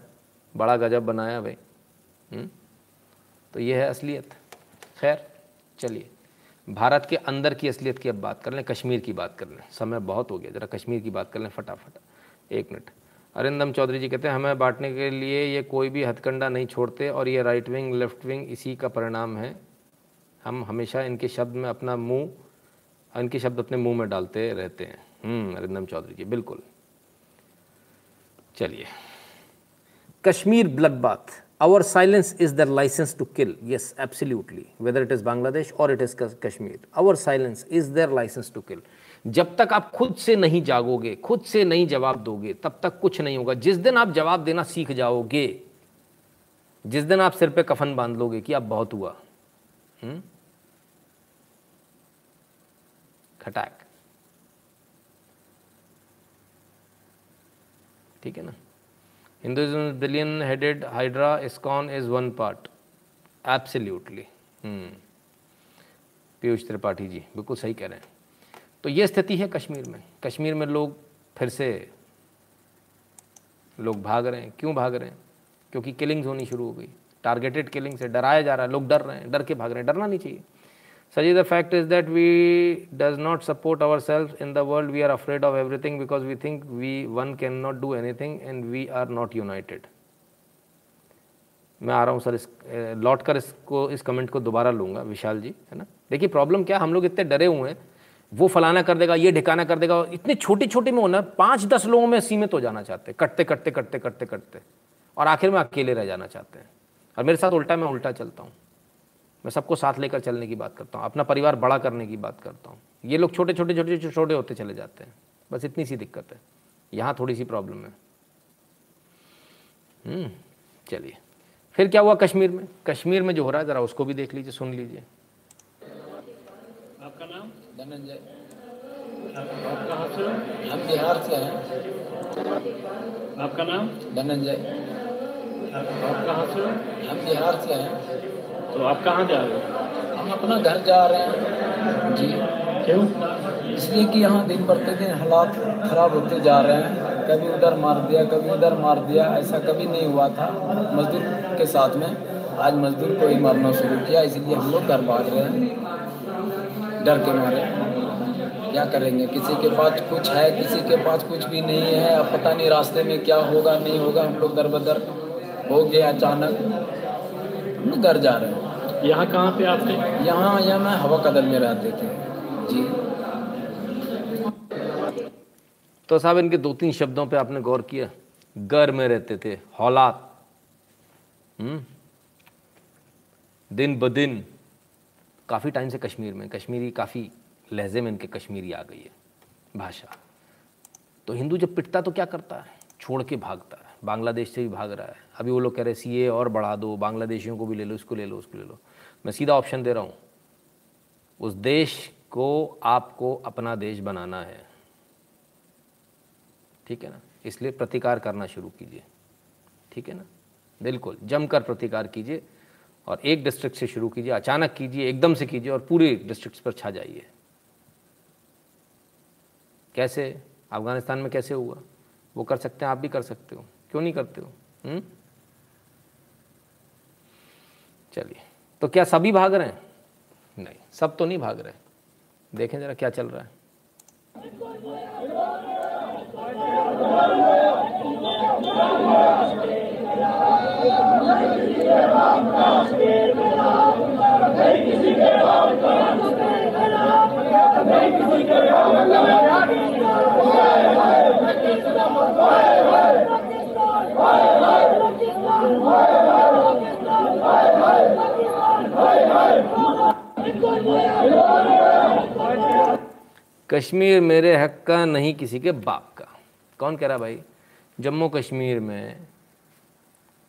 बड़ा गजब बनाया भाई। हुँ? तो ये है असलियत। खैर, चलिए। भारत के अंदर की असलियत की अब बात कर लें, कश्मीर की बात कर लें। समय बहुत हो गया, ज़रा कश्मीर की बात कर लें फटाफट। एक मिनट। अरिंदम चौधरी जी कहते हैं, हमें बांटने के लिए ये कोई भी हथकंडा नहीं छोड़ते और ये राइट विंग लेफ़्ट विंग इसी का परिणाम है। हम हमेशा इनके शब्द में अपना मुँह, इनके शब्द अपने मुँह में डालते रहते हैं। अरिंदम चौधरी जी, बिल्कुल। चलिए। Kashmir blood bath our silence is their licence to kill yes, absolutely. Whether it is bangladesh or it is kashmir, our silence is their license to kill. जब तक आप खुद से नहीं जागोगे, खुद से नहीं जवाब दोगे, तब तक कुछ नहीं होगा जिस दिन आप जवाब देना सीख जाओगे, जिस दिन आप सिर पे कफन बाँध लोगे कि अब बहुत हुआ हुँ? खटाक ठीक है ना Hinduism billion headed, Hydra, ISKCON is one part. Absolutely. Piyush Tripathi ji, बिल्कुल सही कह रहे हैं तो ये स्थिति है कश्मीर में। कश्मीर में लोग फिर से लोग भाग रहे हैं। क्यों भाग रहे हैं? क्योंकि किलिंग्स होनी शुरू हो गई। टारगेटेड किलिंग से डराया जा रहा है लोग डर रहे हैं डर के भाग रहे हैं डरना नहीं चाहिए। Saji, the fact is that we does not support ourselves in the world. We are afraid of everything because we think we one cannot do anything and we are not united मैं आ रहा हूँ sir इस लौट कर इसको इस comment को दोबारा लूँगा विशाल जी है ना? देखिए प्रॉब्लम क्या हम लोग इतने डरे हुए हैं। वो फलाना कर देगा ये ढिकाना कर देगा इतने छोटे छोटे में होना पाँच दस लोगों में सीमित हो जाना चाहते हैं कटते कटते कटते कटते कटते। और आखिर में अकेले रह जाना चाहते हैं। और मेरे साथ उल्टा मैं उल्टा चलता हूँ। मैं सबको साथ लेकर चलने की बात करता हूँ अपना परिवार बड़ा करने की बात करता हूँ। ये लोग छोटे छोटे छोटे छोटे होते चले जाते हैं। बस इतनी सी दिक्कत है। यहाँ थोड़ी सी प्रॉब्लम है। हम्म, चलिए। फिर क्या हुआ कश्मीर में? कश्मीर में जो हो रहा है ज़रा उसको भी देख लीजिए सुन लीजिए। धनंजय। आप कहाँ से? हम बिहार से हैं। आपका नाम? धनंजय। आप कहाँ से? हम बिहार से हैं। तो आप कहाँ जा रहे हो? हम अपना घर जा रहे हैं। जी। क्यों? इसलिए कि यहाँ दिन प्रतिदिन हालात खराब होते जा रहे हैं। कभी उधर मार दिया कभी उधर मार दिया ऐसा कभी नहीं हुआ था मजदूर के साथ में। आज मजदूर को ही मारना शुरू किया इसलिए हम लोग घर भाग रहे हैं। डर के मारे। क्या करेंगे? किसी के पास कुछ है किसी के पास कुछ भी नहीं है। अब पता नहीं रास्ते में क्या होगा नहीं होगा। हम लोग दर बदर हो गया अचानक। हम लोग घर जा रहे हैं। यहाँ कहाँ पे आप थे? यहाँ यहाँ मैं हवा कदम में रहते थे। जी। तो साहब इनके दो तीन शब्दों पे आपने गौर किया। घर में रहते थे हौलात। हम्म। दिन ब दिन काफ़ी टाइम से कश्मीर में, कश्मीरी काफ़ी लहजे में इनके कश्मीरी आ गई है भाषा। तो हिंदू जब पिटता तो क्या करता है? छोड़ के भागता है। बांग्लादेश से भी भाग रहा है। अभी वो लोग कह रहे सीए और बढ़ा दो, बांग्लादेशियों को भी ले लो, इसको ले लो, उसको ले लो। मैं सीधा ऑप्शन दे रहा हूँ, उस देश को आपको अपना देश बनाना है। ठीक है ना? इसलिए प्रतिकार करना शुरू कीजिए। ठीक है ना? बिल्कुल, जमकर प्रतिकार कीजिए। और एक डिस्ट्रिक्ट से शुरू कीजिए, अचानक कीजिए, एकदम से कीजिए और पूरे डिस्ट्रिक्ट पर छा जाइए। कैसे? अफ़गानिस्तान में कैसे हुआ? वो कर सकते हैं, आप भी कर सकते हो। क्यों नहीं करते हो? हम्म? चलिए तो क्या सभी भाग रहे हैं? नहीं, सब तो नहीं भाग रहे। देखें जरा क्या चल रहा है। कश्मीर मेरे हक का नहीं किसी के बाप का। कौन कह रहा भाई? जम्मू कश्मीर में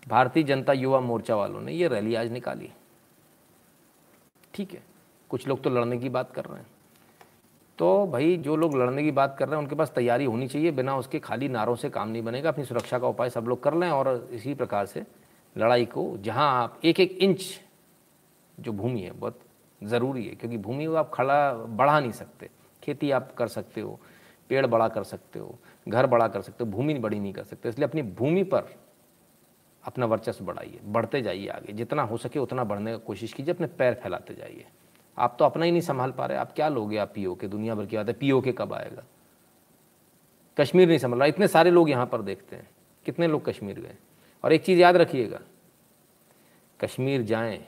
भारतीय जनता युवा मोर्चा वालों ने ये रैली आज निकाली। ठीक है, कुछ लोग तो लड़ने की बात कर रहे हैं। तो भाई, जो लोग लड़ने की बात कर रहे हैं, उनके पास तैयारी होनी चाहिए, बिना उसके खाली नारों से काम नहीं बनेगा, अपनी सुरक्षा का उपाय सब लोग कर लें और इसी प्रकार से लड़ाई को, जहाँ आप एक एक इंच जो भूमि है, बहुत ज़रूरी है, क्योंकि भूमि को आप खड़ा, बढ़ा नहीं सकते। खेती आप कर सकते हो, पेड़ बड़ा कर सकते हो, घर बड़ा कर सकते हो, भूमि बड़ी नहीं कर सकते। इसलिए अपनी भूमि पर अपना वर्चस्व बढ़ाइए, बढ़ते जाइए आगे। जितना हो सके उतना बढ़ने की कोशिश कीजिए, अपने पैर फैलाते जाइए। आप तो अपना ही नहीं संभाल पा रहे, आप क्या लोगे आप पीओ के दुनिया भर की बात है पीओ के कब आएगा? कश्मीर नहीं संभल रहा, इतने सारे लोग यहाँ पर देखते हैं। कितने लोग कश्मीर गए? और एक चीज़ याद रखिएगा, कश्मीर जाएँ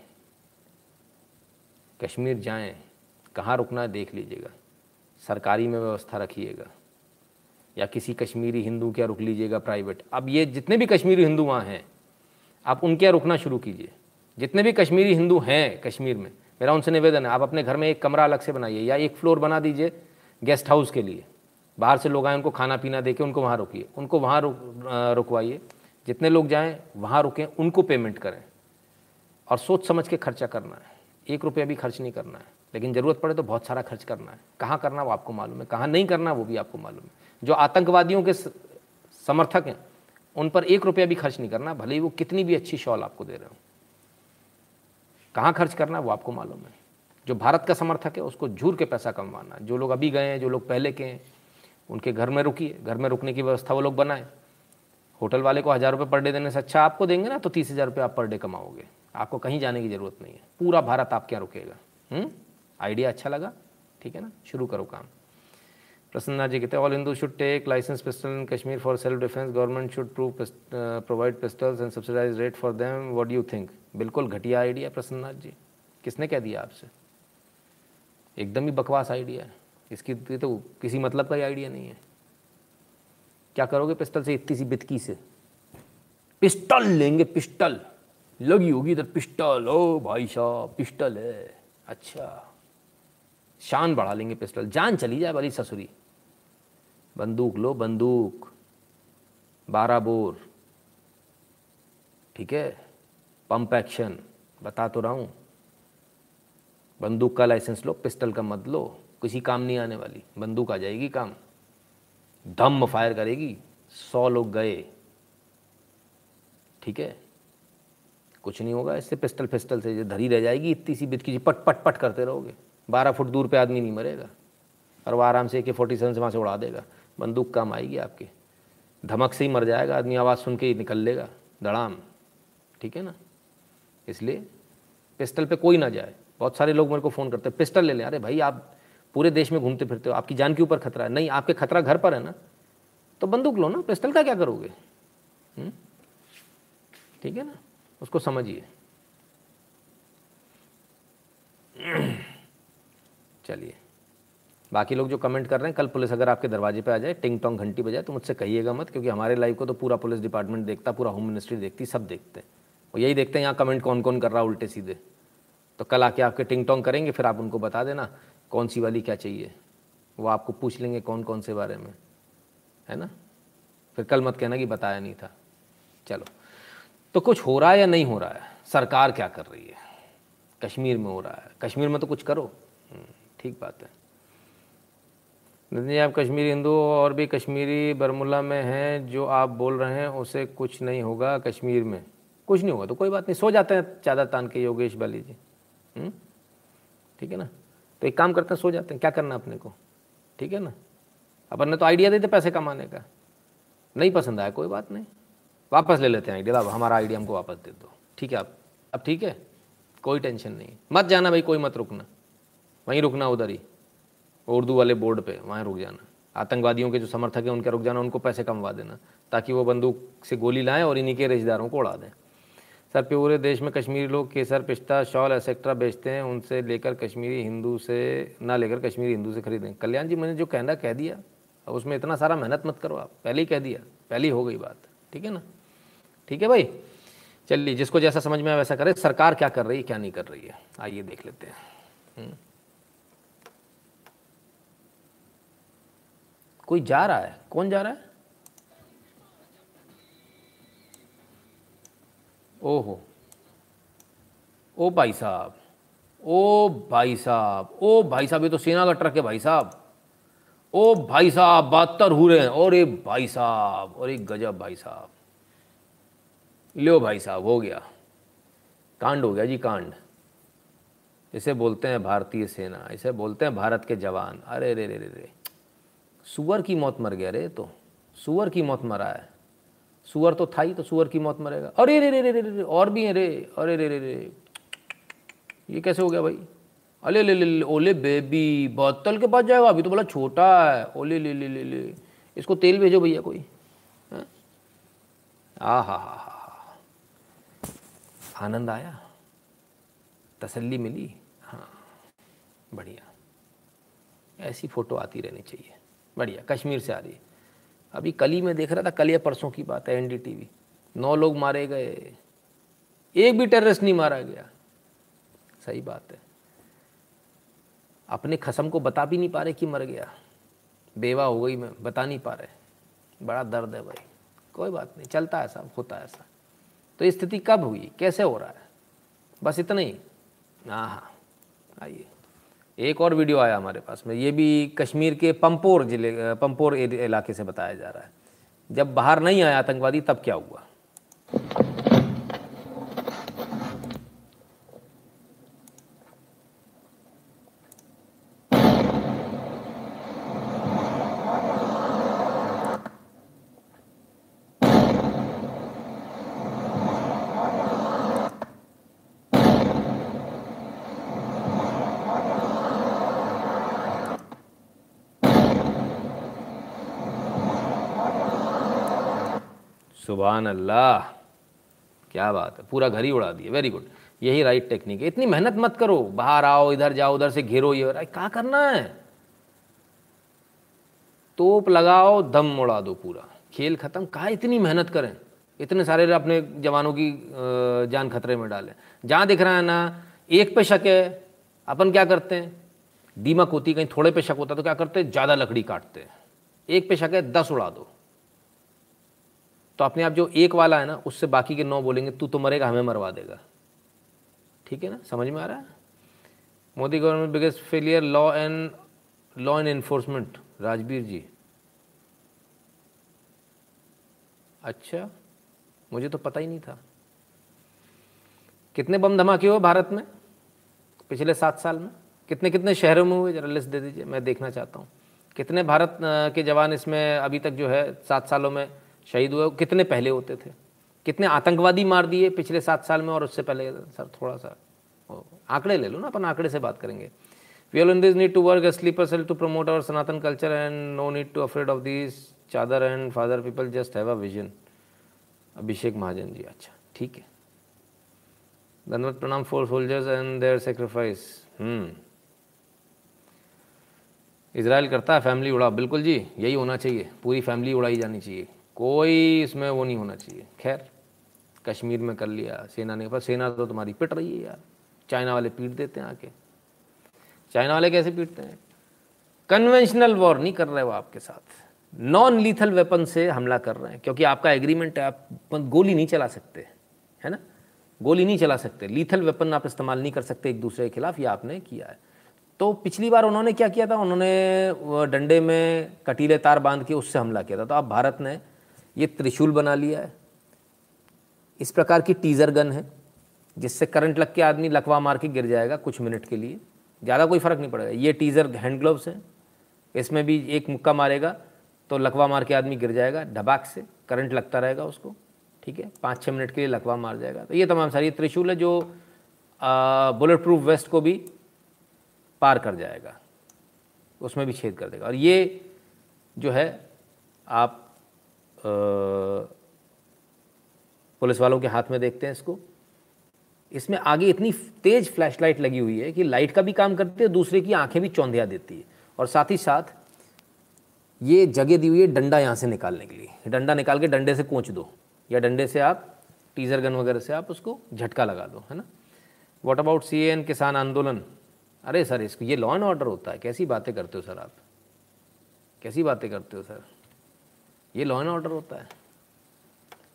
कश्मीर जाएँ, कहाँ रुकना है देख लीजिएगा। सरकारी में व्यवस्था रखिएगा, या किसी कश्मीरी हिंदू क्या रुक लीजिएगा प्राइवेट अब ये जितने भी कश्मीरी हिंदू वहाँ हैं आप उनके यहाँ रुकना शुरू कीजिए। जितने भी कश्मीरी हिंदू हैं कश्मीर में, मेरा उनसे निवेदन है, आप अपने घर में एक कमरा अलग से बनाइए या एक फ्लोर बना दीजिए गेस्ट हाउस के लिए। बाहर से लोग आए, उनको खाना पीना दे के उनको वहाँ रुकिए। उनको वहाँ रुक रुकवाइए। जितने लोग जाएँ, वहाँ रुकें, उनको पेमेंट करें। और सोच समझ के खर्चा करना है। एक रुपया भी खर्च नहीं करना है। लेकिन ज़रूरत पड़े तो बहुत सारा खर्च करना है। कहाँ करना वो आपको मालूम है, कहाँ नहीं करना वो भी आपको मालूम है। जो आतंकवादियों के समर्थक हैं उन पर एक रुपया भी खर्च नहीं करना, भले ही वो कितनी भी अच्छी शॉल आपको दे रहे हो। कहाँ खर्च करना वो आपको मालूम है जो भारत का समर्थक है, उसको झूर के पैसा कमवाना जो लोग अभी गए हैं, जो लोग पहले के हैं, उनके घर में रुकिए। घर में रुकने की व्यवस्था वो लोग बनाए। होटल वाले को हज़ार रुपये पर डे देने से अच्छा आपको देंगे ना तो तीस हज़ार रुपये आप पर डे कमाओगे। आपको कहीं जाने की ज़रूरत नहीं है। पूरा भारत आप क्या रुकेगा। आइडिया अच्छा लगा? ठीक है ना? शुरू करो काम। प्रसन्ना जी कहते हैं all Hindu should take licence pistol in Kashmir for self defence government should prove provide pistols and subsidize rate for them what you think बिल्कुल घटिया आइडिया प्रसन्नाथ जी। किसने कह दिया आपसे? एकदम ही बकवास आइडिया है। इसकी तो किसी मतलब का ही आइडिया नहीं है। क्या करोगे पिस्टल से इतनी सी बितकी से? पिस्टल लेंगे पिस्टल लगी होगी इधर पिस्टल ओ भाई साहब पिस्टल है। अच्छा। शान बढ़ा लेंगे पिस्टल। जान चली जाए वाली ससुरी। बंदूक लो, बंदूक। बारह बोर। ठीक है? Pump action. बता तो रहा हूँ। बंदूक का लाइसेंस लो, पिस्टल का मत लो। किसी काम नहीं आने वाली। बंदूक आ जाएगी काम। दम फायर करेगी। सौ लोग गए। ठीक है? कुछ नहीं होगा। इससे पिस्टल पिस्टल से धरी रह जाएगी, इतनी सी बित की पट पट पट करते रहोगे। बारह फुट दूर पे आदमी नहीं मरेगा। और वो आराम से ए के फोर्टी सेवन से वहाँ से उड़ा देगा। बंदूक काम आएगी आपकी। धमक से ही मर जाएगा, आदमी आवाज़ सुन के ही निकल लेगा। दड़ाम ठीक है ना? इसलिए पिस्टल पे कोई ना जाए। बहुत सारे लोग मेरे को फ़ोन करते हैं पिस्टल ले लें। अरे भाई, आप पूरे देश में घूमते फिरते हो। आपकी जान के ऊपर खतरा है। नहीं, आपके खतरा घर पर है ना? तो बंदूक लो ना। पिस्टल का क्या करोगे? हम्म? ठीक है ना? उसको समझिए। [CLEARS THROAT] चलिए। बाकी लोग जो कमेंट कर रहे हैं कल पुलिस अगर आपके दरवाजे पे आ जाए टिंग टोंग घंटी बजाए तो मुझसे कहिएगा मत क्योंकि हमारे लाइव को तो पूरा पुलिस डिपार्टमेंट देखता पूरा होम मिनिस्ट्री देखती सब देखते हैं। और यही देखते हैं यहाँ कमेंट कौन कौन कर रहा है उल्टे सीधे। तो कल आके आपके टिंग टोंग करेंगे फिर आप उनको बता देना कौन सी वाली क्या चाहिए। वो आपको पूछ लेंगे कौन कौन से बारे में। है ना? फिर कल मत कहना कि बताया नहीं था। चलो। तो कुछ हो रहा है या नहीं हो रहा है? सरकार क्या कर रही है? कश्मीर में हो रहा है। कश्मीर में तो कुछ करो। हम्म, ठीक बात है। नितिन जी आप कश्मीरी हिंदू और भी कश्मीरी बरमुल्ला में हैं, जो आप बोल रहे हैं, उसे कुछ नहीं होगा कश्मीर में। कुछ नहीं होगा तो कोई बात नहीं, सो जाते हैं चादर तान के योगेश बाली जी। हम्म? ठीक है ना? तो एक काम करते हैं, सो जाते हैं। क्या करना अपने को? ठीक है ना? अपन ने तो आइडिया देते पैसे कमाने का। नहीं पसंद आया, कोई बात नहीं। वापस ले लेते हैं आइडिया अब हमारा आइडिया हमको वापस दे दो। ठीक है, आप अब ठीक है? कोई टेंशन नहीं। मत जाना भाई, कोई मत रुकना। वहीं रुकना उधर ही, उर्दू वाले बोर्ड पे, वहाँ रुक जाना। आतंकवादियों के जो समर्थक हैं, उनके रुक जाना, उनको पैसे कमवा देना, ताकि वो बंदूक से गोली लाएँ और इन्हीं के रिश्तेदारों को उड़ा दें। सर, पूरे देश में कश्मीरी लोग केसर, पिस्ता, शॉल एक्सेट्रा बेचते हैं, उनसे लेकर कश्मीरी हिंदू से, ना लेकर कश्मीरी हिंदू से खरीदें। कल्याण जी, मैंने जो कहना, कह दिया। अब उसमें इतना सारा मेहनत मत करो आप। पहले ही कह दिया, पहले ही हो गई बात। ठीक है ना? ठीक है भाई? चलिए, जिसको जैसा समझ में आए वैसा करे। सरकार क्या कर रही है, क्या नहीं कर रही है? आइए देख लेते हैं। कोई जा रहा है? कौन जा रहा है? ओहो। ओ भाई साहब। ओ भाई साहब। ओ भाई साहब, ये तो सेना का ट्रक है भाई साहब। ओ भाई साहब, बहत्तर हो रहे हैं। और एक भाई साहब, और एक गजब भाई साहब। लो भाई साहब, हो गया। कांड हो गया जी, कांड। इसे बोलते हैं भारतीय सेना। इसे बोलते हैं भारत के जवान। अरे रे रे रे रे। सुअर की मौत मर गया रे तो। सुअर की मौत मरा है। सुअर तो था ही तो सुअर की मौत मरेगा। अरे रे रे रे रे रे, और भी हैं रे। अरे रे रे रे। ये कैसे हो गया भाई? अले, ले ले ले, ओले बेबी, बोतल के पास जाएगा अभी तो बोला छोटा है। ओले, ले ले ले ले। इसको तेल भेजो भैया कोई। आ हा हा हा। आनंद आया। तसल्ली मिली। हाँ बढ़िया। ऐसी फ़ोटो आती रहनी चाहिए। बढ़िया, कश्मीर से आ रही है। अभी कल ही मैं देख रहा था, कल या परसों की बात है, एनडीटीवी। नौ लोग मारे गए। एक भी टेररिस्ट नहीं मारा गया। सही बात है। अपने खसम को बता भी नहीं पा रहे कि मर गया। बेवा हो गई मैं, बता नहीं पा रहे। बड़ा दर्द है भाई। कोई बात नहीं, चलता है ऐसा, होता है ऐसा। तो स्थिति कब हुई? कैसे हो रहा है? बस इतना ही। हाँ हाँ। आइए। एक और वीडियो आया हमारे पास में, ये भी कश्मीर के पंपोर ज़िले, पंपोर इलाके से बताया जा रहा है। जब बाहर नहीं आया आतंकवादी, तब क्या हुआ? सुबहान अल्लाह क्या बात है, पूरा घर ही उड़ा दिया वेरी गुड यही राइट टेक्निक है। इतनी मेहनत मत करो, बाहर आओ, इधर जाओ, उधर से घेरो, ये क्या करना है? तोप लगाओ, दम उड़ा दो पूरा। खेल खत्म, कहा इतनी मेहनत करें? इतने सारे अपने जवानों की जान खतरे में डालें। जहाँ दिख रहा है ना, एक पे शक है, अपन क्या करते हैं? दीमक होती कहीं थोड़े पे शक होता तो क्या करते ज़्यादा लकड़ी काटते हैं। एक पे शक है, दस उड़ा दो। तो अपने आप जो एक वाला है ना, उससे बाकी के नौ बोलेंगे, तू तो मरेगा, हमें मरवा देगा। ठीक है ना? समझ में आ रहा है? Modi government biggest failure, law and law and enforcement Rajbir ji. अच्छा मुझे तो पता ही नहीं था। कितने बम धमाके हुए भारत में पिछले सात साल में? कितने कितने शहरों में हुए? जरा लिस्ट दे दीजिए, मैं देखना चाहता हूँ। कितने भारत के जवान इसमें अभी तक जो है, सात सालों में शहीद हुए कितने पहले होते थे? कितने आतंकवादी मार दिए पिछले सात साल में और उससे पहले सर थोड़ा सा आंकड़े ले लो ना, अपन आंकड़े से बात करेंगे। We all this need to work a sleeper cell to promote our Sanatan culture and no need to afraid of this chadar and father people just have a vision Abhishek Mahajan ji अच्छा ठीक है धन्यवाद प्रणाम for soldiers and their sacrifice Israel करता है family उड़ा बिल्कुल जी यही होना चाहिए पूरी फैमिली उड़ाई जानी चाहिए कोई इसमें वो नहीं होना चाहिए। खैर, कश्मीर में कर लिया, सेना ने, पर सेना तो तुम्हारी पिट रही है यार। चाइना वाले पीट देते हैं आके। चाइना वाले कैसे पीटते हैं? कन्वेंशनल वॉर नहीं कर रहे वो आपके साथ। नॉन लीथल वेपन से हमला कर रहे हैं, क्योंकि आपका एग्रीमेंट है, आप गोली नहीं चला सकते, है ना? गोली नहीं चला सकते। लीथल वेपन आप इस्तेमाल नहीं कर सकते एक दूसरे के खिलाफ, ये आपने किया है। तो पिछली बार उन्होंने क्या किया था? उन्होंने डंडे में कटीले तार बाँध के उससे हमला किया था। तो अब भारत ने ये त्रिशूल बना लिया है। इस प्रकार की टीज़र गन है, जिससे करंट लग के आदमी लकवा मार के गिर जाएगा कुछ मिनट के लिए। ज़्यादा कोई फ़र्क नहीं पड़ेगा। ये टीज़र हैंड ग्लव्स हैं। इसमें भी एक मुक्का मारेगा तो लकवा मार के आदमी गिर जाएगा ढबाक से। करंट लगता रहेगा उसको, ठीक है? पाँच छः मिनट के लिए लकवा मार जाएगा। तो ये तमाम सारी त्रिशूल है जो बुलेट प्रूफ वेस्ट को भी पार कर जाएगा। उसमें भी छेद कर देगा। और ये जो है, आप पुलिस वालों के हाथ में देखते हैं इसको। इसमें आगे इतनी तेज़ फ्लैशलाइट लगी हुई है कि लाइट का भी काम करती है, दूसरे की आँखें भी चौंधिया देती है। और साथ ही साथ, ये जगह दी हुई है डंडा यहाँ से निकालने के लिए। डंडा निकाल के डंडे से कोच दो, या डंडे से आप टीजर गन वगैरह से आप उसको झटका लगा दो, है ना? वॉट अबाउट सी एन किसान आंदोलन? अरे सर, इसको ये लॉ एंड ऑर्डर होता है। कैसी बातें करते हो सर आप? कैसी बातें करते हो सर? ये लॉ एंड ऑर्डर होता है।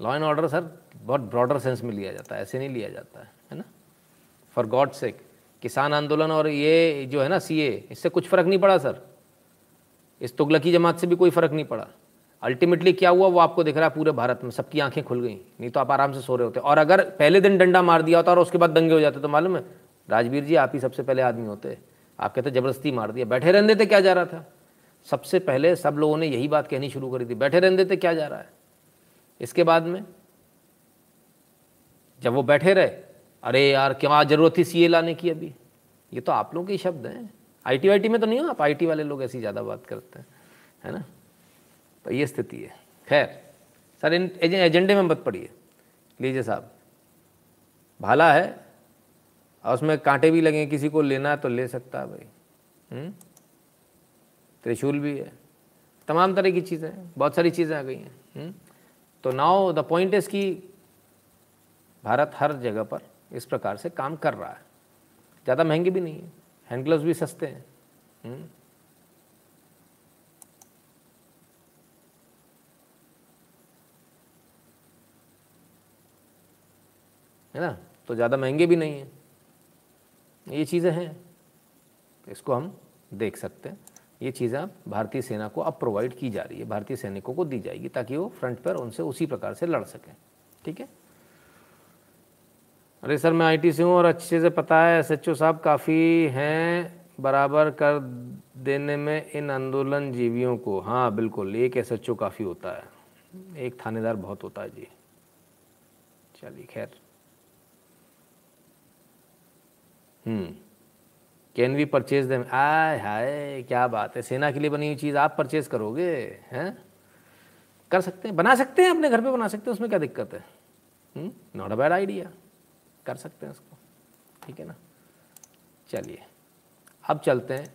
लॉ एंड ऑर्डर सर, बहुत ब्रॉडर सेंस में लिया जाता है, ऐसे नहीं लिया जाता है है ना? फॉर गॉड सेक किसान आंदोलन और ये जो है ना सीए इससे कुछ फ़र्क नहीं पड़ा सर। इस तुगलकी जमात से भी कोई फ़र्क नहीं पड़ा। अल्टीमेटली क्या हुआ, वो आपको दिख रहा है पूरे भारत में, सबकी आँखें खुल गई, नहीं तो आप आराम से सो रहे होते। और अगर पहले दिन डंडा मार दिया होता और उसके बाद दंगे हो जाते तो मालूम है? राजवीर जी, आप ही सबसे पहले आदमी होते। आप कहते ज़बरदस्ती मार दिया। बैठे रहने देते, क्या जा रहा था? सबसे पहले सब लोगों ने यही बात कहनी शुरू करी थी, बैठे रहने देते, क्या जा रहा है? इसके बाद में, जब वो बैठे रहे, अरे यार, क्या ज़रूरत थी सी लाने की अभी? ये तो आप लोगों के शब्द हैं। आईटी वाईटी में तो नहीं हो आप आईटी वाले लोग ऐसी ज़्यादा बात करते हैं, है ना? तो ये स्थिति है। खैर, सर, इन एजेंडे में मत पड़िए। लीजिए साहब, भाला है, और उसमें कांटे भी लगे किसी को लेना है तो ले सकता है भाई। हम्म? त्रिशूल भी है। तमाम तरह की चीज़ें बहुत सारी चीज़ें आ गई हैं हम्म? तो नाउ द पॉइंट इज़ कि भारत हर जगह पर इस प्रकार से काम कर रहा है। ज़्यादा महँगे भी नहीं है हैंड ग्लव्स भी सस्ते हैं हम्म? है ना? तो ज़्यादा महँगे भी नहीं हैं। ये चीज़ें हैं, इसको हम देख सकते हैं। ये चीज़ें अब भारतीय सेना को अब प्रोवाइड की जा रही है, भारतीय सैनिकों को दी जाएगी ताकि वो फ्रंट पर उनसे उसी प्रकार से लड़ सकें। ठीक है? अरे सर, मैं आईटी से हूँ और अच्छे से पता है एस एच साहब काफ़ी हैं बराबर कर देने में इन आंदोलन जीवियों को। हाँ बिल्कुल, एक एस एच ओ काफ़ी होता है। एक थानेदार बहुत होता है, जी। चलिए, खैर। हम्म। कैन वी परचेज देम आय हाय, क्या बात है। सेना के लिए बनी हुई चीज़ आप परचेज करोगे, हैं? कर सकते हैं, बना सकते हैं, अपने घर पे बना सकते हैं, उसमें क्या दिक्कत है? नॉट अ बैड आइडिया कर सकते हैं उसको। ठीक है ना? चलिए, अब चलते हैं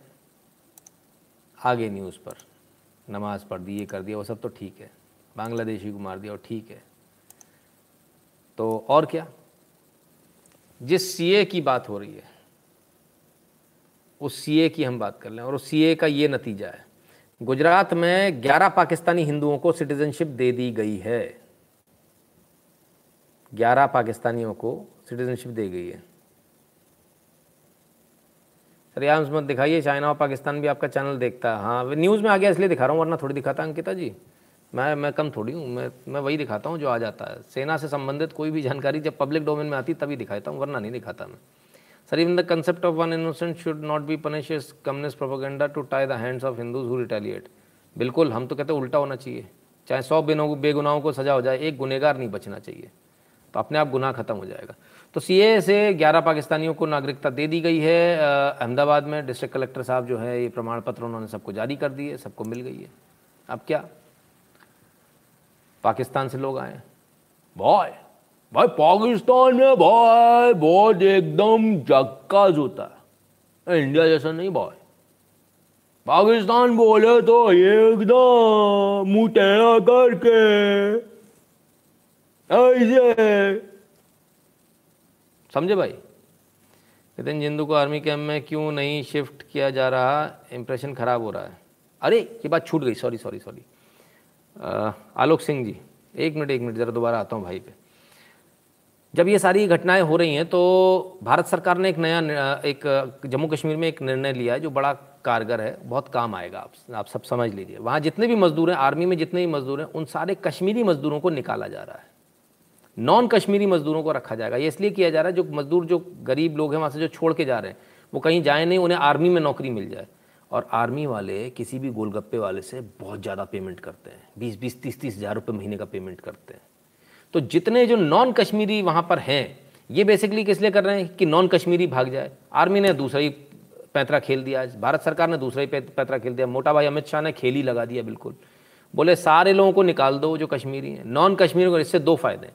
आगे न्यूज़ पर। नमाज़ पढ़ दी, ये कर दिया, वो सब तो ठीक है। बांग्लादेशी को मार दिया और ठीक है। तो और क्या? जिस सीए की बात हो रही है उस सीए की हम बात कर लें, और उस सीए का ये नतीजा है। गुजरात में 11 पाकिस्तानी हिंदुओं को सिटीजनशिप दे दी गई है। 11 पाकिस्तानियों को सिटीजनशिप दे गई है। सर मत दिखाइए, चाइना और पाकिस्तान भी आपका चैनल देखता है। हाँ न्यूज़ में आ गया, इसलिए दिखा रहा हूँ, वरना थोड़ी दिखाता अंकिता जी। मैं मैं कम थोड़ी हूँ, मैं मैं वही दिखाता हूँ जो आ जाता है। सेना से संबंधित कोई भी जानकारी जब पब्लिक डोमेन में आती तभी दिखाता हूँ, वरना नहीं दिखाता मैं। Sir even the concept of one innocent should not be punish communist propaganda to tie the hands of Hindus who retaliate बिल्कुल, हम तो कहते हैं उल्टा होना चाहिए। चाहे सौ बेगुनाहों को सजा हो जाए, एक गुनेगार नहीं बचना चाहिए। तो अपने आप गुनाह खत्म हो जाएगा। तो सी से 11 पाकिस्तानियों को नागरिकता दे दी गई है। अहमदाबाद में डिस्ट्रिक्ट कलेक्टर साहब जो है, ये प्रमाण पत्र उन्होंने सबको जारी कर दिए, सबको मिल गई है। अब क्या? पाकिस्तान से लोग आए बॉय भाई, पाकिस्तान में भाई, बहुत एकदम जक्काज होता है। इंडिया जैसा नहीं भाई। पाकिस्तान बोले तो एकदम मुँह टेढ़ा करके, ऐसे। समझे भाई? नितिन जिंदू को आर्मी कैंप में क्यों नहीं शिफ्ट किया जा रहा? इंप्रेशन ख़राब हो रहा है। अरे, ये बात छूट गई। Sorry sorry sorry Alok Singh ji, एक मिनट एक मिनट, ज़रा दोबारा आता हूँ भाई पे। जब ये सारी घटनाएँ हो रही हैं तो भारत सरकार ने एक नया एक, जम्मू कश्मीर में एक निर्णय लिया है, जो बड़ा कारगर है। बहुत काम आएगा, आप आप सब समझ लीजिए। वहाँ जितने भी मजदूर हैं, आर्मी में जितने भी मजदूर हैं, उन सारे कश्मीरी मजदूरों को निकाला जा रहा है। नॉन कश्मीरी मजदूरों को रखा जाएगा। ये इसलिए किया जा रहा है, जो मजदूर, जो गरीब लोग हैं, वहाँ से जो छोड़ के जा रहे हैं, वो कहीं जाए नहीं, उन्हें आर्मी में नौकरी मिल जाए। और आर्मी वाले किसी भी गोलगप्पे वाले से बहुत ज़्यादा पेमेंट करते हैं। बीस बीस, तीस तीस हज़ार रुपये महीने का पेमेंट करते हैं। तो जितने जो नॉन कश्मीरी वहाँ पर हैं, ये बेसिकली किस लिए कर रहे हैं कि नॉन कश्मीरी भाग जाए? आर्मी ने दूसरा ही पैंतरा खेल दिया आज। भारत सरकार ने दूसरा ही पैंतरा खेल दिया। मोटा भाई अमित शाह ने खेल ही लगा दिया बिल्कुल। बोले, सारे लोगों को निकाल दो जो कश्मीरी हैं। नॉन कश्मीरी को इससे दो फ़ायदे हैं।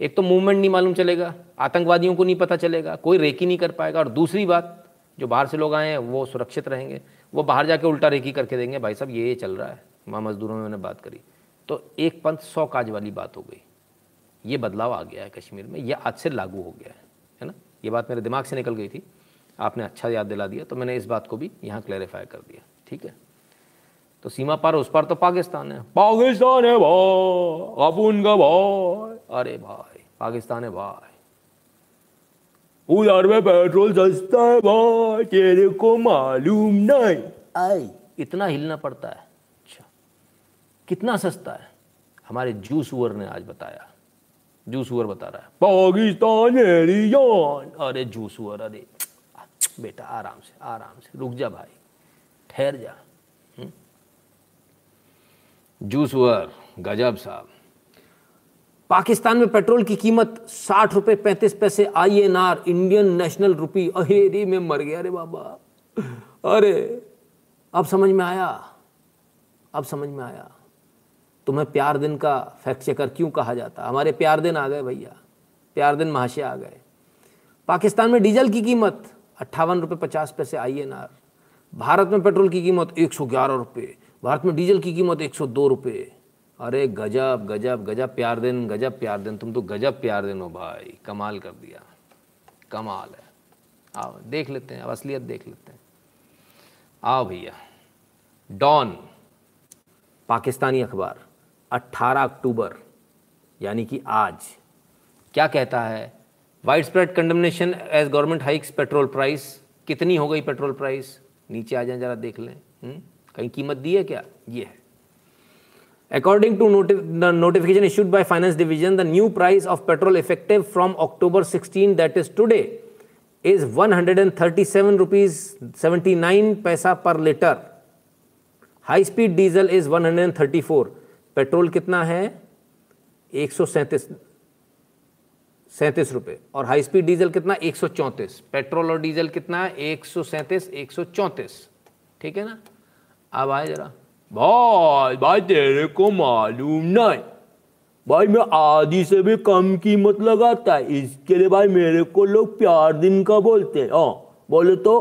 एक तो मूवमेंट नहीं मालूम चलेगा, आतंकवादियों को नहीं पता चलेगा, कोई रेकी नहीं कर पाएगा। और दूसरी बात, जो बाहर से लोग आए हैं, वो सुरक्षित रहेंगे। वो बाहर जाके उल्टा रेकी करके देंगे, भाई साहब, ये चल रहा है। वहाँ मजदूरों में बात करी। तो एक पंथ सौ काज वाली बात हो गई। ये बदलाव आ गया है कश्मीर में ये आज से लागू हो गया है है ना? ये बात मेरे दिमाग से निकल गई थी। आपने अच्छा याद दिला दिया तो मैंने इस बात को भी यहाँ क्लैरिफाई कर दिया ठीक है? तो सीमा पार उस पार तो पाकिस्तान है। पाकिस्तान है भाई अब उनका भाई। अरे भाई पाकिस्तान है भाई। उधर में पेट्रोल सस्ता है भाई तेरे को मालूम नहीं। आई इतना हिलना पड़ता है। अच्छा कितना सस्ता है? हमारे जूस ने आज बताया। जूस ओवर बता रहा है। पाकिस्तान मेरी अरे जूस ओवर अरे। बेटा, आराम से आराम से, रुक जा भाई। ठहर जा। हम्म? जूस ओवर गजब साहब। पाकिस्तान में पेट्रोल की कीमत साठ रुपए पैंतीस पैसे, I N R, Indian national rupee अरे में मर गया। अरे बाबा। अरे, अब समझ में आया? अब समझ में आया? तुम्हें प्यार दिन का फैक्ट चेकर क्यों कहा जाता? हमारे प्यार दिन आ गए भैया। प्यार दिन महाशय आ गए। पाकिस्तान में डीजल की कीमत अट्ठावन रुपये पचास पैसे आई एन आर। भारत में पेट्रोल की कीमत एक सौ ग्यारह रुपये भारत में डीजल की कीमत एक सौ दो रुपये अरे गजब गजब गजब प्यार दिन, गजब प्यार दिन। तुम तो गजब प्यार दिन हो भाई। कमाल कर दिया। कमाल है। आओ, देख लेते हैं। अब असलियत देख लेते हैं। आओ भैया। डॉन, पाकिस्तानी अखबार। 18 अक्टूबर, यानी कि आज, क्या कहता है? Widespread condemnation as government hikes petrol price कितनी हो गई पेट्रोल प्राइस नीचे आ जाए, जरा देख लें। हम्म? कहीं कीमत दी है क्या? ये है। According to notification issued by finance division the new price of petrol effective from October sixteen that is today is one hundred and thirty seven rupees seventy nine paisa per litre high speed diesel is one hundred and thirty four petrol कितना है? एक सैंतीस रुपये और high speed diesel कितना? एक सौ चौंतीस। पेट्रोल और डीजल कितना? है एक सौ सैंतीस, एक सौ चौंतीस। ठीक है ना? अब आए जरा। भाई भाई, तेरे को मालूम नहीं। भाई, मैं आधी से भी कम कीमत लगाता है। इसके लिए भाई, मेरे को लोग प्यार दिन का बोलते हैं। हाँ बोले तो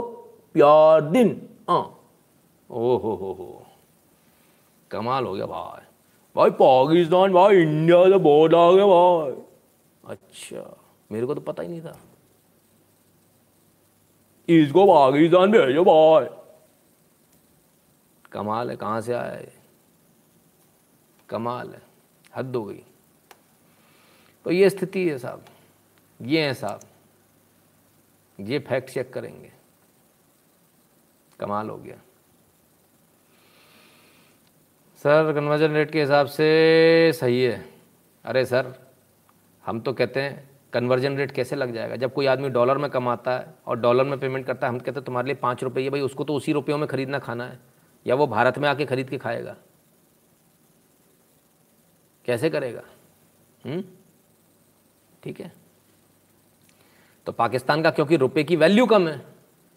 प्यार दिन। हाँ। ओ हो हो। कमाल हो गया भाई। भाई पाकिस्तान, भाई इंडिया से बहुत आ गया भाई। अच्छा मेरे को तो पता ही नहीं था। इसको पाकिस्तान भेजो भाई। कमाल है, कहाँ से आया है कमाल है, हद हो गई। तो ये स्थिति है साहब, ये है साहब। ये फैक्ट चेक करेंगे। कमाल हो गया। सर कन्वर्जन रेट के हिसाब से सही है। अरे सर, हम तो कहते हैं कन्वर्जन रेट कैसे लग जाएगा? जब कोई आदमी डॉलर में कमाता है और डॉलर में पेमेंट करता है, हम कहते हैं, तुम्हारे लिए पाँच रुपये भाई उसको तो उसी रुपयों में खरीदना खाना है, या वो भारत में आके खरीद के खाएगा? कैसे करेगा? हम्म? ठीक है। तो पाकिस्तान का, क्योंकि रुपए की वैल्यू कम है,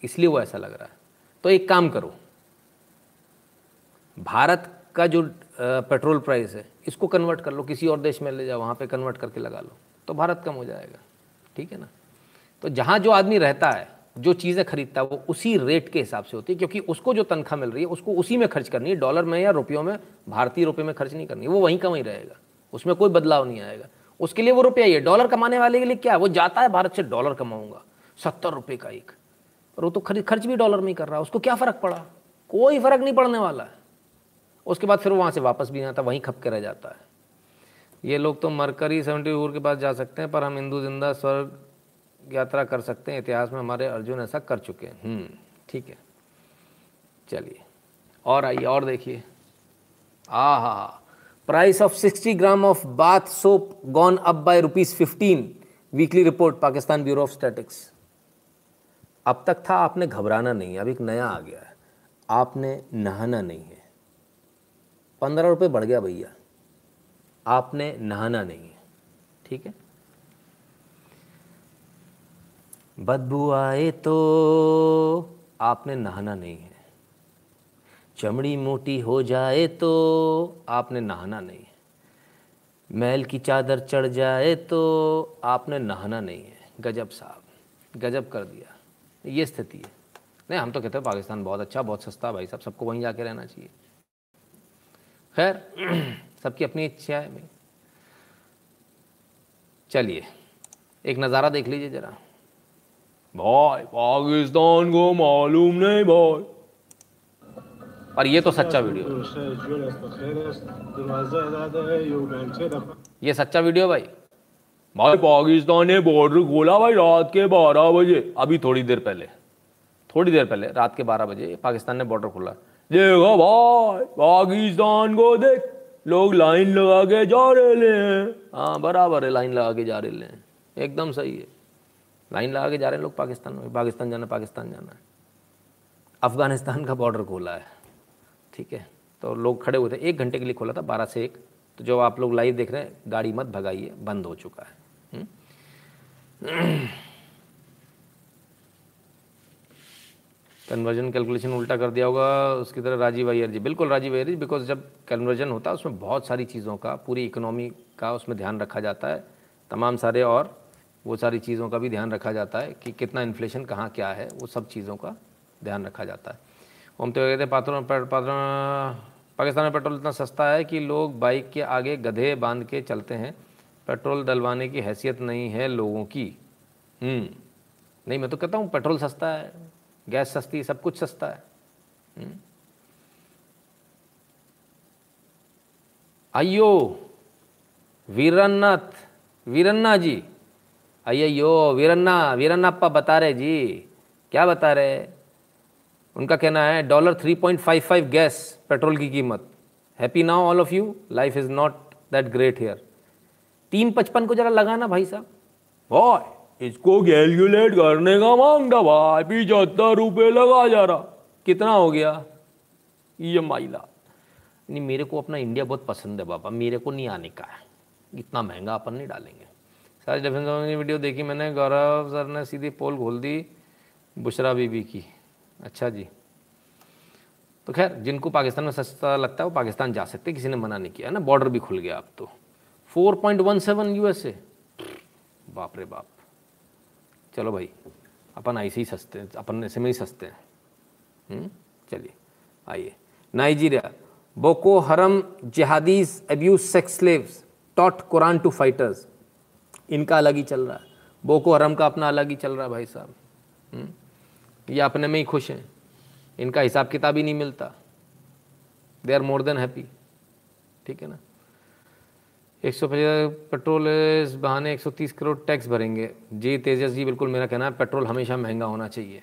इसलिए वो ऐसा लग रहा है। तो एक काम करो, भारत का जो पेट्रोल प्राइस है, इसको कन्वर्ट कर लो, किसी और देश में ले जाओ, वहाँ पे कन्वर्ट करके लगा लो तो भारत कम हो जाएगा, ठीक है ना? तो जहाँ जो आदमी रहता है, जो चीज़ें खरीदता है, वो उसी रेट के हिसाब से होती है, क्योंकि उसको जो तनख्वाह मिल रही है, उसको उसी में खर्च करनी है, डॉलर में या रुपयों में, भारतीय रुपये में खर्च नहीं करनी वो वहीं का वहीं रहेगा, उसमें कोई बदलाव नहीं आएगा। उसके लिए वो रुपया ही है, डॉलर कमाने वाले के लिए क्या है, वो जाता है भारत से, डॉलर कमाऊँगा, सत्तर रुपये का एक, और वो तो खर्च भी डॉलर में ही कर रहा है, उसको क्या फ़र्क पड़ा? कोई फ़र्क नहीं पड़ने वाला है। उसके बाद फिर वहाँ से वापस भी नहीं आता वहीं खप के रह जाता है। ये लोग तो मरकर सेवेंटी फोर के पास जा सकते हैं पर हम हिंदू ज़िंदा स्वर्ग यात्रा कर सकते हैं इतिहास में हमारे अर्जुन ऐसा कर चुके हैं। हम्म, ठीक है। चलिए और आइए और देखिए। आ हा price of 60 gram of bath soap gone up by rupees fifteen weekly report Pakistan bureau of statistics अब तक था आपने घबराना नहीं अब एक नया आ गया है। आपने नहाना नहीं है। पंद्रह रुपये बढ़ गया भैया। आपने नहाना नहीं है, ठीक है? बदबू आए तो आपने नहाना नहीं है। चमड़ी मोटी हो जाए तो आपने नहाना नहीं है। मैल की चादर चढ़ जाए तो आपने नहाना नहीं है। गजब साहब, गजब कर दिया। ये स्थिति है। नहीं, हम तो कहते हैं पाकिस्तान बहुत अच्छा बहुत सस्ता भाई साहब, सबको वहीं जाके रहना चाहिए। खैर [CLEARS THROAT] सबकी अपनी इच्छा है भाई। चलिए, एक नज़ारा देख लीजिए ज़रा। भाई, पाकिस्तान को मालूम नहीं भाई। और ये तो सच्चा वीडियो ये सच्चा वीडियो भाई। भाई, पाकिस्तान ने बॉर्डर खोला भाई रात के बारह बजे। अभी थोड़ी देर पहले, थोड़ी देर पहले, रात के बारह बजे पाकिस्तान ने बॉर्डर खोला। देखो भाई, पाकिस्तान को देख, लोग लाइन लगा के जा रहे हैं। हाँ बराबर है, लाइन लगा के जा रहे हैं। एकदम सही है। लाइन लगा के जा रहे हैं लोग पाकिस्तान में। पाकिस्तान जाना पाकिस्तान जाना है। अफ़गानिस्तान का बॉर्डर खोला है। ठीक है? तो लोग खड़े हुए थे। एक घंटे के लिए खोला था, बारह से एक। तो जो आप लोग लाइव देख रहे हैं, गाड़ी मत भगाइए, बंद हो चुका है। कन्वर्जन कैलकुलेशन उल्टा कर दिया होगा उसकी तरह राजीव अय्यर जी। बिल्कुल राजीव अय्यर जी बिकॉज़ जब कन्वर्जन होता है उसमें बहुत सारी चीज़ों का पूरी इकोनॉमी का उसमें ध्यान रखा जाता है। तमाम सारे और वो सारी चीज़ों का भी ध्यान रखा जाता है कि कितना इन्फ्लेशन कहाँ क्या है वो सब चीज़ों का ध्यान रखा जाता है। हम तो कहते हैं पात्रों पाकिस्तान में पेट्रोल इतना सस्ता है कि लोग बाइक के आगे गधे बाँध के चलते हैं। पेट्रोल डलवाने की हैसियत नहीं है लोगों की। हम्म, नहीं मैं तो कहता हूँ पेट्रोल सस्ता है। गैस सस्ती, सब कुछ सस्ता है। हम्म। अयो वीरन्नाथ वीरन्ना जी। अयो वीरन्ना, वीरन्नाप्पा बता रहे जी। क्या बता रहे? उनका कहना है, dollar three point five five gas, petrol की कीमत। Happy now, all of you. Life is not that great here. तीन पचपन को जरा लगाना भाई साहब। बॉय। इसको कैलकुलेट करने का माँगता भाई पिछहत्तर रुपये लगा जा रहा। कितना हो गया? ये माइला। नहीं, मेरे को अपना इंडिया बहुत पसंद है बाबा, मेरे को नहीं आने का है। इतना महँगा अपन नहीं डालेंगे। सारी डिफेंस की वीडियो देखी मैंने, गौरव सर ने सीधी पोल खोल दी, बुशरा बीबी की। अच्छा जी। तो खैर, जिनको पाकिस्तान में सस्ता लगता है, वो पाकिस्तान जा सकते किसी ने मना नहीं किया ना? बॉर्डर भी खुल गया अब तो। Four point one seven 4.17 USA बाप रे बाप। चलो भाई अपन ऐसे ही सस्ते हैं अपन ऐसे में ही सस्ते हैं। हम्म, चलिए आइए। Nigeria Boko Haram jihadis abuse sex slaves taught Quran to fighters. इनका अलग ही चल रहा है। बोको हरम का अपना अलग ही चल रहा है भाई साहब। हम्म, ये अपने में ही खुश हैं। इनका हिसाब किताब ही नहीं मिलता। They are more than happy ठीक है ना? एक सौ पचास पेट्रोल इस बहाने एक सौ तीस करोड़ टैक्स भरेंगे। जी तेजस जी, बिल्कुल मेरा कहना है, पेट्रोल हमेशा महँगा होना चाहिए।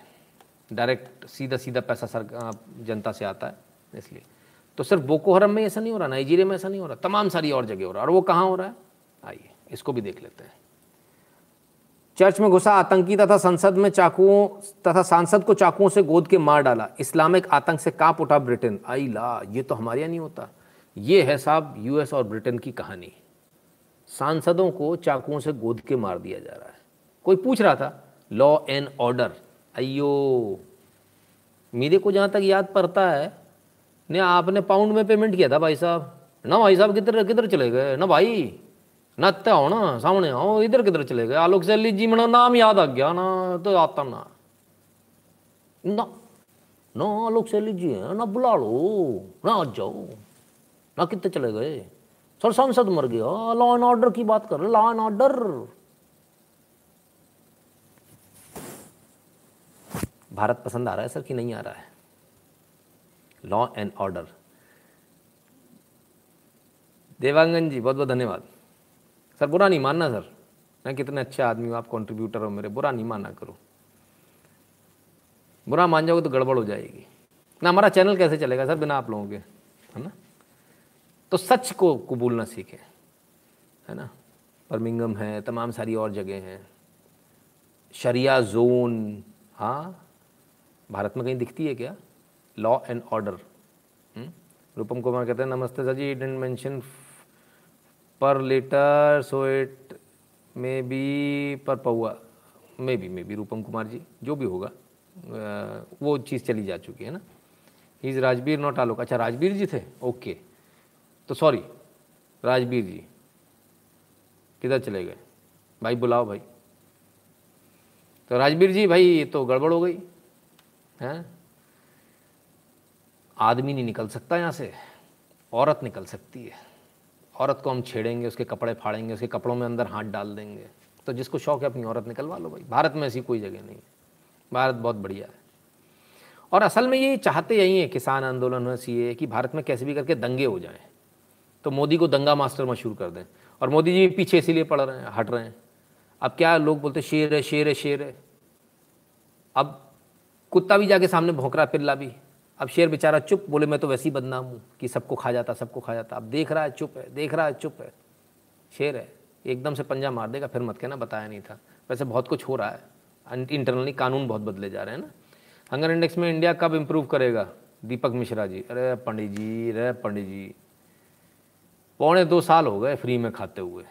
डायरेक्ट सीधा सीधा पैसा सर जनता से आता है, इसलिए। तो सिर्फ़ बोको हरम में ऐसा नहीं हो रहा, नाइजीरिया में ऐसा नहीं हो रहा, तमाम सारी और जगह हो रहा है। और वो कहाँ हो रहा है? आइए, इसको भी देख लेते हैं। चर्च में घुसा आतंकी तथा संसद में चाकुओं, तथा सांसद को चाकुओं से गोद के मार डाला। इस्लामिक आतंक से काँप उठा ब्रिटेन। आई ला ये तो हमारे यहाँ नहीं होता। ये है साहब, यूएस और ब्रिटेन की कहानी। सांसदों को चाकुओं से गोद के मार दिया जा रहा है। कोई पूछ रहा था लॉ एंड ऑर्डर अयो मेरे को जहाँ तक याद पड़ता है, ने आपने पाउंड में पेमेंट किया था भाई साहब। ना भाई साहब, किधर किधर चले गए? ना भाई, ना इतना हो ना, सामने आओ, इधर किधर चले गए? आलोक सैली जी मना नाम याद आ गया ना तो आता ना। ना ना आलोक सैली जी ना बुला लो, ना आ जाओ, ना कितने चले गए? सर, सांसद मर गया। लॉ एंड ऑर्डर की बात कर लॉ एंड ऑर्डर भारत पसंद आ रहा है सर कि नहीं आ रहा है? Law and order Dewangan ji बहुत बहुत धन्यवाद। सर, बुरा नहीं मानना सर। मैं कितने अच्छे आदमी हूँ, आप कंट्रीब्यूटर हो मेरे। बुरा नहीं मानना करो। बुरा मान जाओगे तो गड़बड़ हो जाएगी। ना, हमारा चैनल कैसे चलेगा सर, बिना आप लोगों के? है ना? तो सच को कबूलना सीखें, है ना? बर्मिंगम है, तमाम सारी और जगह हैं। शरिया जोन हाँ? भारत में कहीं दिखती है क्या? Law and order Rupam Kumar कहते हैं, नमस्ते sir ji didn't mention per letter so it may be per पौआ may be may be Rupam Kumar ji, जो भी होगा वो चीज़ चली जा चुकी है ना? इज़ राजबीर नॉट आलोक अच्छा राजबीर जी थे? ओके तो सॉरी, राजबीर जी, किधर चले गए? भाई बुलाओ भाई। तो राजबीर जी, भाई, ये तो गड़बड़ हो गई, हैं? आदमी नहीं निकल सकता यहाँ से, औरत निकल सकती है। औरत को हम छेड़ेंगे, उसके कपड़े फाड़ेंगे, उसके कपड़ों में अंदर हाथ डाल देंगे। तो जिसको शौक है अपनी औरत निकलवा लो भाई। भारत में ऐसी कोई जगह नहीं है। भारत बहुत बढ़िया है। और असल में ये चाहते यही है, किसान आंदोलन में सी कि भारत में कैसे भी करके दंगे हो जाएँ। तो मोदी को दंगा मास्टर मशहूर कर दें। और मोदी जी पीछे इसीलिए पड़ रहे हैं, हट रहे हैं। अब क्या लोग बोलते शेर है शेर है शेर है। अब कुत्ता भी जाके सामने भोंक रहा पिल्ला भी। अब शेर बेचारा चुप, बोले, मैं तो वैसे ही बदनाम हूँ कि सबको खा जाता, सबको खा जाता। अब देख रहा है, चुप है, देख रहा है, चुप है। शेर है, एकदम से पंजा मार देगा, फिर मत कहना, बताया नहीं था। वैसे बहुत कुछ हो रहा है इंटरनली कानून बहुत बदले जा रहे हैं ना। हंगर इंडेक्स में इंडिया कब इम्प्रूव करेगा? दीपक मिश्रा जी। अरे, पंडित जी, अरे, पंडित जी। पौने दो साल हो गए फ्री में खाते हुए।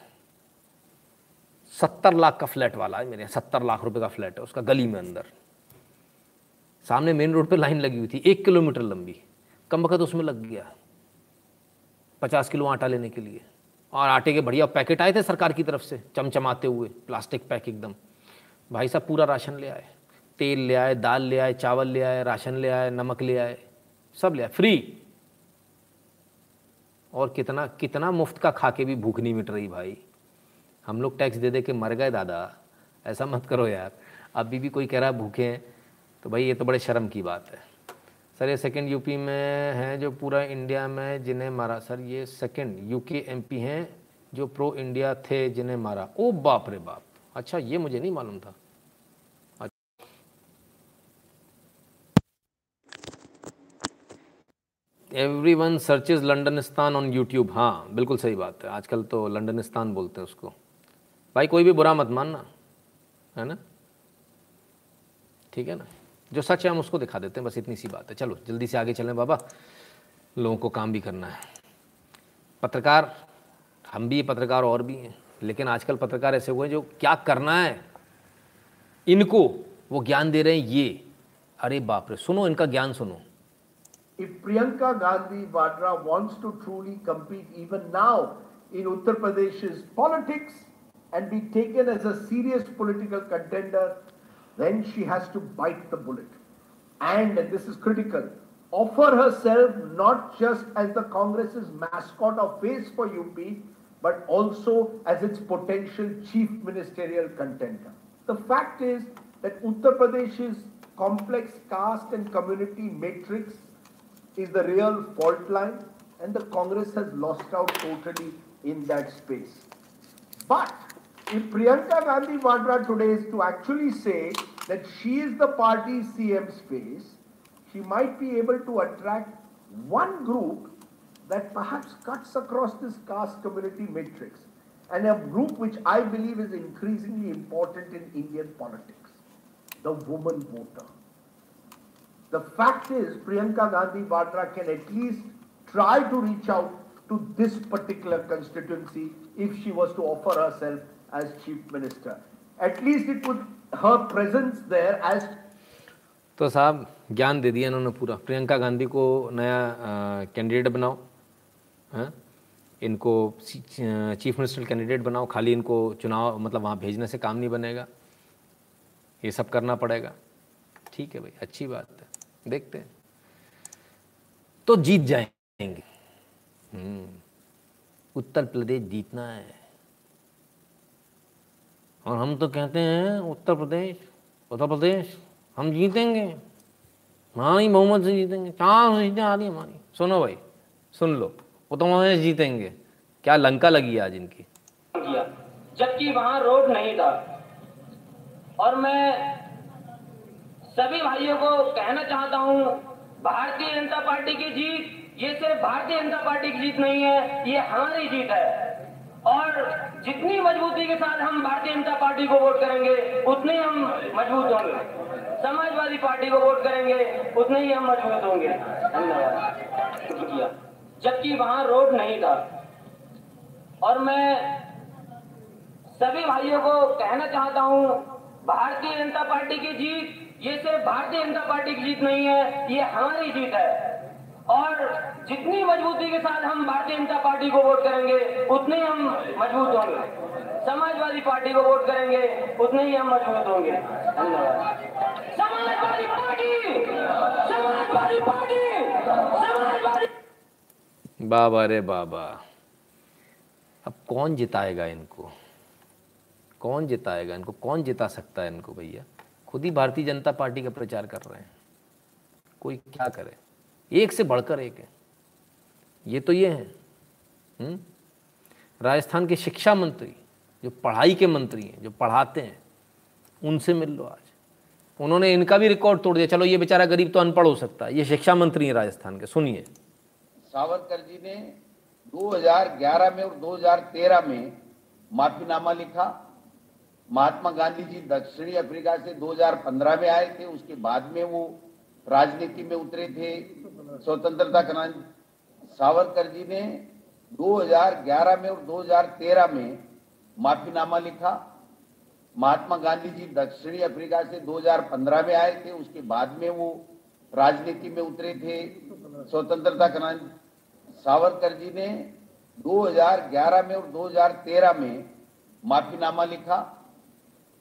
सत्तर लाख का फ्लैट वाला है मेरे यहाँ सत्तर लाख रुपए का फ्लैट है उसका गली में अंदर। सामने मेन रोड पे लाइन लगी हुई थी, एक किलोमीटर लंबी। कम वक्त उसमें लग गया, पचास किलो आटा लेने के लिए। और आटे के बढ़िया पैकेट आए थे सरकार की तरफ़ से, चमचमाते हुए, प्लास्टिक पैक एकदम। भाई साहब, पूरा राशन ले आए। तेल ले आए, दाल ले आए, चावल ले आए, राशन ले आए, नमक ले आए, सब ले आए, फ्री। और कितना कितना मुफ़्त का खा के भी भूख नहीं मिट रही भाई। हम लोग टैक्स दे दे के मर गए दादा। ऐसा मत करो यार। अभी भी कोई कह रहा है भूखे हैं तो भाई ये तो बड़े शर्म की बात है। सर, ये सेकंड यूपी में हैं जो पूरा इंडिया में जिन्हें मारा। सर, ये सेकंड यूके एमपी हैं जो प्रो इंडिया थे जिन्हें मारा। ओ बाप रे बाप। अच्छा ये मुझे नहीं मालूम था। Everyone searches Londonistan on YouTube हाँ बिल्कुल सही बात है। आजकल तो लंडनिस्तान बोलते हैं उसको। भाई, कोई भी बुरा मत मानना, है ना? ठीक है ना? जो सच है, हम उसको दिखा देते हैं। बस इतनी सी बात है। चलो, जल्दी से आगे चलें। बाबा, लोगों को काम भी करना है। पत्रकार, हम भी पत्रकार और भी हैं। लेकिन आजकल पत्रकार ऐसे हुए हैं जो क्या करना है? इनको वो ज्ञान दे रहे हैं, ये। अरे बाप रे, सुनो, इनका ज्ञान सुनो। If Priyanka Gandhi Vadra wants to truly compete even now in Uttar Pradesh's politics and be taken as a serious political contender, then she has to bite the bullet. And, and this is critical, offer herself not just as the Congress's mascot or face for UP, but also as its potential chief ministerial contender. The fact is that Uttar Pradesh's complex caste and community matrix is the real fault line and the Congress has lost out totally in that space. But if Priyanka Gandhi Vadra today is to actually say that she is the party's CM's space, she might be able to attract one group that perhaps cuts across this caste community matrix and a group which I believe is increasingly important in Indian politics, the woman voter. The fact is, Priyanka Gandhi Vadra can at least try to reach out to this particular constituency if she was to offer herself as chief minister. At least it would, her presence there as तो साहब ज्ञान दे दिया इन्होंने पूरा प्रियंका गांधी को नया candidate बनाओ हैं इनको चीफ मिनिस्टर कैंडिडेट बनाओ खाली इनको चुनाव मतलब वहाँ भेजने से काम नहीं बनेगा ये सब करना पड़ेगा ठीक है भाई अच्छी बात है देखते हैं। तो जीत जाएँगे। हम्म, उत्तर प्रदेश जीतना है। और हम तो कहते हैं उत्तर प्रदेश उत्तर प्रदेश हम जीतेंगे। हाँ ही बहुमत से जीतेंगे। चार सीटें आ रही हमारी। सुनो भाई सुन लो वो तो वहाँ जीतेंगे। क्या लंका लगी आज इनकी? जबकि वहाँ रोड नहीं था। और मैं सभी भाइयों को कहना चाहता हूँ, भारतीय जनता पार्टी की जीत, ये सिर्फ़ भारतीय जनता पार्टी की जीत नहीं है, ये हमारी जीत है। और जितनी मजबूती के साथ हम भारतीय जनता पार्टी को वोट करेंगे, उतने हम मज़बूत होंगे। समाजवादी पार्टी को वोट करेंगे, उतने ही हम मज़बूत होंगे। धन्यवाद। जबकि वहाँ रोड नहीं था। और मैं सभी भाइयों को कहना चाहता हूँ, भारतीय जनता पार्टी की जीत ये सिर्फ़ भारतीय जनता पार्टी की जीत नहीं है, ये हमारी जीत है। और जितनी मजबूती के साथ हम भारतीय जनता पार्टी को वोट करेंगे, उतने हम मज़बूत होंगे। समाजवादी पार्टी को वोट करेंगे, उतने ही हम मज़बूत होंगे। समाजवादी पार्टी! समाजवादी पार्टी! समाजवादी बाबा रे बाबा। अब कौन जिताएगा इनको? कौन जिताएगा इनको? कौन जिता सकता है इनको भैया? खुद ही भारतीय जनता पार्टी का प्रचार कर रहे हैं। कोई क्या करे? एक से बढ़कर एक है। ये तो ये हैं। हम्म? राजस्थान के शिक्षा मंत्री, जो पढ़ाई के मंत्री हैं, जो पढ़ाते हैं, उनसे मिल लो आज। उन्होंने इनका भी रिकॉर्ड तोड़ दिया। चलो, ये बेचारा गरीब तो अनपढ़ हो सकता है। ये शिक्षा मंत्री हैं राजस्थान के, सुनिए। सावरकर जी ने 2011 में और 2013 में माफीनामा लिखा। महात्मा गांधी जी दक्षिणी अफ्रीका से 2015 में आए थे, उसके बाद में वो राजनीति में उतरे थे। स्वतंत्रता क्रांति सावरकर जी ने 2011 में और 2013 में माफीनामा लिखा। महात्मा गांधी जी दक्षिणी अफ्रीका से 2015 में आए थे, उसके बाद में वो राजनीति में उतरे थे। स्वतंत्रता क्रांति सावरकर जी ने 2011 में और 2013 में माफीनामा लिखा।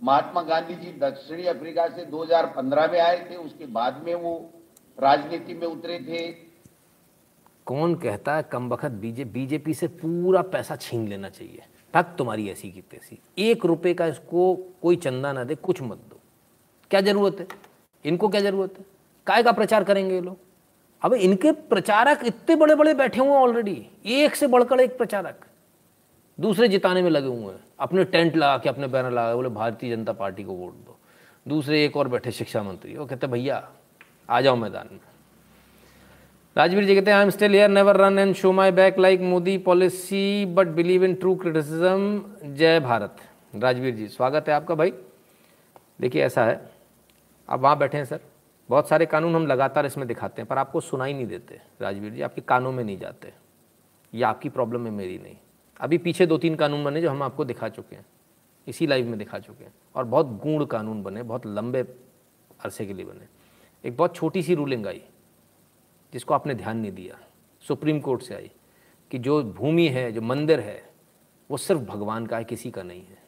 महात्मा गांधी जी दक्षिणी अफ्रीका से 2015 में आए थे, उसके बाद में वो राजनीति में उतरे थे। कौन कहता है, कम वक्त बीजे, बीजेपी से पूरा पैसा छीन लेना चाहिए? ठग तुम्हारी ऐसी की तैसी। एक रुपए का इसको कोई चंदा ना दे, कुछ मत दो। क्या ज़रूरत है? इनको क्या ज़रूरत है? काय का प्रचार करेंगे ये लोग? अब इनके प्रचारक इतने बड़े बड़े बैठे हुए ऑलरेडी एक से बढ़कर एक प्रचारक। दूसरे जिताने में लगे हुए हैं। अपने टेंट लगा के, अपने बैनर लगा बोले, भारतीय जनता पार्टी को वोट दो। दूसरे एक और बैठे शिक्षा मंत्री, वो कहते, भैया, आ जाओ मैदान में। राजवीर जी कहते हैं I am still here never run and show my back like Modi policy but believe in true criticism जय भारत। राजवीर जी, स्वागत है आपका भाई। देखिए, ऐसा है। आप वहाँ बैठे हैं, सर। बहुत सारे कानून हम लगातार इसमें दिखाते हैं, पर आपको सुनाई नहीं देते। राजवीर जी, आपके कानों में नहीं जाते। ये आपकी प्रॉब्लम है, मेरी नहीं। अभी पीछे दो तीन कानून बने जो हम आपको दिखा चुके हैं। इसी लाइव में दिखा चुके हैं। और बहुत गूढ़ कानून बने, बहुत लंबे अरसे के लिए बने। एक बहुत छोटी सी रूलिंग आई, जिसको आपने ध्यान नहीं दिया। सुप्रीम कोर्ट से आई कि जो भूमि है, जो मंदिर है, वो सिर्फ़ भगवान का है, किसी का नहीं है।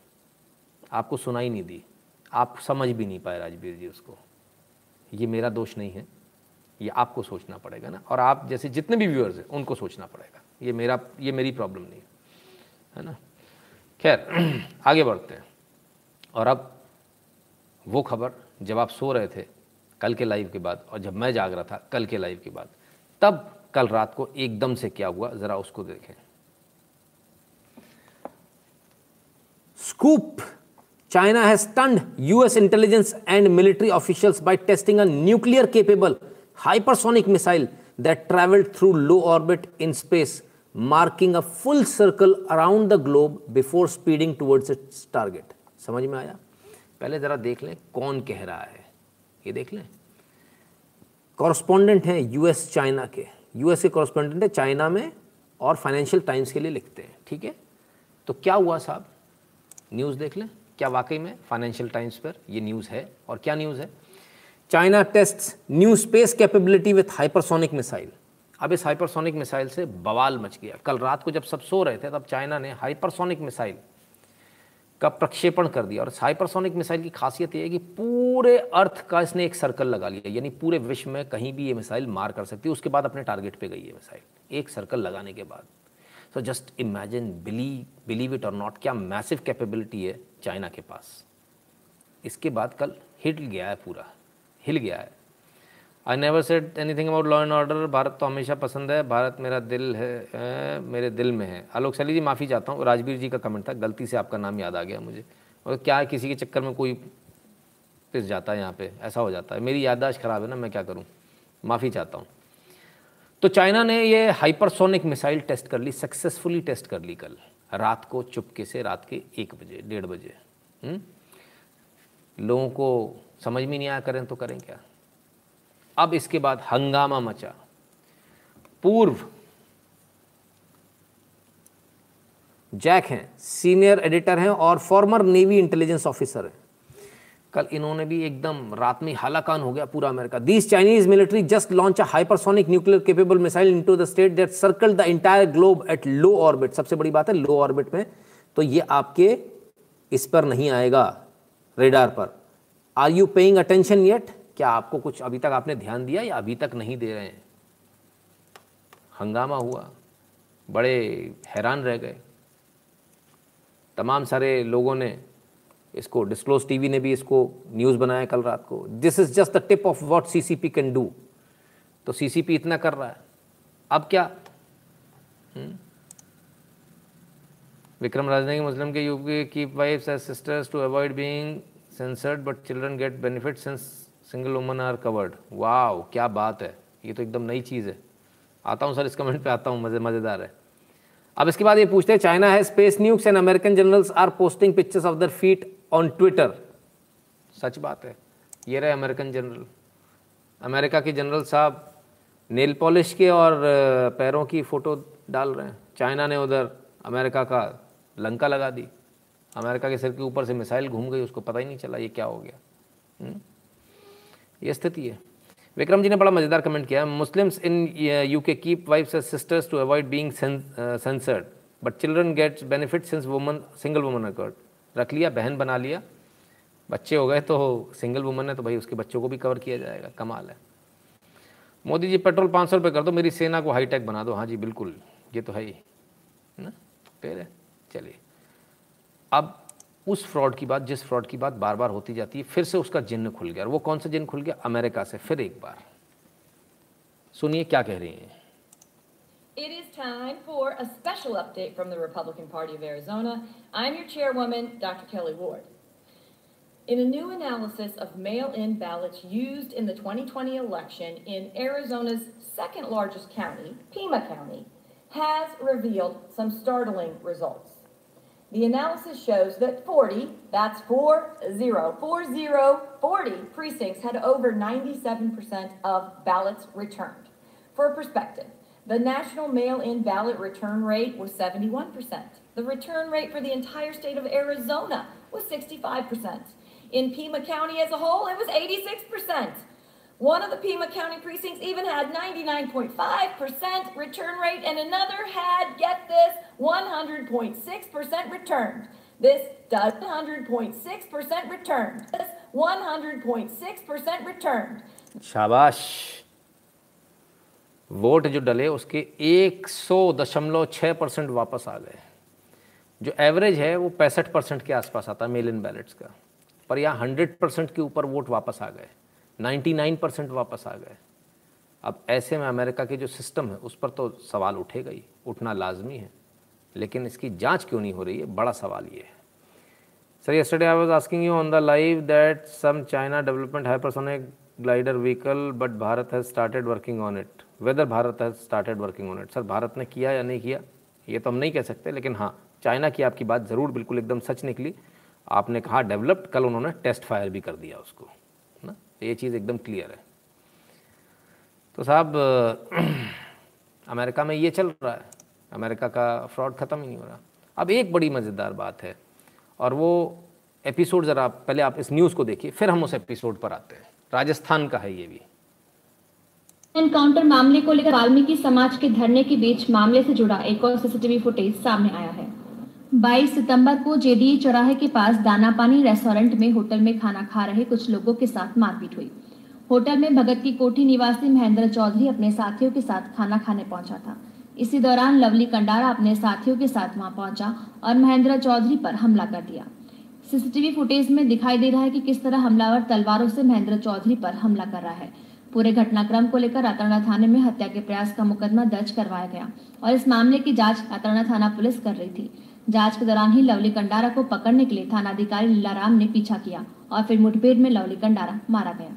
आपको सुनाई नहीं दी। आप समझ भी नहीं पाए राजवीर जी उसको। ये मेरा दोष नहीं है। ये आपको सोचना पड़ेगा ना। और आप जैसे जितने भी व्यूअर्स हैं, उनको सोचना पड़ेगा। ये मेरा, ये मेरी प्रॉब्लम नहीं है। है ना? खैर, [CLEARS THROAT] आगे बढ़ते हैं। और अब वो खबर, जब आप सो रहे थे कल के लाइव के बाद, और जब मैं जाग रहा था कल के लाइव के बाद, तब कल रात को एकदम से क्या हुआ? जरा उसको देखें। Scoop China has stunned US intelligence and military officials by testing a nuclear capable hypersonic missile that travelled through low orbit in space marking a full circle around the globe before speeding towards its target समझ में आया? पहले ज़रा देख लें कौन कह रहा है। ये देख लें। कॉरस्पॉन्डेंट हैं यूएस चाइना के। यूएस के कॉरस्पॉन्डेंट है चाइना में और फाइनेंशियल टाइम्स के लिए लिखते हैं, ठीक है? तो क्या हुआ साहब? न्यूज़ देख लें। क्या वाकई में फाइनेंशियल टाइम्स पर ये न्यूज़ है और क्या न्यूज़ है? China test new space capability with hypersonic missile अब इस हाइपरसोनिक मिसाइल से बवाल मच गया। कल रात को जब सब सो रहे थे, तब चाइना ने हाइपरसोनिक मिसाइल का प्रक्षेपण कर दिया। और हाइपरसोनिक मिसाइल की खासियत ये है कि पूरे अर्थ का इसने एक सर्कल लगा लिया, यानी पूरे विश्व में कहीं भी ये मिसाइल मार कर सकती है। उसके बाद अपने टारगेट पे गई है मिसाइल, एक सर्कल लगाने के बाद। So just imagine believe believe it or not क्या मैसिव कैपेबिलिटी है चाइना के पास। इसके बाद कल हिट गया है पूरा, हिल गया है। I never said anything about law and order Bharat तो हमेशा पसंद है। भारत मेरा दिल है, मेरे दिल में है। आलोक सैली जी माफ़ी चाहता हूँ। राजवीर जी का कमेंट था गलती से आपका नाम याद आ गया मुझे। और क्या किसी के चक्कर में कोई पिस जाता है यहाँ पे? ऐसा हो जाता है। मेरी याददाश्त ख़राब है ना मैं क्या करूँ? माफ़ी चाहता हूँ। तो चाइना ने ये हाइपरसोनिक मिसाइल टेस्ट कर ली सक्सेसफुली टेस्ट कर ली कल। रात को चुपके से रात के एक बजे डेढ़ बजे। लोगों को समझ में नहीं आया करें तो करें क्या? अब इसके बाद हंगामा मचा। पूर्व जैक हैं, सीनियर एडिटर हैं और फॉर्मर नेवी इंटेलिजेंस ऑफिसर हैं। कल इन्होंने भी एकदम रात में हालाकान हो गया पूरा America. This Chinese military just launch a hypersonic nuclear capable missile into the state that circle the entire globe at low orbit सबसे बड़ी बात है लो ऑर्बिट में। तो ये आपके इस पर नहीं आएगा रेडार पर। Are you paying attention yet क्या आपको कुछ अभी तक आपने ध्यान दिया या अभी तक नहीं दे रहे हैं? हंगामा हुआ। बड़े हैरान रह गए। तमाम सारे लोगों ने इसको डिस्क्लोज टीवी ने भी इसको न्यूज़ बनाया कल रात को। This is just the tip of what CCP can do तो सीसीपी इतना कर रहा है। अब क्या? हुँ? विक्रम राजनागी मुस्लिम के यूपी की wives as sisters to avoid being censored but children get benefit single woman are covered वाह क्या बात है। ये तो एकदम नई चीज़ है। आता हूँ सर, इस कमेंट पे आता हूँ, मज़े मज़ेदार है। अब इसके बाद ये पूछते हैं चाइना है space nukes and American generals are posting pictures of their feet on Twitter सच बात है। ये रहे अमेरिकन जनरल अमेरिका के जनरल साहब नेल पॉलिश के और पैरों की फ़ोटो डाल रहे हैं। चाइना ने उधर अमेरिका का लंका लगा दी। अमेरिका के सिर के ऊपर से मिसाइल घूम गई, उसको पता ही नहीं चला ये क्या हो गया। हुँ? ये स्थिति है। विक्रम जी ने बड़ा मज़ेदार कमेंट किया Muslims in U K keep wives as sisters to avoid being censored but children gets benefit since woman single woman covered रख लिया, बहन बना लिया। बच्चे हो गए तो सिंगल वुमन है तो भाई उसके बच्चों को भी कवर किया जाएगा। कमाल है। मोदी जी पेट्रोल पाँच सौ रुपये कर दो, मेरी सेना को हाईटेक बना दो। हाँ जी, बिल्कुल, ये तो है ही ना? फिर चलिए। अब उस फ्रॉड की बात जिस फ्रॉड की बात बार बार होती जाती है फिर से उसका जिन्न खुल गया और वो कौन सा जिन्न खुल गया अमेरिका से फिर एक बार सुनिए क्या कह रही हैं It is time for a special update from the Republican Party of Arizona. I'm your chairwoman, Dr. Kelly Ward. In a new analysis of mail in ballots used in the 2020 election in Arizona's second largest county, Pima County, has revealed some startling results. The analysis shows that 40, that's 40, 40, 40 precincts had over 97% of ballots returned. For perspective, the national mail-in ballot return rate was 71%. The return rate for the entire state of Arizona was 65%. In Pima County as a whole, it was 86%. One of the Pima County precincts even had 99.5% return rate, and another had, get this, 100.6% returned. This does 100.6% returned. This 100.6% returned. शाबाश vote जो डले उसके 100.6 percent वापस आ गए जो average है वो पैंसठ परसेंट के आसपास आता है मेल इन बैलेट्स का पर यहाँ 100 परसेंट के ऊपर वोट वापस आ गए 99 परसेंट वापस आ गए। अब ऐसे में अमेरिका के जो सिस्टम है, उस पर तो सवाल उठेगा ही, उठना लाजमी है। लेकिन इसकी जाँच क्यों नहीं हो रही है? बड़ा सवाल ये है। Sir yesterday I was asking you on the live that some China development hypersonic glider vehicle but Bharat has started working on it whether Bharat has started working on it sir Bharat ने किया या नहीं किया? ये तो हम नहीं कह सकते, लेकिन हाँ चाइना की आपकी बात ज़रूर बिल्कुल एकदम सच निकली। आपने कहा डेवलप्ड कल उन्होंने टेस्ट फायर भी कर दिया उसको। ना ये चीज़ एकदम क्लियर है। तो साहब, [CLEARS THROAT] अमेरिका में ये चल रहा है। अमेरिका का फ्रॉड ख़त्म ही नहीं हो रहा। अब एक बड़ी मज़ेदार बात है, और वो एपिसोड ज़रा पहले आप इस न्यूज़ को देखिए, फिर हम उस एपिसोड पर आते हैं। राजस्थान का है ये भी। एनकाउंटर मामले को लेकर वाल्मीकि समाज के धरने के बीच मामले से जुड़ा एक और सीसीटीवी फुटेज सामने आया है। 22 सितंबर को जेडीए चौराहे के पास दाना पानी रेस्टोरेंट में होटल में खाना खा रहे कुछ लोगों के साथ मारपीट हुई। होटल में भगत की कोठी निवासी महेंद्र चौधरी अपने साथियों के साथ खाना खाने पहुँचा था। इसी दौरान लवली कंडारा अपने साथियों के साथ वहाँ पहुँचा और महेंद्र चौधरी पर हमला कर दिया। सीसीटीवी फुटेज में दिखाई दे रहा है कि किस तरह हमलावर तलवारों से महेंद्र चौधरी पर हमला कर रहा है। पूरे घटनाक्रम को लेकर रातरना थाने में हत्या के प्रयास का मुकदमा दर्ज करवाया गया और इस मामले की जाँच रातरना थाना पुलिस कर रही थी। जाँच के दौरान ही लवली कंडारा को पकड़ने के लिए थानाधिकारी लीलाराम ने पीछा किया और फिर मुठभेड़ में लवली कंडारा मारा गया।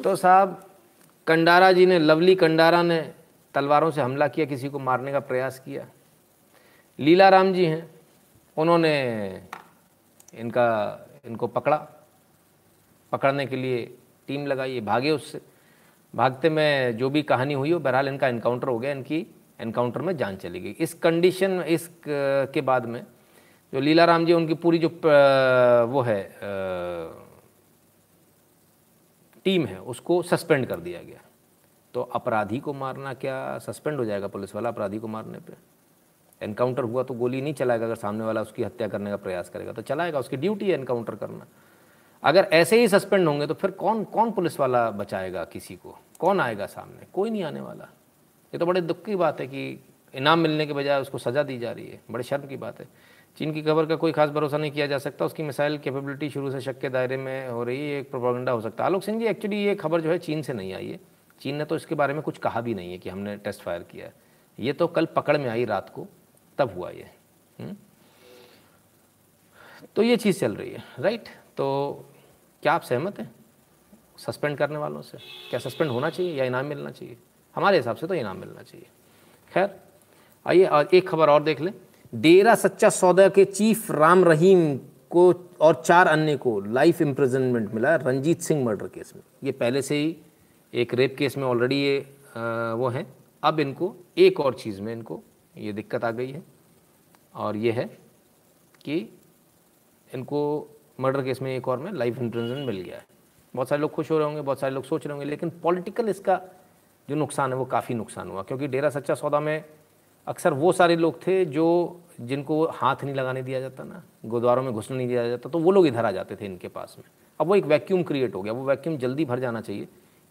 तो साहब, कंडारा जी ने, लवली कंडारा ने तलवारों से हमला किया, किसी को मारने का प्रयास किया। लीलाराम जी हैं, उन्होंने इनका, इनको पकड़ा। पकड़ने के लिए टीम लगाई भागे उससे। भागते में जो भी कहानी हुई हो, बहरहाल इनका इनकाउंटर हो गया इनकी। एनकाउंटर में जान चली गई। इस कंडीशन, इस के बाद में जो लीला राम जी उनकी पूरी जो वो है टीम है, उसको सस्पेंड कर दिया गया। तो अपराधी को मारना क्या सस्पेंड हो जाएगा पुलिस वाला अपराधी को मारने पे? एनकाउंटर हुआ तो गोली नहीं चलाएगा, अगर सामने वाला उसकी हत्या करने का प्रयास करेगा तो चलाएगा, उसकी ड्यूटी है एनकाउंटर करना। अगर ऐसे ही सस्पेंड होंगे तो फिर कौन कौन पुलिस वाला बचाएगा किसी को? कौन आएगा सामने? कोई नहीं आने वाला। ये तो बड़े दुख की बात है कि इनाम मिलने के बजाय उसको सज़ा दी जा रही है। बड़े शर्म की बात है। चीन की खबर का कोई खास भरोसा नहीं किया जा सकता। उसकी मिसाइल कैपेबिलिटी शुरू से शक के दायरे में हो रही है, एक प्रोपागंडा हो सकता है। आलोक सिंह जी एक्चुअली ये खबर जो है चीन से नहीं आई है। चीन ने तो इसके बारे में कुछ कहा भी नहीं है कि हमने टेस्ट फायर किया है। ये तो कल पकड़ में आई रात को, तब हुआ ये। हुँ? तो ये चीज़ चल रही है राइट तो क्या आप सहमत हैं? सस्पेंड करने वालों से? क्या सस्पेंड होना चाहिए या इनाम मिलना चाहिए? हमारे हिसाब से तो इनाम मिलना चाहिए। खैर, आइए और एक खबर और देख लें। डेरा सच्चा सौदा के चीफ राम रहीम को और चार अन्य को लाइफ इम्प्रिजनमेंट मिला रंजीत सिंह मर्डर केस में। ये पहले से ही एक रेप केस में ऑलरेडी ये वो हैं। अब इनको, एक और चीज़ में इनको ये दिक्कत आ गई है। और ये है कि इनको मर्डर केस में एक और में लाइफ इम्प्रिजनमेंट मिल गया है। बहुत सारे लोग खुश हो रहे होंगे, बहुत सारे लोग सोच रहे होंगे, लेकिन पॉलिटिकल इसका जो नुकसान है, वो काफ़ी नुकसान हुआ। क्योंकि डेरा सच्चा सौदा में अक्सर वो सारे लोग थे जो, जिनको हाथ नहीं लगाने दिया जाता ना, गुरुद्वारों में घुसने नहीं दिया जाता तो वो लोग इधर आ जाते थे इनके पास में। अब वो एक वैक्यूम क्रिएट हो गया। वो वैक्यूम जल्दी भर जाना चाहिए,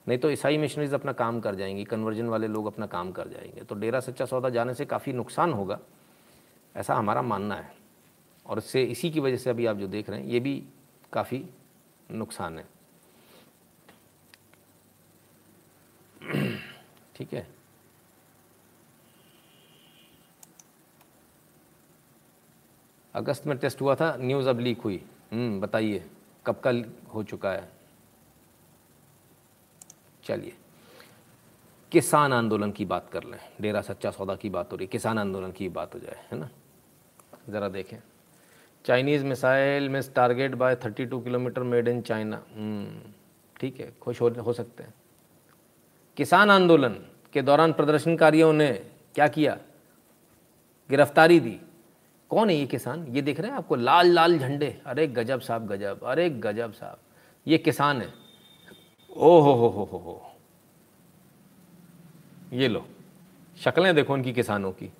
नहीं तो ईसाई मिशनरीज अपना काम कर जाएँगी कन्वर्जन वाले लोग अपना काम कर जाएँगे। तो डेरा सच्चा सौदा जाने से काफ़ी नुकसान होगा, ऐसा हमारा मानना है। और इससे, इसी की वजह से अभी आप जो देख रहे हैं, ये भी काफ़ी नुकसान है। ठीक है? अगस्त में टेस्ट हुआ था न्यूज़ अब लीक हुई। हम्म, बताइए कब का हो चुका है? चलिए किसान आंदोलन की बात कर लें। डेरा सच्चा सौदा की बात हो रही किसान आंदोलन की बात हो जाए है ना? ज़रा देखें। Chinese missile miss target by 32 kilometre made in China ठीक है खुश हो हो सकते हैं। किसान आंदोलन के दौरान प्रदर्शनकारियों ने क्या किया? गिरफ्तारी दी। कौन है ये किसान? ये दिख रहे हैं आपको लाल लाल झंडे। अरे गजब साहब गजब अरे गजब साहब। ये किसान है। ओ हो हो हो हो हो। ये लो शक्लें देखो उनकी किसानों की।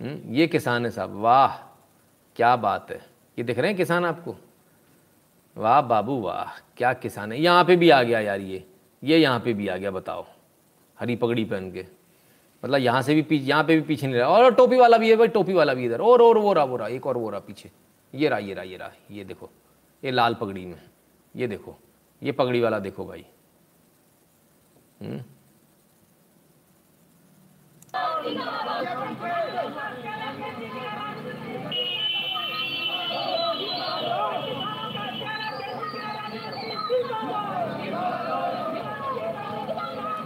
हम्म, ये किसान है साहब। वाह क्या बात है। ये दिख रहे हैं किसान आपको? वाह बाबू वाह, क्या किसान है। यहाँ पे भी आ गया यार ये। ये यहाँ पे भी आ गया, बताओ। हरी पगड़ी पहन के। मतलब यहाँ से भी पीछे, यहाँ पे भी पीछे नहीं रहा। और टोपी वाला भी है भाई, टोपी वाला भी इधर। और और, वो रहा वो रहा, एक और वो रहा पीछे। ये रहा ये रहा ये रहा। ये देखो, ये लाल पगड़ी में। ये देखो, ये पगड़ी वाला देखो भाई। हम्म।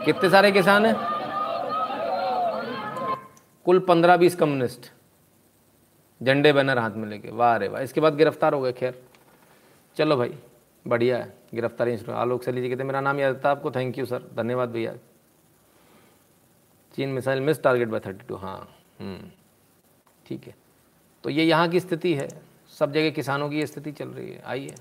कितने सारे किसान हैं? कुल पंद्रह बीस कम्युनिस्ट। झंडे बैनर हाथ में लेके। वाह रे वाह, इसके बाद गिरफ़्तार हो गए, खैर। चलो भाई, बढ़िया है, गिरफ्तारी आलोक सली जी कहते मेरा नाम याद था आपको थैंक यू सर धन्यवाद भैया। चीन missile miss target by thirty two हाँ ठीक है। तो ये यहाँ की स्थिति है। सब जगह किसानों की स्थिति चल रही है। आइए।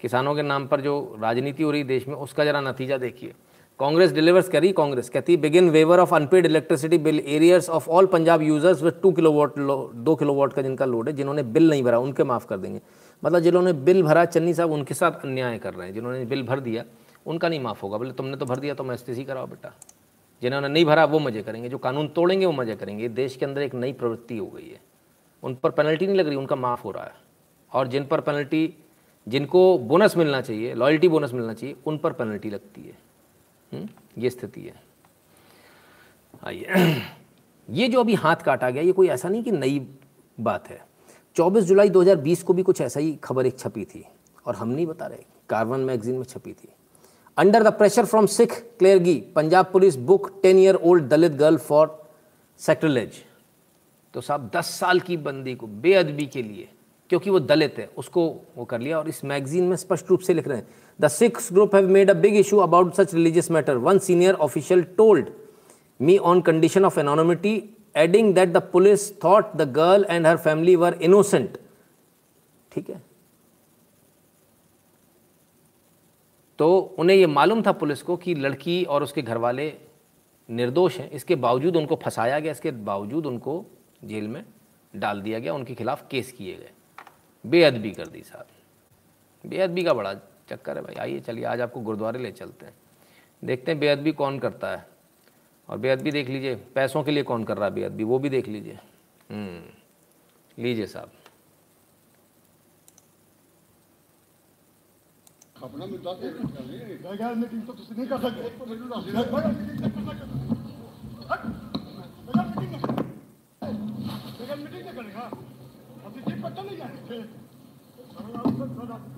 किसानों के नाम पर जो राजनीति हो रही देश में, उसका ज़रा नतीजा देखिए। कांग्रेस डिलीवर्स करी कांग्रेस कहती begin waiver of unpaid electricity bill arrears of all Punjab users with two kilowatt दो किलो वॉट का जिनका लोड है, जिन्होंने बिल नहीं भरा, उनके माफ़ कर देंगे। मतलब जिन्होंने बिल भरा, चन्नी साहब उनके साथ अन्याय कर रहे हैं, जिन्होंने बिल भर दिया, उनका नहीं माफ़ होगा। बोले, तुमने तो भर दिया तो एस कराओ बेटा। जिन्होंने नहीं भरा, वो मज़े करेंगे। जो कानून तोड़ेंगे, वो मज़े करेंगे। देश के अंदर एक नई प्रवृत्ति हो गई है। उन पर पेनल्टी नहीं लग रही, उनका माफ़ हो रहा है। और जिन पर पेनल्टी जिनको बोनस मिलना चाहिए लॉयल्टी बोनस मिलना चाहिए, उन पर पेनल्टी लगती है हुँ? ये स्थिति है। आइए। ये जो अभी हाथ काटा गया, ये कोई ऐसा नहीं कि नई बात है। 24 जुलाई 2020 को भी कुछ ऐसा ही खबर एक छपी थी, और हम नहीं बता रहे, कार्बन मैगजीन में छपी थी। Under the pressure from Sikh clergy Punjab police book ten year old Dalit girl for sacrilege तो साहब, दस साल की बंदी को, बेअदबी के लिए, क्योंकि वो दलित है, उसको वो कर लिया, और इस मैगजीन में स्पष्ट रूप से लिख रहे हैं। The six group have made a big issue about such religious matter one senior official told me on condition of anonymity adding that the police thought the girl and her family were innocent ठीक है? तो उन्हें यह मालूम था police को कि लड़की और उसके घर वाले निर्दोष हैं। इसके बावजूद उनको फंसाया गया, इसके बावजूद उनको जेल में डाल दिया गया, उनके खिलाफ केस किए गए। बेअदबी कर दी साहब। बेअदबी का बड़ा चक्कर है भाई आइए चलिए आज आपको गुरुद्वारे ले चलते हैं। देखते हैं बेअदबी कौन करता है। और बेअदबी देख लीजिए पैसों के लिए कौन कर रहा है बेअदबी वो भी देख लीजिए। हम्म, लीजिए साहब। अपना मुद्दा तो नहीं कर सकते।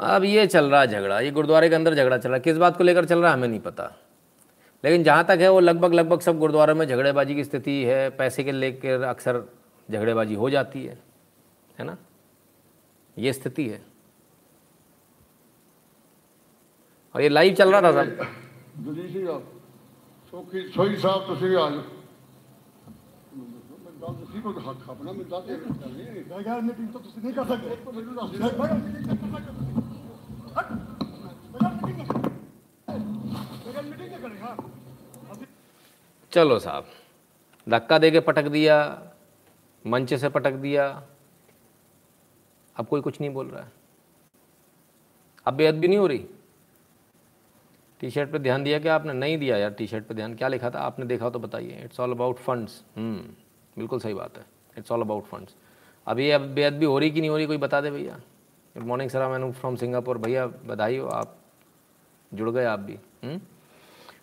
अब ये चल रहा है झगड़ा ये गुरुद्वारे के अंदर झगड़ा चल रहा है। किस बात को लेकर चल रहा है हमें नहीं पता। लेकिन जहाँ तक है वो लगभग लगभग सब गुरुद्वारों में झगड़ेबाजी की स्थिति है। पैसे के लेकर अक्सर झगड़ेबाजी हो जाती है है ना? ये स्थिति है। और ये लाइव चल रहा था साहब मीटिंग तो चलो साहब, धक्का दे के पटक दिया, मंच से पटक दिया। अब कोई कुछ नहीं बोल रहा है। अब बेअदबी नहीं हो रही? टी शर्ट पे ध्यान दिया क्या आपने? नहीं दिया यार टी शर्ट पे ध्यान। क्या लिखा था? आपने देखा तो बताइए। इट्स ऑल अबाउट फंड्स बिल्कुल सही बात है। इट्स ऑल अबाउट फंड्स अब ये अब बेअदबी हो रही कि नहीं हो रही? कोई बता दे भैया। गुड मॉर्निंग सर मैनू फ्रॉम सिंगापुर भैया बधाई हो आप जुड़ गए आप भी हुँ?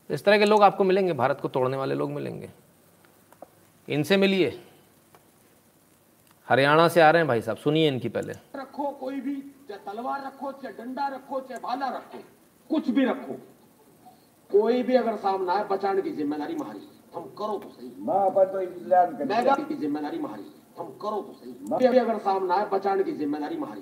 तो इस तरह के लोग आपको मिलेंगे भारत को तोड़ने वाले लोग मिलेंगे इनसे मिलिए हरियाणा से आ रहे हैं भाई साहब सुनिए इनकी पहले रखो कोई भी चाहे तलवार रखो चाहे डंडा रखो चाहे भाला रखो कुछ भी रखो कोई भी अगर सामना आए बचाने की ज़िम्मेदारी हमारी हम करो तो सही मैगा की ज़िम्मेदारी हमारी हम करो तो सही अगर सामने आए बचाने की ज़िम्मेदारी हमारी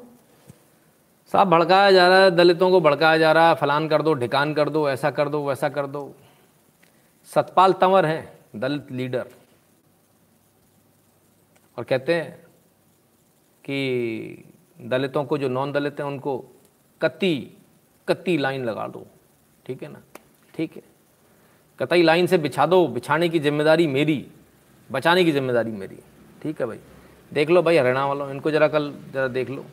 साहब, भड़काया जा रहा है, दलितों को भड़काया जा रहा है, फलान कर दो, ढिकान कर दो, ऐसा कर दो, वैसा कर दो। सतपाल तंवर हैं, दलित लीडर। और कहते हैं कि दलितों को, जो नॉन दलित हैं, उनको कत्ती कत्ती लाइन लगा दो। ठीक है ना? ठीक है। कतई लाइन से बिछा दो, बिछाने की ज़िम्मेदारी मेरी, बचाने की ज़िम्मेदारी मेरी। ठीक है भाई? देख लो भाई, हरियाणा वालों, इनको ज़रा कल ज़रा देख लो,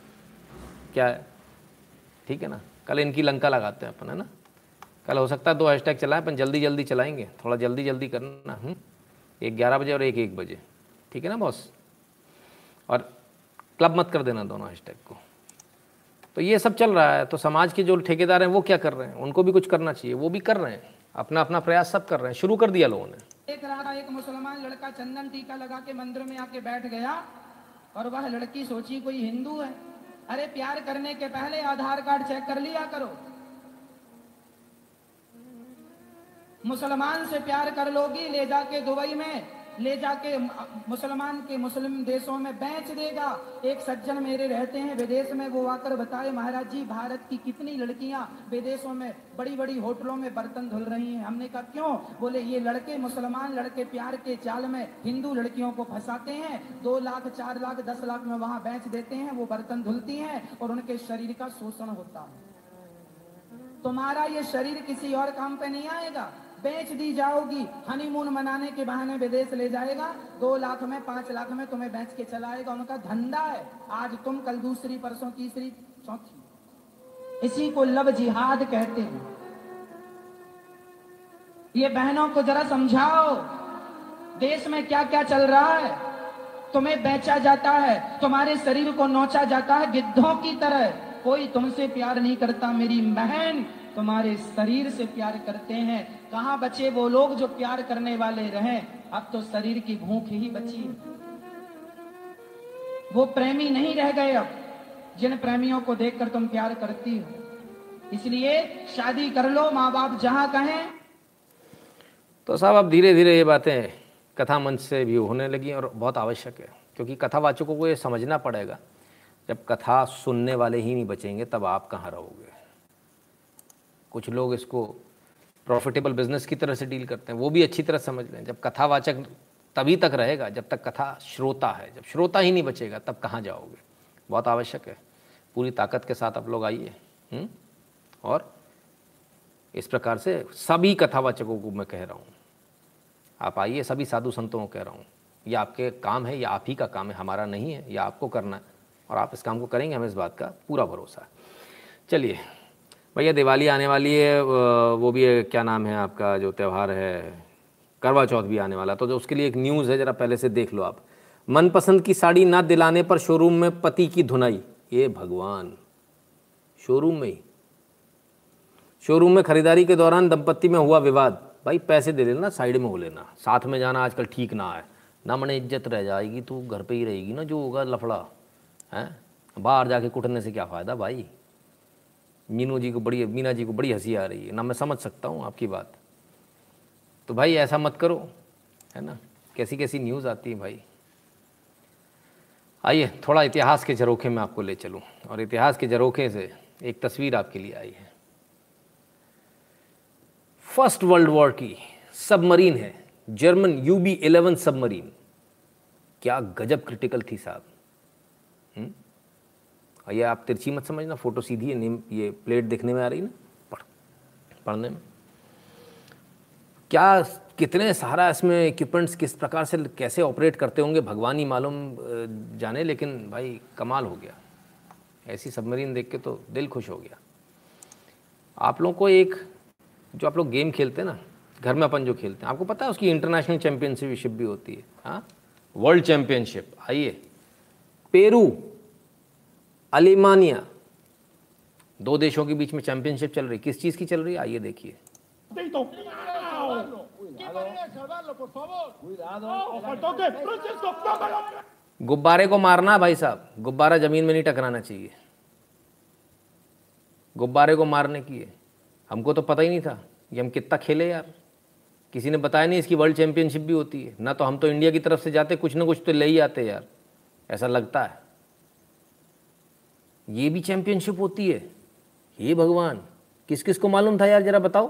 क्या है। ठीक है ना? कल इनकी लंका लगाते हैं अपन, है ना? कल हो सकता है दो हैशटैग चलाएँ, अपन जल्दी जल्दी चलाएँगे। थोड़ा जल्दी जल्दी करना हम्म। एक ग्यारह बजे और एक एक बजे, ठीक है ना बॉस और क्लब मत कर देना दोनों हैशटैग को। तो ये सब चल रहा है तो समाज के जो ठेकेदार हैं वो क्या कर रहे हैं? उनको भी कुछ करना चाहिए, वो भी कर रहे हैं। अपना अपना प्रयास सब कर रहे हैं, शुरू कर दिया लोगों ने। एक रहा एक मुसलमान लड़का चंदन टीका लगा के मंदिर में आके बैठ गया, और वह लड़की सोची कोई हिंदू है? अरे प्यार करने के पहले आधार कार्ड चेक कर लिया करो। मुसलमान से प्यार कर लोगी, ले जाके दुबई में। ले जाके मुसलमान के मुस्लिम देशों में बेच देगा। एक सज्जन मेरे रहते हैं, विदेश में वो आकर बताए, महाराज जी, भारत की कितनी लड़कियाँ विदेशों में बड़ी बड़ी होटलों में बर्तन धुल रही हैं। हमने कहा, क्यों? बोले, ये लड़के मुसलमान, लड़के प्यार के चाल में हिंदू लड़कियों को फंसाते हैं। दो लाख, चार लाख, दस लाख में वहाँ बेच देते हैं, वो बर्तन धुलती हैं और उनके शरीर का शोषण होता है। तुम्हारा ये शरीर किसी और काम पे नहीं आएगा। बेच दी जाओगी। हनीमून मनाने के बहाने विदेश ले जाएगा। दो लाख में, पाँच लाख में तुम्हें बेच के चलाएगा उनका धंधा है। आज तुम, कल दूसरी, परसों तीसरी, चौथी। इसी को लव जिहाद कहते हैं। ये बहनों को जरा समझाओ, देश में क्या क्या चल रहा है? तुम्हें बेचा जाता है, तुम्हारे शरीर को नोचा जाता है, गिद्धों की तरह। कोई तुमसे प्यार नहीं करता, मेरी बहन। तुम्हारे शरीर से प्यार करते हैं। कहाँ बचे वो लोग जो प्यार करने वाले रहे? अब तो शरीर की भूख ही बची। वो प्रेमी नहीं रह गए अब, जिन प्रेमियों को देखकर तुम प्यार करती हो। इसलिए शादी कर लो माँ बाप जहाँ कहें। तो साहब, अब धीरे धीरे ये बातें कथा मंच से भी होने लगी और बहुत आवश्यक है, क्योंकि कथावाचकों को ये समझना पड़ेगा। जब कथा सुनने वाले ही नहीं बचेंगे, तब आप कहाँ रहोगे? कुछ लोग इसको प्रॉफिटेबल बिज़नेस की तरह से डील करते हैं, वो भी अच्छी तरह समझ लें। जब कथावाचक तभी तक रहेगा जब तक कथा श्रोता है। जब श्रोता ही नहीं बचेगा, तब कहाँ जाओगे? बहुत आवश्यक है। पूरी ताकत के साथ आप लोग आइए हम्म? और इस प्रकार से सभी कथावाचकों को मैं कह रहा हूँ। आप आइए, सभी साधु संतों को कह रहा हूँ, ये आपके काम है, या आप ही का काम है, हमारा नहीं है, या आपको करना है, और आप इस काम को करेंगे, हमें इस बात का पूरा भरोसा है। चलिए भैया दिवाली आने वाली है वो भी है, क्या नाम है आपका जो त्यौहार है करवा चौथ भी आने वाला। तो जो उसके लिए एक न्यूज़ है ज़रा पहले से देख लो आप। मनपसंद की साड़ी ना दिलाने पर शोरूम में पति की धुनाई। ये भगवान। शोरूम में ही। शोरूम में खरीदारी के दौरान दंपत्ति में हुआ विवाद। भाई पैसे दे लेना साइड में हो लेना। साथ में जाना आजकल ठीक ना है। ना मैंने इज़्ज़त रह जाएगी तू घर पे ही रहेगी ना जो होगा लफड़ा। है? बाहर जाके कुटने से क्या फ़ायदा भाई? मीनू जी को बड़ी, मीना जी को बड़ी हँसी आ रही है। ना मैं समझ सकता हूँ आपकी बात। तो भाई ऐसा मत करो, है ना? कैसी कैसी न्यूज़ आती है भाई। आइए, थोड़ा इतिहास के झरोखे में आपको ले चलूँ। और इतिहास के झरोखे से एक तस्वीर आपके लिए आई है। फ़र्स्ट वर्ल्ड वॉर की सबमरीन है। German U B eleven submarine. क्या गजब क्रिटिकल थी साहब। हम्म? ये आप तिरछी मत समझना, फ़ोटो सीधी है ये प्लेट देखने में आ रही ना? पढ़, पढ़ने में। क्या, कितने सारा इसमें इक्विपमेंट्स किस प्रकार से, कैसे ऑपरेट करते होंगे, भगवान ही मालूम जाने, लेकिन भाई कमाल हो गया। ऐसी सबमरीन देख के तो दिल खुश हो गया। आप लोगों को एक, जो आप लोग गेम खेलते हैं ना, घर में अपन जो खेलते हैं, आपको पता है उसकी इंटरनेशनल चैंपियनशिप भी होती है हाँ? वर्ल्ड चैम्पियनशिप आइए। पेरू अलिमानिया। दो देशों के बीच में चैंपियनशिप चल रही। किस चीज़ की चल रही है? आइए देखिए। गुब्बारे को मारना भाई साहब। गुब्बारा ज़मीन में नहीं टकराना चाहिए। गुब्बारे को मारने की है। हमको तो पता ही नहीं था कि हम कितना खेले यार। किसी ने बताया नहीं इसकी वर्ल्ड चैंपियनशिप भी होती है। ना तो हम तो इंडिया की तरफ़ से जाते कुछ ना कुछ तो ले ही आते यार। ऐसा लगता है। ये भी चैंपियनशिप होती है। ये भगवान किस किस को मालूम था यार, जरा बताओ।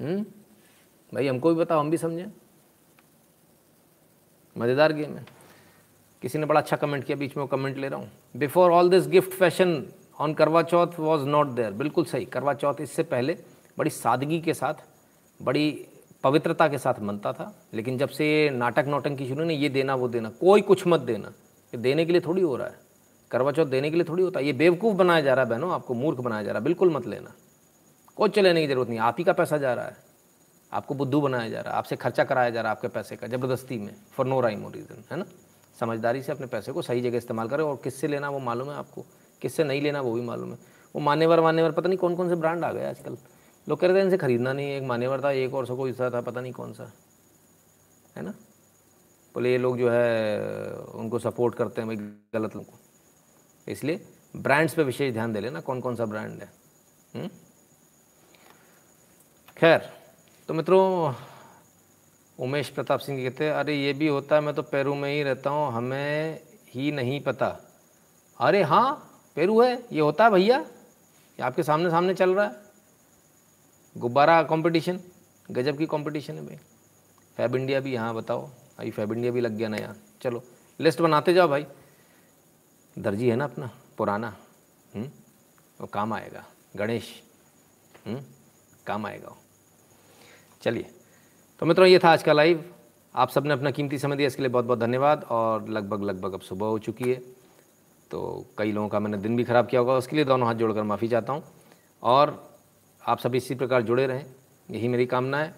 हम्म? भाई, हमको भी बताओ, हम भी समझें। मज़ेदार गेम है। किसी ने बड़ा अच्छा कमेंट किया, बीच में वो कमेंट ले रहा हूँ। Before all this gift fashion on Karva Chauth was not there बिल्कुल सही करवा चौथ इससे पहले बड़ी सादगी के साथ, बड़ी पवित्रता के साथ मनता था, लेकिन जब से ये नाटक नौटंकी शुरू नहीं, ये देना, वो देना, कोई कुछ मत देना। ये देने के लिए थोड़ी हो रहा है। करवा चौथ देने के लिए थोड़ी होता है। ये बेवकूफ़ बनाया जा रहा है बहनों, आपको मूर्ख बनाया जा रहा है। बिल्कुल मत लेना। कुछ लेने की ज़रूरत नहीं। आप ही का पैसा जा रहा है। आपको बुद्धू बनाया जा रहा है। आपसे खर्चा कराया जा रहा है आपके पैसे का, ज़बरदस्ती में। फॉर नो राइम रीज़न है ना? समझदारी से अपने पैसे को सही जगह इस्तेमाल करें, और किससे लेना वो मालूम है आपको? किससे नहीं लेना वो भी मालूम है। वो मान्यवर मान्यवर पता नहीं कौन कौन से ब्रांड आ गए आजकल। लोग कह रहे थे इनसे खरीदना नहीं एक मान्यवर था, एक और सो कोई था, पता नहीं कौन सा। है ना? बोले, ये लोग जो है, उनको सपोर्ट करते हैं भाई गलत लोगों को। इसलिए ब्रांड्स पे विशेष ध्यान दे लेना कौन कौन सा ब्रांड है। खैर तो मित्रों, उमेश प्रताप सिंह कहते हैं, अरे, ये भी होता है, मैं तो पेरू में ही रहता हूँ, हमें ही नहीं पता। अरे हाँ पेरू है, ये होता है भैया, ये आपके सामने सामने चल रहा है। गुब्बारा कंपटीशन गजब की कंपटीशन है भाई। फैब इंडिया भी यहाँ बताओ, अभी फैब इंडिया भी लग गया नया। चलो लिस्ट बनाते जाओ भाई। दर्जी है ना अपना, पुराना। हुँ? वो काम आएगा। गणेश। काम आएगा वो। चलिए तो मित्रों, ये था आज का लाइव आप सबने अपना कीमती समय दिया, इसके लिए बहुत बहुत धन्यवाद। और लगभग लगभग अब सुबह हो चुकी है। तो कई लोगों का मैंने दिन भी ख़राब किया होगा, उसके लिए दोनों हाथ जोड़कर माफ़ी चाहता हूँ। और आप सभी इसी प्रकार जुड़े रहें। यही मेरी कामना है।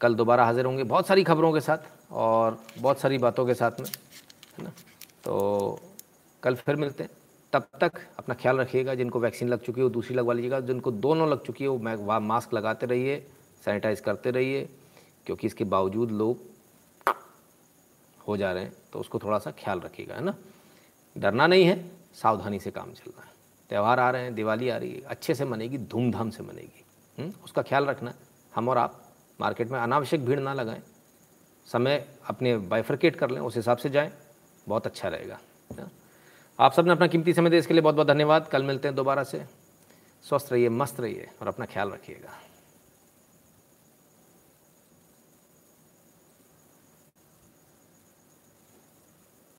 कल दोबारा हाजिर होंगे बहुत सारी खबरों के साथ और बहुत सारी बातों के साथ में, है ना? तो कल फिर मिलते हैं। तब तक अपना ख्याल रखिएगा, जिनको वैक्सीन लग चुकी है वो दूसरी लगवा लीजिएगा। जिनको दोनों लग चुकी है वो वहाँ मास्क लगाते रहिए, सैनिटाइज करते रहिए, क्योंकि इसके बावजूद लोग हो जा रहे हैं। तो उसको थोड़ा सा ख्याल रखिएगा, है ना? डरना नहीं है, सावधानी से काम चलना है। त्यौहार आ रहे हैं, दिवाली आ रही है, अच्छे से मनेगी, धूमधाम से मनेगी। हुँ? उसका ख्याल रखना, हम और आप मार्केट में अनावश्यक भीड़ ना लगाएँ, समय अपने बाइफरकेट कर लें, उस हिसाब से जाएँ, बहुत अच्छा रहेगा। आप सबने अपना कीमती समय दे इसके लिए बहुत बहुत धन्यवाद, कल मिलते हैं दोबारा से। स्वस्थ रहिए, मस्त रहिए और अपना ख्याल रखिएगा।